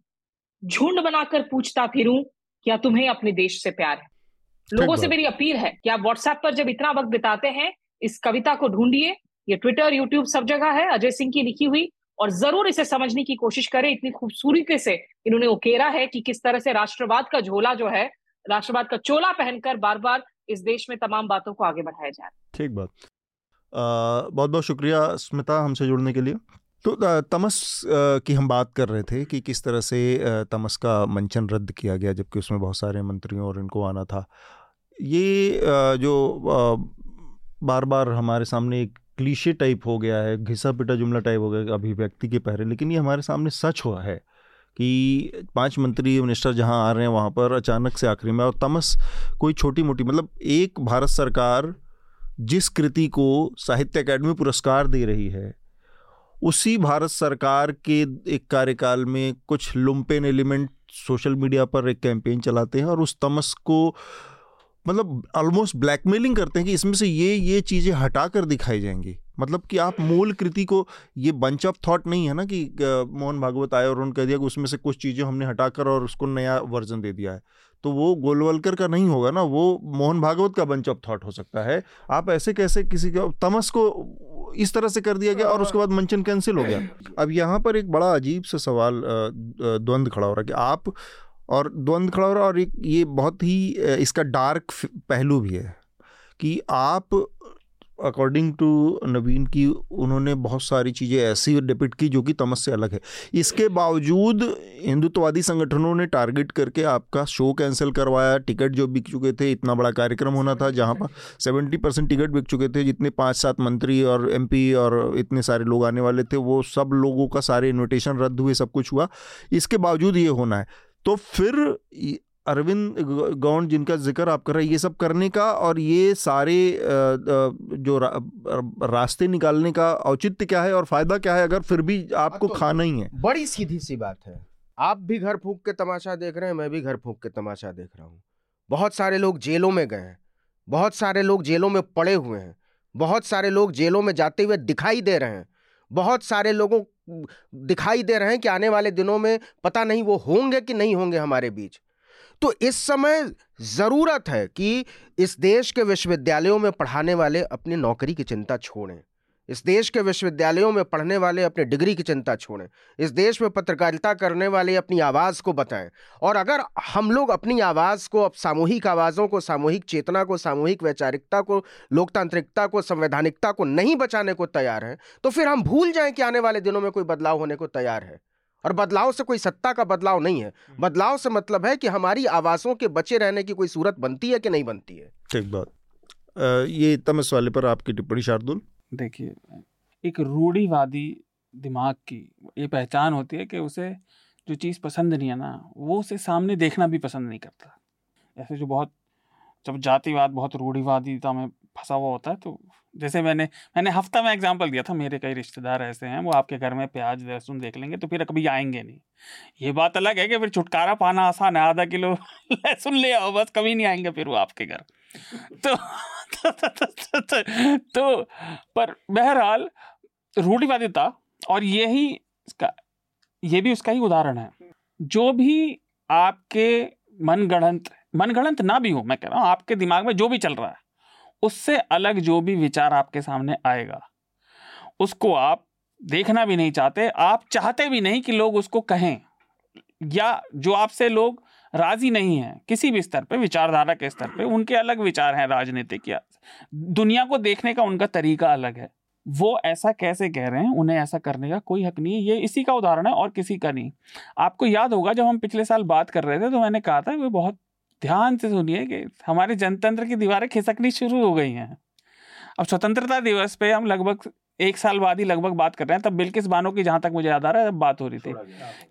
झुंड बनाकर पूछता फिरूं क्या तुम्हें अपने देश से प्यार है? लोगों से मेरी अपील है कि आप व्हाट्सएप पर जब इतना वक्त बिताते हैं इस कविता को ढूंढिए। ये ट्विटर यूट्यूब सब जगह है। अजय सिंह की लिखी हुई। और ज़रूर इसे समझने की कोशिश करें इतनी खूबसूरती से। इन्होंने उकेरा है कि किस तरह से राष्ट्रवाद का झोला जो है राष्ट्रवाद का चोला पहनकर बार बार इस देश में तमाम बातों को आगे बढ़ाया जाए ठीक बात। बहुत बहुत शुक्रिया स्मिता हमसे जुड़ने के लिए। तो तमस की हम बात कर रहे थे कि किस तरह से तमस का मंचन रद्द किया गया जबकि उसमें बहुत सारे मंत्रियों और इनको आना था। ये जो बार बार हमारे सामने एक क्लीशे टाइप हो गया है, घिसा पिटा जुमला टाइप हो गया अभिव्यक्ति के पहरे, लेकिन ये हमारे सामने सच हुआ है कि पाँच मंत्री मिनिस्टर जहाँ आ रहे हैं वहाँ पर अचानक से आखिरी में, और तमस कोई छोटी मोटी मतलब एक भारत सरकार जिस कृति को साहित्य अकेडमी पुरस्कार दे रही है, उसी भारत सरकार के एक कार्यकाल में कुछ लुम्पेन एलिमेंट सोशल मीडिया पर एक कैंपेन चलाते हैं, और उस तमस को मतलब ऑलमोस्ट ब्लैकमेलिंग करते हैं कि इसमें से ये ये चीज़ें हटा कर दिखाई जाएँगी। मतलब कि आप मूल कृति को, ये बंच ऑफ़ थॉट नहीं है ना कि मोहन भागवत आए और उन्होंने कह दिया कि उसमें से कुछ चीज़ें हमने हटाकर और उसको नया वर्जन दे दिया है। तो वो गोलवलकर का नहीं होगा ना, वो मोहन भागवत का बंच ऑफ़ थॉट हो सकता है। आप ऐसे कैसे किसी का, तमस को इस तरह से कर दिया गया और उसके बाद मंचन कैंसिल हो गया। अब यहाँ पर एक बड़ा अजीब सा सवाल द्वंद्व खड़ा हो रहा है कि आप और द्वंद्व खड़ा हो रहा और एक ये बहुत ही इसका डार्क पहलू भी है कि आप अकॉर्डिंग टू नवीन की उन्होंने बहुत सारी चीज़ें ऐसी डिपिट की जो कि तमस से अलग है। इसके बावजूद हिंदुत्ववादी संगठनों ने टारगेट करके आपका शो कैंसिल करवाया टिकट जो बिक चुके थे, इतना बड़ा कार्यक्रम होना था जहाँ पर सेवेंटी परसेंट टिकट बिक चुके थे, जितने पाँच सात मंत्री और एमपी और इतने सारे लोग आने वाले थे, वो सब लोगों का सारे इन्विटेशन रद्द हुए, सब कुछ हुआ। इसके बावजूद ये होना है। तो फिर अरविंद गौंड जिनका ज़िक्र आप कर रहे हैं ये सब करने का और ये सारे जो रा, रास्ते निकालने का औचित्य क्या है और फ़ायदा क्या है अगर फिर भी आपको तो खाना ही है? बड़ी सीधी सी बात है। आप भी घर फूक के तमाशा देख रहे हैं मैं भी घर फूक के तमाशा देख रहा हूँ। बहुत सारे लोग जेलों में गए हैं बहुत सारे लोग जेलों में पड़े हुए हैं बहुत सारे लोग जेलों में जाते हुए दिखाई दे रहे हैं बहुत सारे लोगों दिखाई दे रहे हैं कि आने वाले दिनों में पता नहीं वो होंगे कि नहीं होंगे हमारे बीच। तो इस समय ज़रूरत है कि इस देश के विश्वविद्यालयों में पढ़ाने वाले अपनी नौकरी की चिंता छोड़ें। इस देश के विश्वविद्यालयों में पढ़ने वाले अपने डिग्री की चिंता छोड़ें। इस देश में पत्रकारिता करने वाले अपनी आवाज़ को बताएँ। और अगर हम लोग अपनी आवाज़ को अब सामूहिक आवाज़ों को सामूहिक चेतना को सामूहिक वैचारिकता को लोकतांत्रिकता को संवैधानिकता को नहीं बचाने को तैयार हैं तो फिर हम भूल जाएँ कि आने वाले दिनों में कोई बदलाव होने को तैयार है। और बदलाव से कोई सत्ता का बदलाव नहीं है। हम्म। बदलाव से मतलब है कि हमारी आवासों के बचे रहने की कोई सूरत बनती है कि नहीं बनती है? ठीक बात। ये तमस वाले पर आपकी टिप्पणी शार्दुल। देखिए, एक रूढ़ीवादी दिमाग की ये पहचान होती है कि उसे जो चीज़ पसंद नहीं है ना, वो उसे सामने देखना भी पसंद नहीं करता। ऐसे जो बहुत, जब जातिवाद, बहुत रूढ़ीवादीता में फंसा हुआ होता है तो जैसे मैंने मैंने हफ़्ता में एग्जांपल दिया था मेरे कई रिश्तेदार ऐसे हैं वो आपके घर में प्याज लहसुन देख लेंगे तो फिर कभी आएँगे नहीं। ये बात अलग है कि फिर छुटकारा पाना आसान है आधा किलो लहसुन ले आओ बस कभी नहीं आएँगे फिर वो आपके घर। तो तो, तो, तो, तो, तो पर बहरहाल रूढ़िवादिता और यही इसका ये भी उसका ही उदाहरण है। जो भी आपके मनगढ़ंत मनगढ़ंत ना भी हो मैं कह रहा हूँ आपके दिमाग में जो भी चल रहा है उससे अलग जो भी विचार आपके सामने आएगा, उसको आप देखना भी नहीं चाहते, आप चाहते भी नहीं कि लोग उसको कहें, या जो आपसे लोग राज़ी नहीं है, किसी भी स्तर पे, विचारधारा के स्तर पे, उनके अलग विचार हैं राजनीतिक या दुनिया को देखने का उनका तरीका अलग है। वो ऐसा कैसे कह रहे हैं, उन्हें ऐसा करने का कोई हक नहीं है, ये इसी का उदाहरण है और किसी का नहीं। आपको याद होगा जब हम पिछले साल बात कर रहे थे तो मैंने कहा था वो बहुत ध्यान से सुनिए कि हमारे जनतंत्र की दीवारें खिसकनी शुरू हो गई हैं। अब स्वतंत्रता दिवस पे हम लगभग एक साल बाद ही लगभग बात कर रहे हैं तब बिल्किस बानो की जहाँ तक मुझे याद आ रहा है तब बात हो रही थी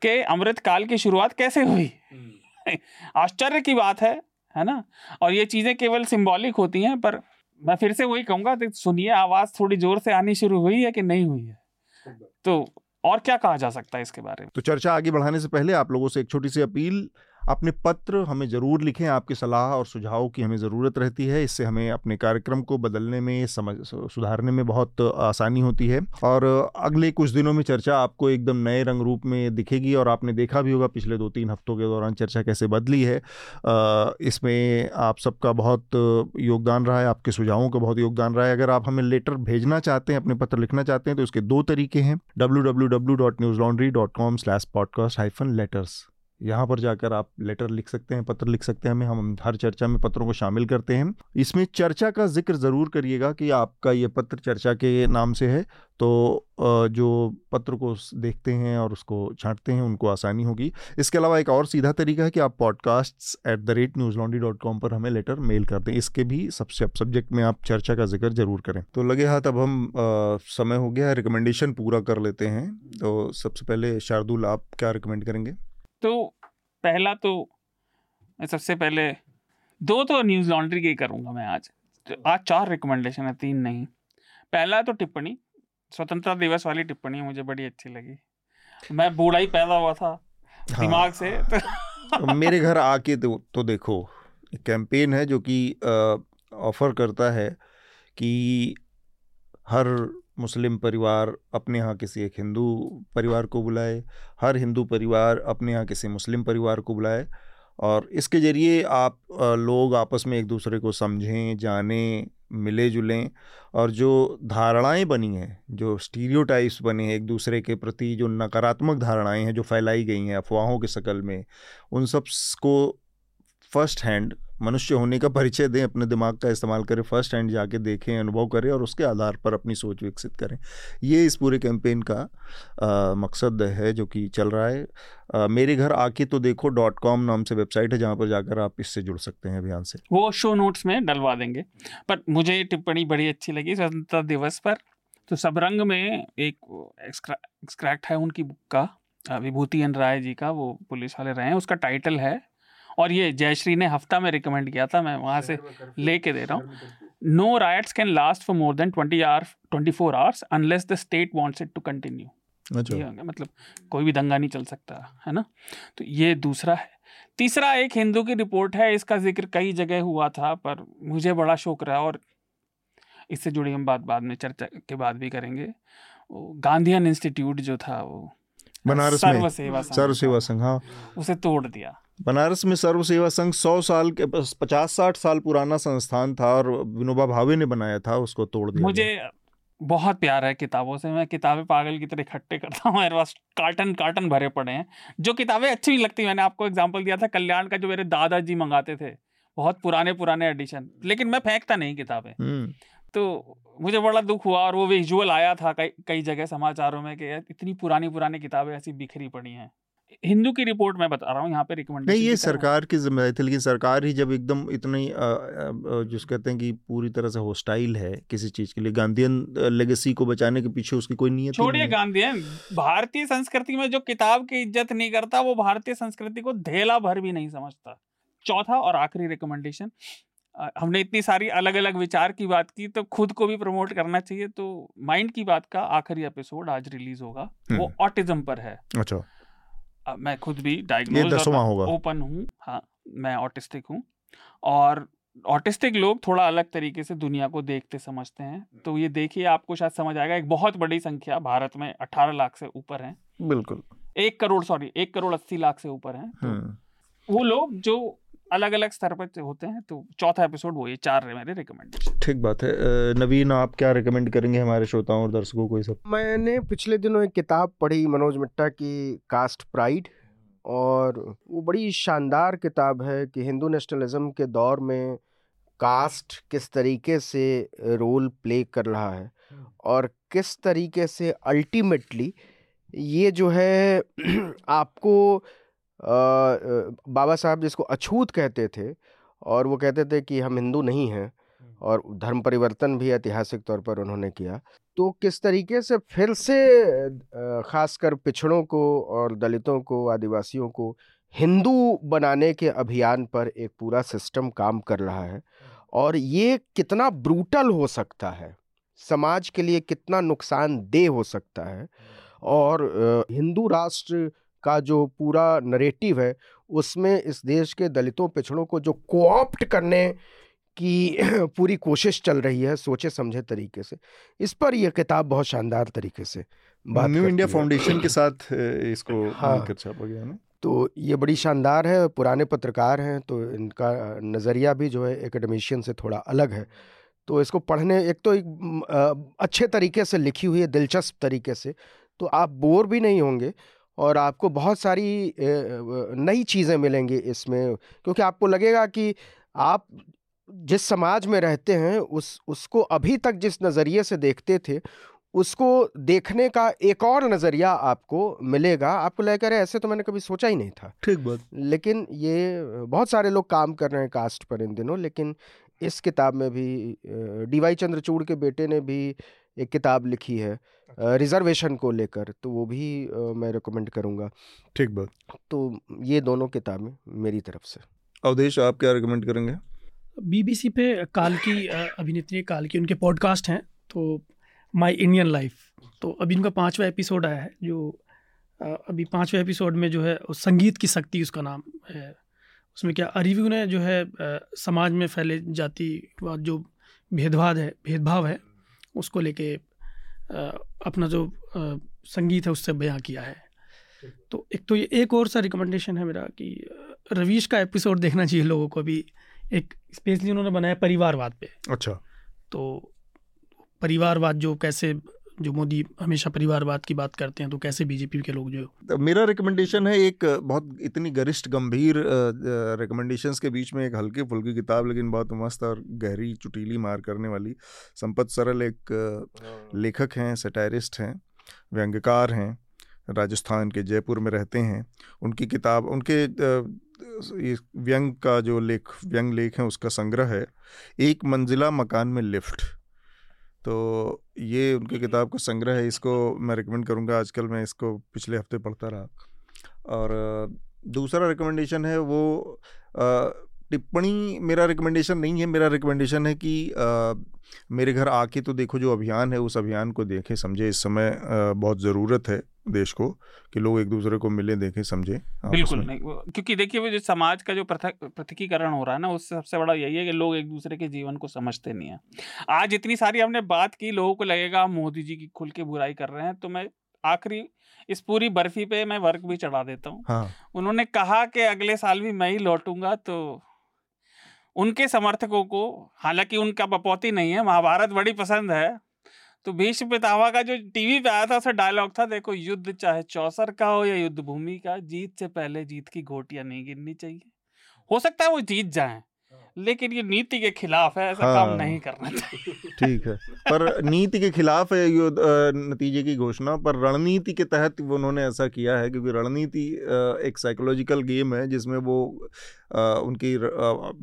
कि अमृत काल की शुरुआत कैसे हुई? हम्म। आश्चर्य की बात है है ना? और ये चीज़ें केवल सिंबॉलिक होती हैं पर मैं फिर से वही कहूँगा तो सुनिए आवाज़ थोड़ी ज़ोर से आनी शुरू हुई है कि नहीं हुई है? तो और क्या कहा जा सकता है इसके बारे में? तो चर्चा आगे बढ़ाने से पहले आप लोगों से एक छोटी सी अपील अपने पत्र हमें ज़रूर लिखें, आपकी सलाह और सुझाव की हमें ज़रूरत रहती है। इससे हमें अपने कार्यक्रम को बदलने में समझ सुधारने में बहुत आसानी होती है। और अगले कुछ दिनों में चर्चा आपको एकदम नए रंग रूप में दिखेगी और आपने देखा भी होगा पिछले दो तीन हफ्तों के दौरान चर्चा कैसे बदली है। इसमें आप सबका बहुत योगदान रहा है, आपके सुझावों का बहुत योगदान रहा है। अगर आप हमें लेटर भेजना चाहते हैं, अपने पत्र लिखना चाहते हैं तो इसके दो तरीके हैं। W W W dot Newslaundry dot com slash podcast hyphen letters. यहाँ पर जाकर आप लेटर लिख सकते हैं पत्र लिख सकते हैं हमें हम हर चर्चा में पत्रों को शामिल करते हैं। इसमें चर्चा का ज़िक्र ज़रूर करिएगा कि आपका ये पत्र चर्चा के नाम से है तो जो पत्र को देखते हैं और उसको छांटते हैं उनको आसानी होगी। इसके अलावा एक और सीधा तरीका है कि आप podcast at the rate Newslaundry dot com पर हमें लेटर मेल कर दें। इसके भी सबसे अब सब्जेक्ट में आप चर्चा का ज़िक्र ज़रूर करें। तो लगे हाथ अब हम आ, समय हो गया है रिकमेंडेशन पूरा कर लेते हैं। तो सबसे पहले शार्दुल आप क्या रिकमेंड करेंगे? तो पहला तो मैं सबसे पहले दो तो न्यूज़ लॉन्ड्री के ही करूँगा मैं आज। तो आज चार रिकमेंडेशन है तीन नहीं। पहला तो टिप्पणी स्वतंत्रता दिवस वाली टिप्पणी मुझे बड़ी अच्छी लगी। मैं बूढ़ा ही पैदा हुआ था हाँ। दिमाग से। तो मेरे घर आके तो, तो देखो कैंपेन है जो कि ऑफ़र करता है कि हर मुस्लिम परिवार अपने यहाँ किसी एक हिंदू परिवार को बुलाए, हर हिंदू परिवार अपने यहाँ किसी मुस्लिम परिवार को बुलाए और इसके ज़रिए आप लोग आपस में एक दूसरे को समझें, जानें, मिले जुलें और जो धारणाएँ बनी हैं, जो स्टीरियोटाइप्स बने हैं एक दूसरे के प्रति, जो नकारात्मक धारणाएँ हैं जो फैलाई गई हैं, अफवाहों के शक्ल में, उन सबको फ़र्स्ट हैंड मनुष्य होने का परिचय दें अपने दिमाग का इस्तेमाल करें फ़र्स्ट हैंड जाके देखें अनुभव करें और उसके आधार पर अपनी सोच विकसित करें। ये इस पूरे कैंपेन का आ, मकसद है जो कि चल रहा है। आ, मेरे घर आके तो देखो डॉट कॉम नाम से वेबसाइट है जहाँ पर जाकर आप इससे जुड़ सकते हैं अभियान से। वो शो नोट्स में डलवा देंगे। पर मुझे ये टिप्पणी बड़ी अच्छी लगी स्वतंत्रता दिवस पर। तो सब रंग में एक एक्सक्रैक्ट है उनकी बुक का विभूति एन राय जी का वो पुलिस वाले रहे हैं उसका टाइटल है और ये जयश्री ने हफ़्ता में रिकमेंड किया था मैं वहाँ से लेके दे रहा हूँ। No rights can last for more than twenty hour twenty four hours unless the state wants it to continue मतलब कोई भी दंगा नहीं चल सकता है ना? तो ये दूसरा है। तीसरा एक हिंदू की रिपोर्ट है इसका ज़िक्र कई जगह हुआ था पर मुझे बड़ा शौक रहा और इससे जुड़ी हम बात बाद में चर्चा के बाद भी करेंगे। गांधीयन इंस्टीट्यूट जो था वो बनारस सर्व सेवा सर्व सेवा संघ हाँ। उसे तोड़ दिया। बनारस में सर्व सेवा संघ सौ साल के पचास साठ साल पुराना संस्थान था और विनोबा भावे ने बनाया था उसको तोड़ दिया मुझे बहुत प्यार है किताबों से मैं किताबें पागल की तरह इकट्ठे करता हूँ मेरे पास कार्टन कार्टन भरे पड़े हैं जो किताबें अच्छी भी लगती मैंने आपको एग्ज़ाम्पल दिया था कल्याण का जो मेरे दादाजी मंगाते थे बहुत पुराने पुराने एडिशन लेकिन मैं फेंकता नहीं किताबें। हम्म। तो मुझे बड़ा दुख हुआ और वो विजुअल आया था कई कई जगह समाचारों में कि इतनी पुरानी पुरानी किताबें ऐसी बिखरी पड़ी हैं। हिंदू की रिपोर्ट मैं बता रहा हूँ यहाँ पे रिकमेंड नहीं ये सरकार की ज़िम्मेदारी थी लेकिन सरकार ही जब एकदम इतनी जिस कहते हैं कि पूरी तरह से होस्टाइल है किसी चीज़ के लिए गांधीयन लेगेसी को बचाने के पीछे उसकी कोई नीयत छोड़िए गांधीयन भारतीय संस्कृति में जो किताब की इज़्ज़त नहीं करता वो भारतीय संस्कृति को धेला भर भी नहीं समझता। चौथा और आखिरी रिकमेंडेशन हमने इतनी सारी अलग अलग विचार की बात की तो खुद को भी प्रमोट करना चाहिए तो माइंड की बात का आखिरी एपिसोड आज रिलीज़ होगा वो ऑटिज्म पर है। अच्छा। मैं खुद भी डायग्नोज ओपन हूँ। हाँ मैं ऑटिस्टिक हूँ। और ऑटिस्टिक लोग थोड़ा अलग तरीके से दुनिया को देखते समझते हैं। तो ये देखिए आपको शायद समझ आएगा एक बहुत बड़ी संख्या भारत में अठारह लाख से ऊपर है। बिल्कुल। एक करोड़ सॉरी एक करोड़ अस्सी लाख से ऊपर है। तो हम्म। वो लोग जो अलग अलग स्तर पर होते हैं तो चौथा एपिसोड वो ये चार रहे मेरे रिकमेंडेशन ठीक बात है। नवीन आप क्या रिकमेंड करेंगे हमारे श्रोताओं और दर्शकों को ये सब? मैंने पिछले दिनों एक किताब पढ़ी मनोज मिट्टा की कास्ट प्राइड और वो बड़ी शानदार किताब है कि हिंदू नेशनलिज्म के दौर में कास्ट किस तरीके से रोल प्ले कर रहा है और किस तरीके से अल्टीमेटली ये जो है आपको बाबा साहब जिसको अछूत कहते थे और वो कहते थे कि हम हिंदू नहीं हैं और धर्म परिवर्तन भी ऐतिहासिक तौर पर उन्होंने किया। तो किस तरीके से फिर से खासकर पिछड़ों को और दलितों को आदिवासियों को हिंदू बनाने के अभियान पर एक पूरा सिस्टम काम कर रहा है और ये कितना ब्रूटल हो सकता है? समाज के लिए कितना नुकसानदेह हो सकता है? और हिंदू राष्ट्र का जो पूरा नरेटिव है उसमें इस देश के दलितों पिछड़ों को जो कोऑप्ट करने की पूरी कोशिश चल रही है सोचे समझे तरीके से इस पर यह किताब बहुत शानदार तरीके से न्यू इंडिया फाउंडेशन के साथ इसको हाँ। छापा गया ना? तो ये बड़ी शानदार है पुराने पत्रकार हैं तो इनका नज़रिया भी जो है एकेडमिशियन से थोड़ा अलग है। तो इसको पढ़ने एक तो एक अच्छे तरीके से लिखी हुई है दिलचस्प तरीके से तो आप बोर भी नहीं होंगे और आपको बहुत सारी नई चीज़ें मिलेंगी इसमें क्योंकि आपको लगेगा कि आप जिस समाज में रहते हैं उस उसको अभी तक जिस नज़रिए से देखते थे उसको देखने का एक और नज़रिया आपको मिलेगा। आपको लेकर ऐसे तो मैंने कभी सोचा ही नहीं था। ठीक बात। लेकिन ये बहुत सारे लोग काम कर रहे हैं कास्ट पर इन दिनों लेकिन इस किताब में भी डी वाई चंद्रचूड़ के बेटे ने भी एक किताब लिखी है रिजर्वेशन को लेकर तो वो भी मैं रिकमेंड करूँगा। ठीक बात। तो ये दोनों किताबें मेरी तरफ़ से। अवधेश आप क्या रिकमेंड करेंगे? बीबीसी पे काल की अभिनेत्री काल की उनके पॉडकास्ट हैं तो माय इंडियन लाइफ तो अभी उनका पांचवा एपिसोड आया है जो अभी पाँचवें एपिसोड में जो है संगीत की शक्ति उसका नाम है। उसमें क्या अरिव्यू ने जो है समाज में फैले जाति जो भेदभाव है भेदभाव है उसको लेके अपना जो संगीत है उससे बयां किया है। तो एक तो ये एक और सा रिकमेंडेशन है मेरा कि रवीश का एपिसोड देखना चाहिए लोगों को भी। एक स्पेशली उन्होंने बनाया परिवारवाद पे। अच्छा। तो परिवारवाद जो कैसे जो मोदी हमेशा परिवारवाद की बात करते हैं तो कैसे बीजेपी के लोग जो तो मेरा रिकमेंडेशन है एक बहुत इतनी गरिष्ठ गंभीर रिकमेंडेशन के बीच में एक हल्की फुल्की किताब लेकिन बहुत मस्त और गहरी चुटीली मार करने वाली संपत सरल एक हाँ। लेखक हैं सटायरिस्ट हैं व्यंग्यकार हैं राजस्थान के जयपुर में रहते हैं। उनकी किताब उनके व्यंग का जो लेख व्यंग लेख है उसका संग्रह है एक मंजिला मकान में लिफ्ट। तो ये उनकी किताब का संग्रह है इसको मैं रिकमेंड करूँगा। आजकल मैं इसको पिछले हफ़्ते पढ़ता रहा। और दूसरा रिकमेंडेशन है वो टिप्पणी मेरा रिकमेंडेशन नहीं है मेरा रिकमेंडेशन है कि आ, मेरे घर आके तो देखो जो अभियान है उस अभियान को देखें समझे। इस समय आ, बहुत ज़रूरत है देश को कि लोग एक दूसरे को मिले देखें समझे बिल्कुल नहीं क्योंकि देखिए वो जो समाज का जो पृथकीकरण हो रहा है ना उससे सबसे बड़ा यही है कि लोग एक दूसरे के जीवन को समझते नहीं है। आज इतनी सारी हमने बात की लोगों को लगेगा हम मोदी जी की खुल के बुराई कर रहे हैं तो मैं आखिरी इस पूरी बर्फ़ी पे मैं वर्क भी चढ़ा देता हूँ। हाँ। उन्होंने कहा कि अगले साल भी मैं ही लौटूँगा तो उनके समर्थकों को, हालाँकि उनका बपौती नहीं है, महाभारत बड़ी पसंद है तो भीष्म पितामह का जो टीवी पे आया था, उसका डायलॉग था, देखो, युद्ध चाहे चौसर का हो या युद्ध भूमि का, जीत से पहले जीत की घोटियाँ नहीं गिननी चाहिए। हो सकता है वो जीत जाए लेकिन ये नीति के खिलाफ है ऐसा हाँ, काम नहीं करना चाहिए। ठीक है। पर नीति के खिलाफ है ये नतीजे की घोषणा पर रणनीति के तहत उन्होंने ऐसा किया है क्योंकि रणनीति एक साइकोलॉजिकल गेम है जिसमें वो उनकी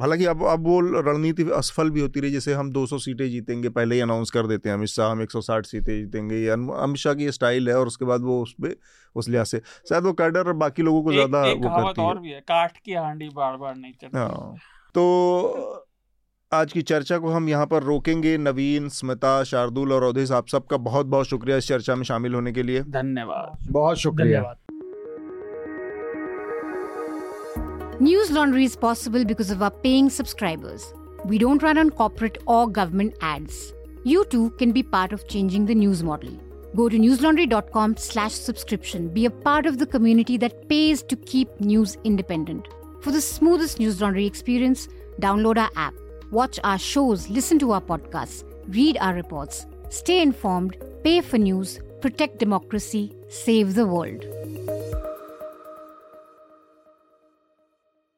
हालाँकि अब अब वो रणनीति असफल भी होती रही जैसे हम 200 सीटें जीतेंगे पहले ही अनाउंस कर देते हैं अमित शाह हम 160 सीटें जीतेंगे ये अमित शाह की स्टाइल है और उसके बाद वो उस पर उस लिहाज से। शायद वो कैडर बाकी लोगों को ज़्यादा वो करती और भी है काठ की हांडी बार बार नहीं चलती। हाँ। तो आज की चर्चा को हम यहाँ पर रोकेंगे नवीन स्मिता शार्दुल और अवधेश आप सबका बहुत बहुत शुक्रिया इस चर्चा में शामिल होने के लिए धन्यवाद बहुत शुक्रिया News Laundry is possible because of our paying subscribers. We don't run on corporate or government ads. You too can be part of changing the news model. Go to newslaundry.com slash subscription. Be a part of the community that pays to keep news independent. For the smoothest news laundry experience, download our app, watch our shows, listen to our podcasts, read our reports, stay informed, pay for news, protect democracy, save the world.